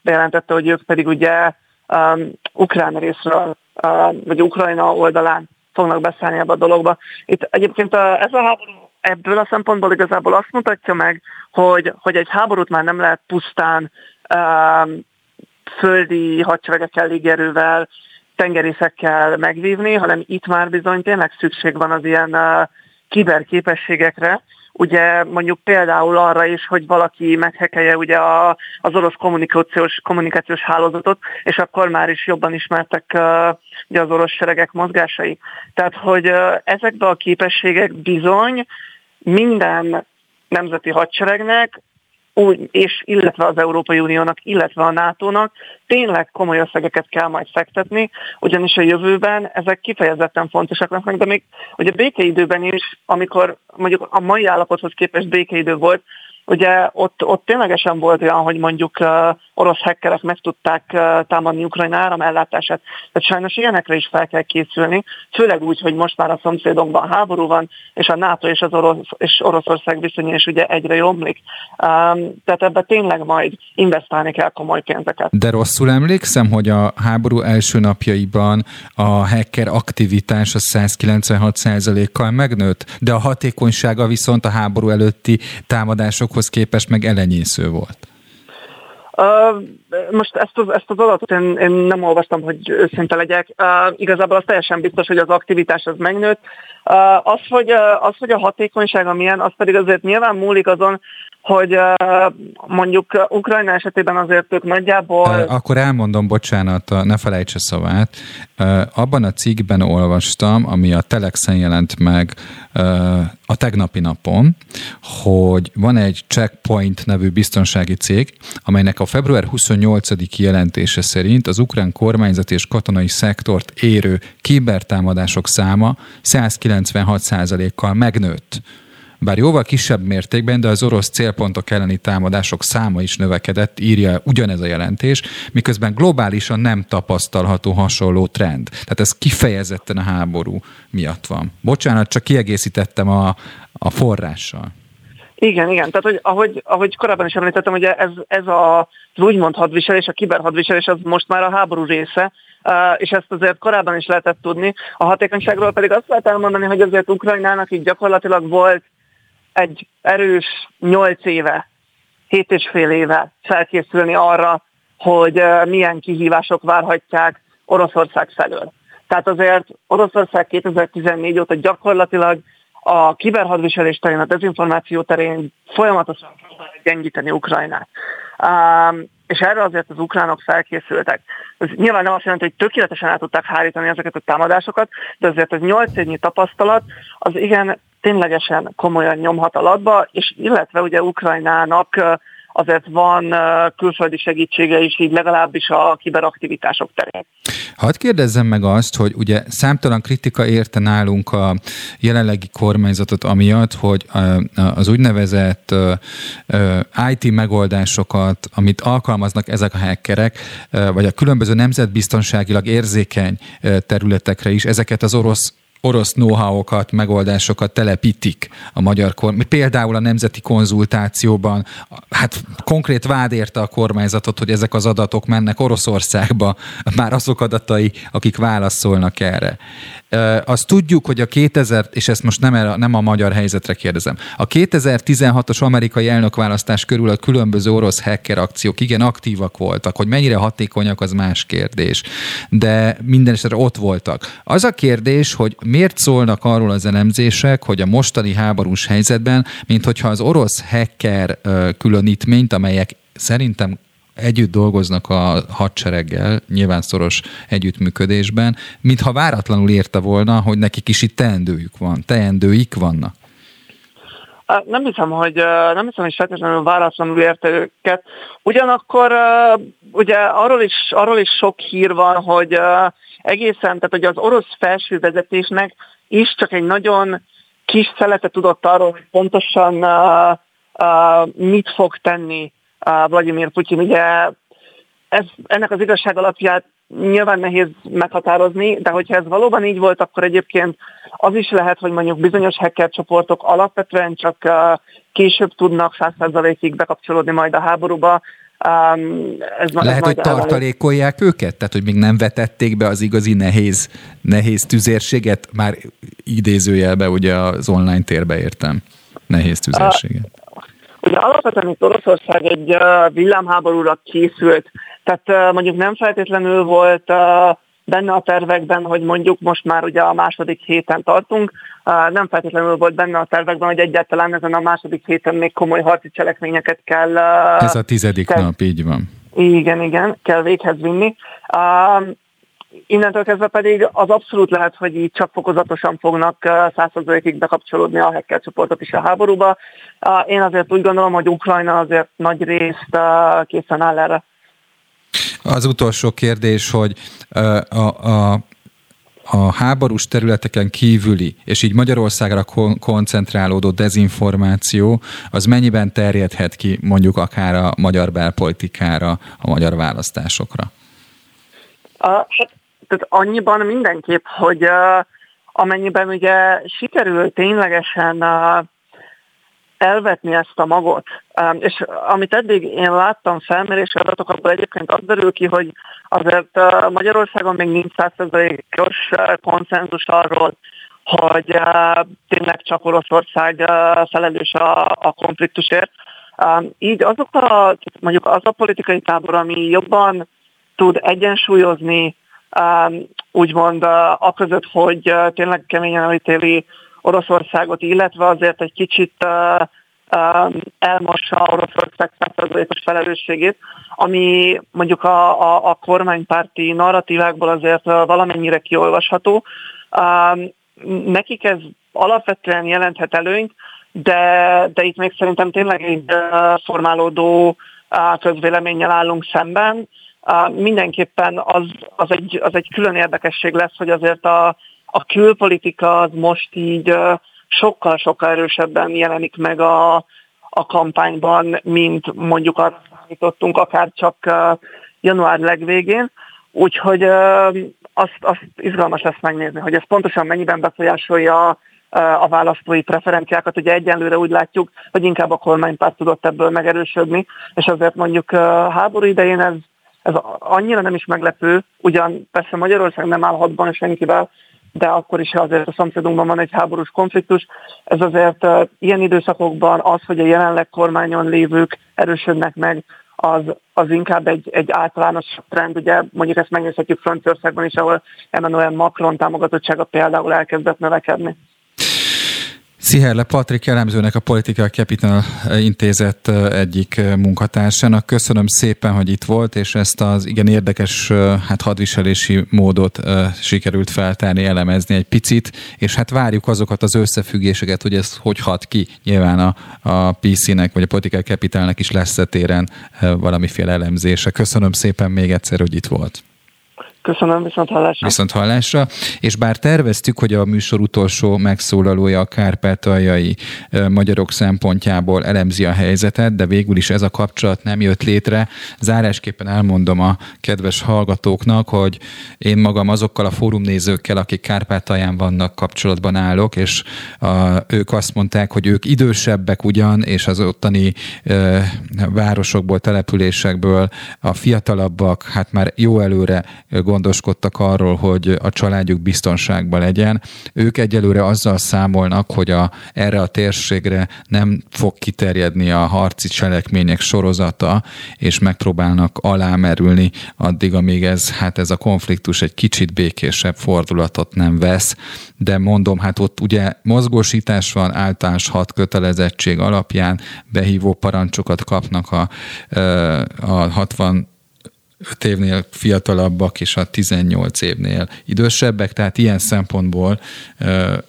I: bejelentette, hogy ők pedig ugye um, ukrán részről, uh, vagy Ukrajna oldalán fognak beszélni ebbe a dologba. Itt egyébként uh, ez a háború ebből a szempontból igazából azt mutatja meg, hogy, hogy egy háborút már nem lehet pusztán um, földi hadseregekkel, légerővel, tengerészekkel megvívni, hanem itt már bizony tényleg szükség van az ilyen uh, kiberképességekre, ugye mondjuk például arra is, hogy valaki meghekelje ugye a, az orosz kommunikációs, kommunikációs hálózatot, és akkor már is jobban ismertek uh, ugye az orosz seregek mozgásai. Tehát, hogy uh, ezekbe a képességek bizony minden nemzeti hadseregnek úgy, és illetve az Európai Uniónak, illetve a NATO-nak tényleg komoly összegeket kell majd fektetni, ugyanis a jövőben ezek kifejezetten fontosak lesznek, de még ugye békeidőben is, amikor mondjuk a mai állapothoz képest békeidő volt, Ugye ott, ott ténylegesen volt olyan, hogy mondjuk uh, orosz hackerek meg tudták uh, támadni Ukrajna áramellátását. Tehát sajnos ilyenekre is fel kell készülni, főleg úgy, hogy most már a szomszédokban háború van, és a NATO és az orosz, és Oroszország viszonya is ugye egyre jobblik. Um, tehát ebbe tényleg majd investálni kell komoly pénzeket.
B: De rosszul emlékszem, hogy a háború első napjaiban a hacker aktivitás a 196%-kal megnőtt, de a hatékonysága viszont a háború előtti támadások adatokhoz képest meg elenyésző volt?
I: Uh, most ezt az, ezt az adatot én, én nem olvastam, hogy őszinte legyek. Uh, igazából az teljesen biztos, hogy az aktivitás az megnőtt. Uh, az, hogy, uh, az, hogy a hatékonysága milyen, az pedig azért nyilván múlik azon, hogy mondjuk Ukrajna esetében azért ők nagyjából...
B: Akkor elmondom, bocsánat, ne felejtse szavát. Abban a cikkben olvastam, ami a Telexen jelent meg a tegnapi napon, hogy van egy Checkpoint nevű biztonsági cég, amelynek a február 28 jelentése szerint az ukrán kormányzati és katonai szektort érő kibertámadások száma 196%-kal megnőtt bár jóval kisebb mértékben, de az orosz célpontok elleni támadások száma is növekedett, írja ugyanez a jelentés, miközben globálisan nem tapasztalható hasonló trend. Tehát ez kifejezetten a háború miatt van. Bocsánat, csak kiegészítettem a, a forrással.
I: Igen, igen. Tehát, hogy ahogy, ahogy korábban is említettem, ugye ez, ez a, az úgymond hadviselés, a kiberhadviselés az most már a háború része, és ezt azért korábban is lehetett tudni. A hatékonyságról pedig azt lehet elmondani, hogy azért Ukrajnának így gyakorlatilag volt egy erős nyolc éve, hét és fél éve felkészülni arra, hogy milyen kihívások várhatják Oroszország felől. Tehát azért Oroszország 2014 óta gyakorlatilag a kiberhadviselés terén, a dezinformáció terén folyamatosan próbálja gyengíteni Ukrajnát. Um, és erre azért az ukránok felkészültek. Ez nyilván nem azt jelenti, hogy tökéletesen el tudták hárítani ezeket a támadásokat, de azért ez nyolc évnyi tapasztalat az igen ténylegesen komolyan nyomhat alatba, és illetve ugye Ukrajnának azért van külföldi segítsége is, így legalábbis a kiberaktivitások terén.
B: Hadd kérdezzem meg azt, hogy ugye számtalan kritika érte nálunk a jelenlegi kormányzatot amiatt, hogy az úgynevezett IT megoldásokat, amit alkalmaznak ezek a hackerek, vagy a különböző nemzetbiztonságilag érzékeny területekre is, ezeket az orosz orosz know-how-okat, megoldásokat telepítik a magyar kormány. Például a nemzeti konzultációban, hát konkrét vád érte a kormányzatot, hogy ezek az adatok mennek Oroszországba, már azok adatai, akik válaszolnak erre. Azt tudjuk, hogy a 2000, és ezt most nem, a, nem a magyar helyzetre kérdezem, a 2016-os amerikai elnökválasztás körül a különböző orosz hacker akciók igen aktívak voltak, hogy mennyire hatékonyak, az más kérdés. De minden esetre ott voltak. Az a kérdés, hogy miért szólnak arról az elemzések, hogy a mostani háborús helyzetben, mint hogyha az orosz hacker különítményt, amelyek szerintem együtt dolgoznak a hadsereggel, nyilván szoros együttműködésben, mintha váratlanul érte volna, hogy nekik is itt teendőjük van, teendőik vannak.
I: Nem hiszem, hogy nem hiszem, hogy feltétlenül váratlanul érte őket. Ugyanakkor ugye arról is, arról is sok hír van, hogy egészen, tehát hogy az orosz felső vezetésnek is csak egy nagyon kis szelete tudott arról, hogy pontosan uh, uh, mit fog tenni uh, Vladimir Putyin. Ugye ez, ennek az igazság alapját nyilván nehéz meghatározni, de hogyha ez valóban így volt, akkor egyébként az is lehet, hogy mondjuk bizonyos hacker csoportok alapvetően csak később tudnak 100%-ig bekapcsolódni majd a háborúba,
B: Um, ez Lehet, hogy tartalékolják őket? Tehát, hogy még nem vetették be az igazi nehéz, nehéz tüzérséget? Már idézőjelbe ugye az online térbe értem. Nehéz tüzérséget.
I: Ugye alapvetően itt Oroszország egy villámháborúra készült, tehát mondjuk nem feltétlenül volt benne a tervekben, hogy mondjuk most már ugye a második héten tartunk, nem feltétlenül volt benne a tervekben, hogy egyáltalán ezen a második héten még komoly harci cselekményeket kell...
B: Ez a tizedik kell, nap, így van.
I: Igen, igen, kell véghez vinni. Innentől kezdve pedig az abszolút lehet, hogy így csak fokozatosan fognak százszerzalékig bekapcsolódni a hacker csoportok is a háborúba. Én azért úgy gondolom, hogy Ukrajna azért nagy részt készen áll erre.
B: Az utolsó kérdés, hogy a, a a háborús területeken kívüli, és így Magyarországra kon- koncentrálódó dezinformáció, az mennyiben terjedhet ki mondjuk akár a magyar belpolitikára, a magyar választásokra?
I: A, hát, tehát annyiban mindenképp, hogy uh, amennyiben ugye sikerül ténylegesen uh, elvetni ezt a magot. És amit eddig én láttam felmérési adatok, abból egyébként az derül ki, hogy azért Magyarországon még nincs 100%-os konszenzus arról, hogy tényleg csak Oroszország felelős a, a konfliktusért. Így azok a, mondjuk az a politikai tábor, ami jobban tud egyensúlyozni, úgymond a között, hogy tényleg keményen elítéli Oroszországot, illetve azért egy kicsit elmossa Oroszország százszerzalékos felelősségét, ami mondjuk a, a, a kormánypárti narratívákból azért valamennyire kiolvasható. Nekik ez alapvetően jelenthet előnyt, de, de itt még szerintem tényleg egy formálódó közvéleménnyel állunk szemben. Mindenképpen az, az, egy, az egy külön érdekesség lesz, hogy azért a, a külpolitika az most így sokkal-sokkal erősebben jelenik meg a, a kampányban, mint mondjuk arra számítottunk, akár csak január legvégén. Úgyhogy azt, azt izgalmas lesz megnézni, hogy ez pontosan mennyiben befolyásolja a választói preferenciákat. Ugye egyenlőre úgy látjuk, hogy inkább a kormánypárt tudott ebből megerősödni, és azért mondjuk háború idején ez, ez annyira nem is meglepő, ugyan persze Magyarország nem áll hadban senkivel, de akkor is azért a szomszédunkban van egy háborús konfliktus. Ez azért uh, ilyen időszakokban az, hogy a jelenleg kormányon lévők erősödnek meg, az, az inkább egy, egy általános trend. Ugye mondjuk ezt megnézhetjük Franciaországban is, ahol Emmanuel Macron támogatottsága például elkezdett növekedni.
B: Sziherle Patrik elemzőnek a Political Capital intézet egyik munkatársának. Köszönöm szépen, hogy itt volt, és ezt az igen érdekes hát hadviselési módot sikerült feltárni, elemezni egy picit, és hát várjuk azokat az összefüggéseket, hogy ez hogy hat ki. Nyilván a, a PC-nek, vagy a Political Capitalnek is lesz téren valamiféle elemzése. Köszönöm szépen még egyszer, hogy itt volt.
I: Köszönöm, viszont hallásra.
B: Viszont hallásra. És bár terveztük, hogy a műsor utolsó megszólalója a kárpátaljai magyarok szempontjából elemzi a helyzetet, de végül is ez a kapcsolat nem jött létre. Zárásképpen elmondom a kedves hallgatóknak, hogy én magam azokkal a fórumnézőkkel, akik Kárpátalján vannak kapcsolatban állok, és a, ők azt mondták, hogy ők idősebbek ugyan, és az ottani e, városokból, településekből a fiatalabbak, hát már jó előre gondoskodtak arról, hogy a családjuk biztonságban legyen. Ők egyelőre azzal számolnak, hogy a, erre a térségre nem fog kiterjedni a harci cselekmények sorozata, és megpróbálnak alámerülni addig, amíg ez, hát ez a konfliktus egy kicsit békésebb fordulatot nem vesz. De mondom, hát ott ugye mozgósítás van, általános hat kötelezettség alapján behívó parancsokat kapnak a, a 60 5 évnél fiatalabbak és a 18 évnél idősebbek, tehát ilyen szempontból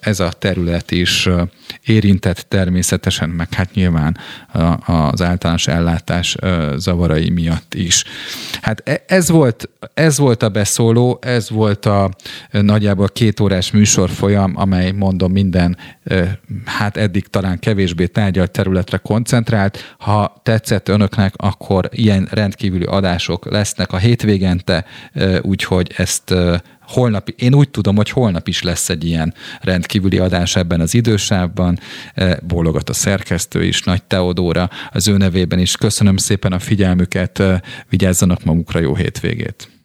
B: ez a terület is érintett természetesen, meg hát nyilván az általános ellátás zavarai miatt is. Hát e, ez volt, ez volt a beszóló, ez volt a nagyjából két órás műsorfolyam, amely mondom minden, hát eddig talán kevésbé tárgyalt területre koncentrált. Ha tetszett önöknek, akkor ilyen rendkívüli adások lesznek, lesznek a hétvégente, úgyhogy ezt holnap, én úgy tudom, hogy holnap is lesz egy ilyen rendkívüli adás ebben az idősávban. Bólogat a szerkesztő is, Nagy Teodóra az ő nevében is. Köszönöm szépen a figyelmüket, vigyázzanak magukra, jó hétvégét!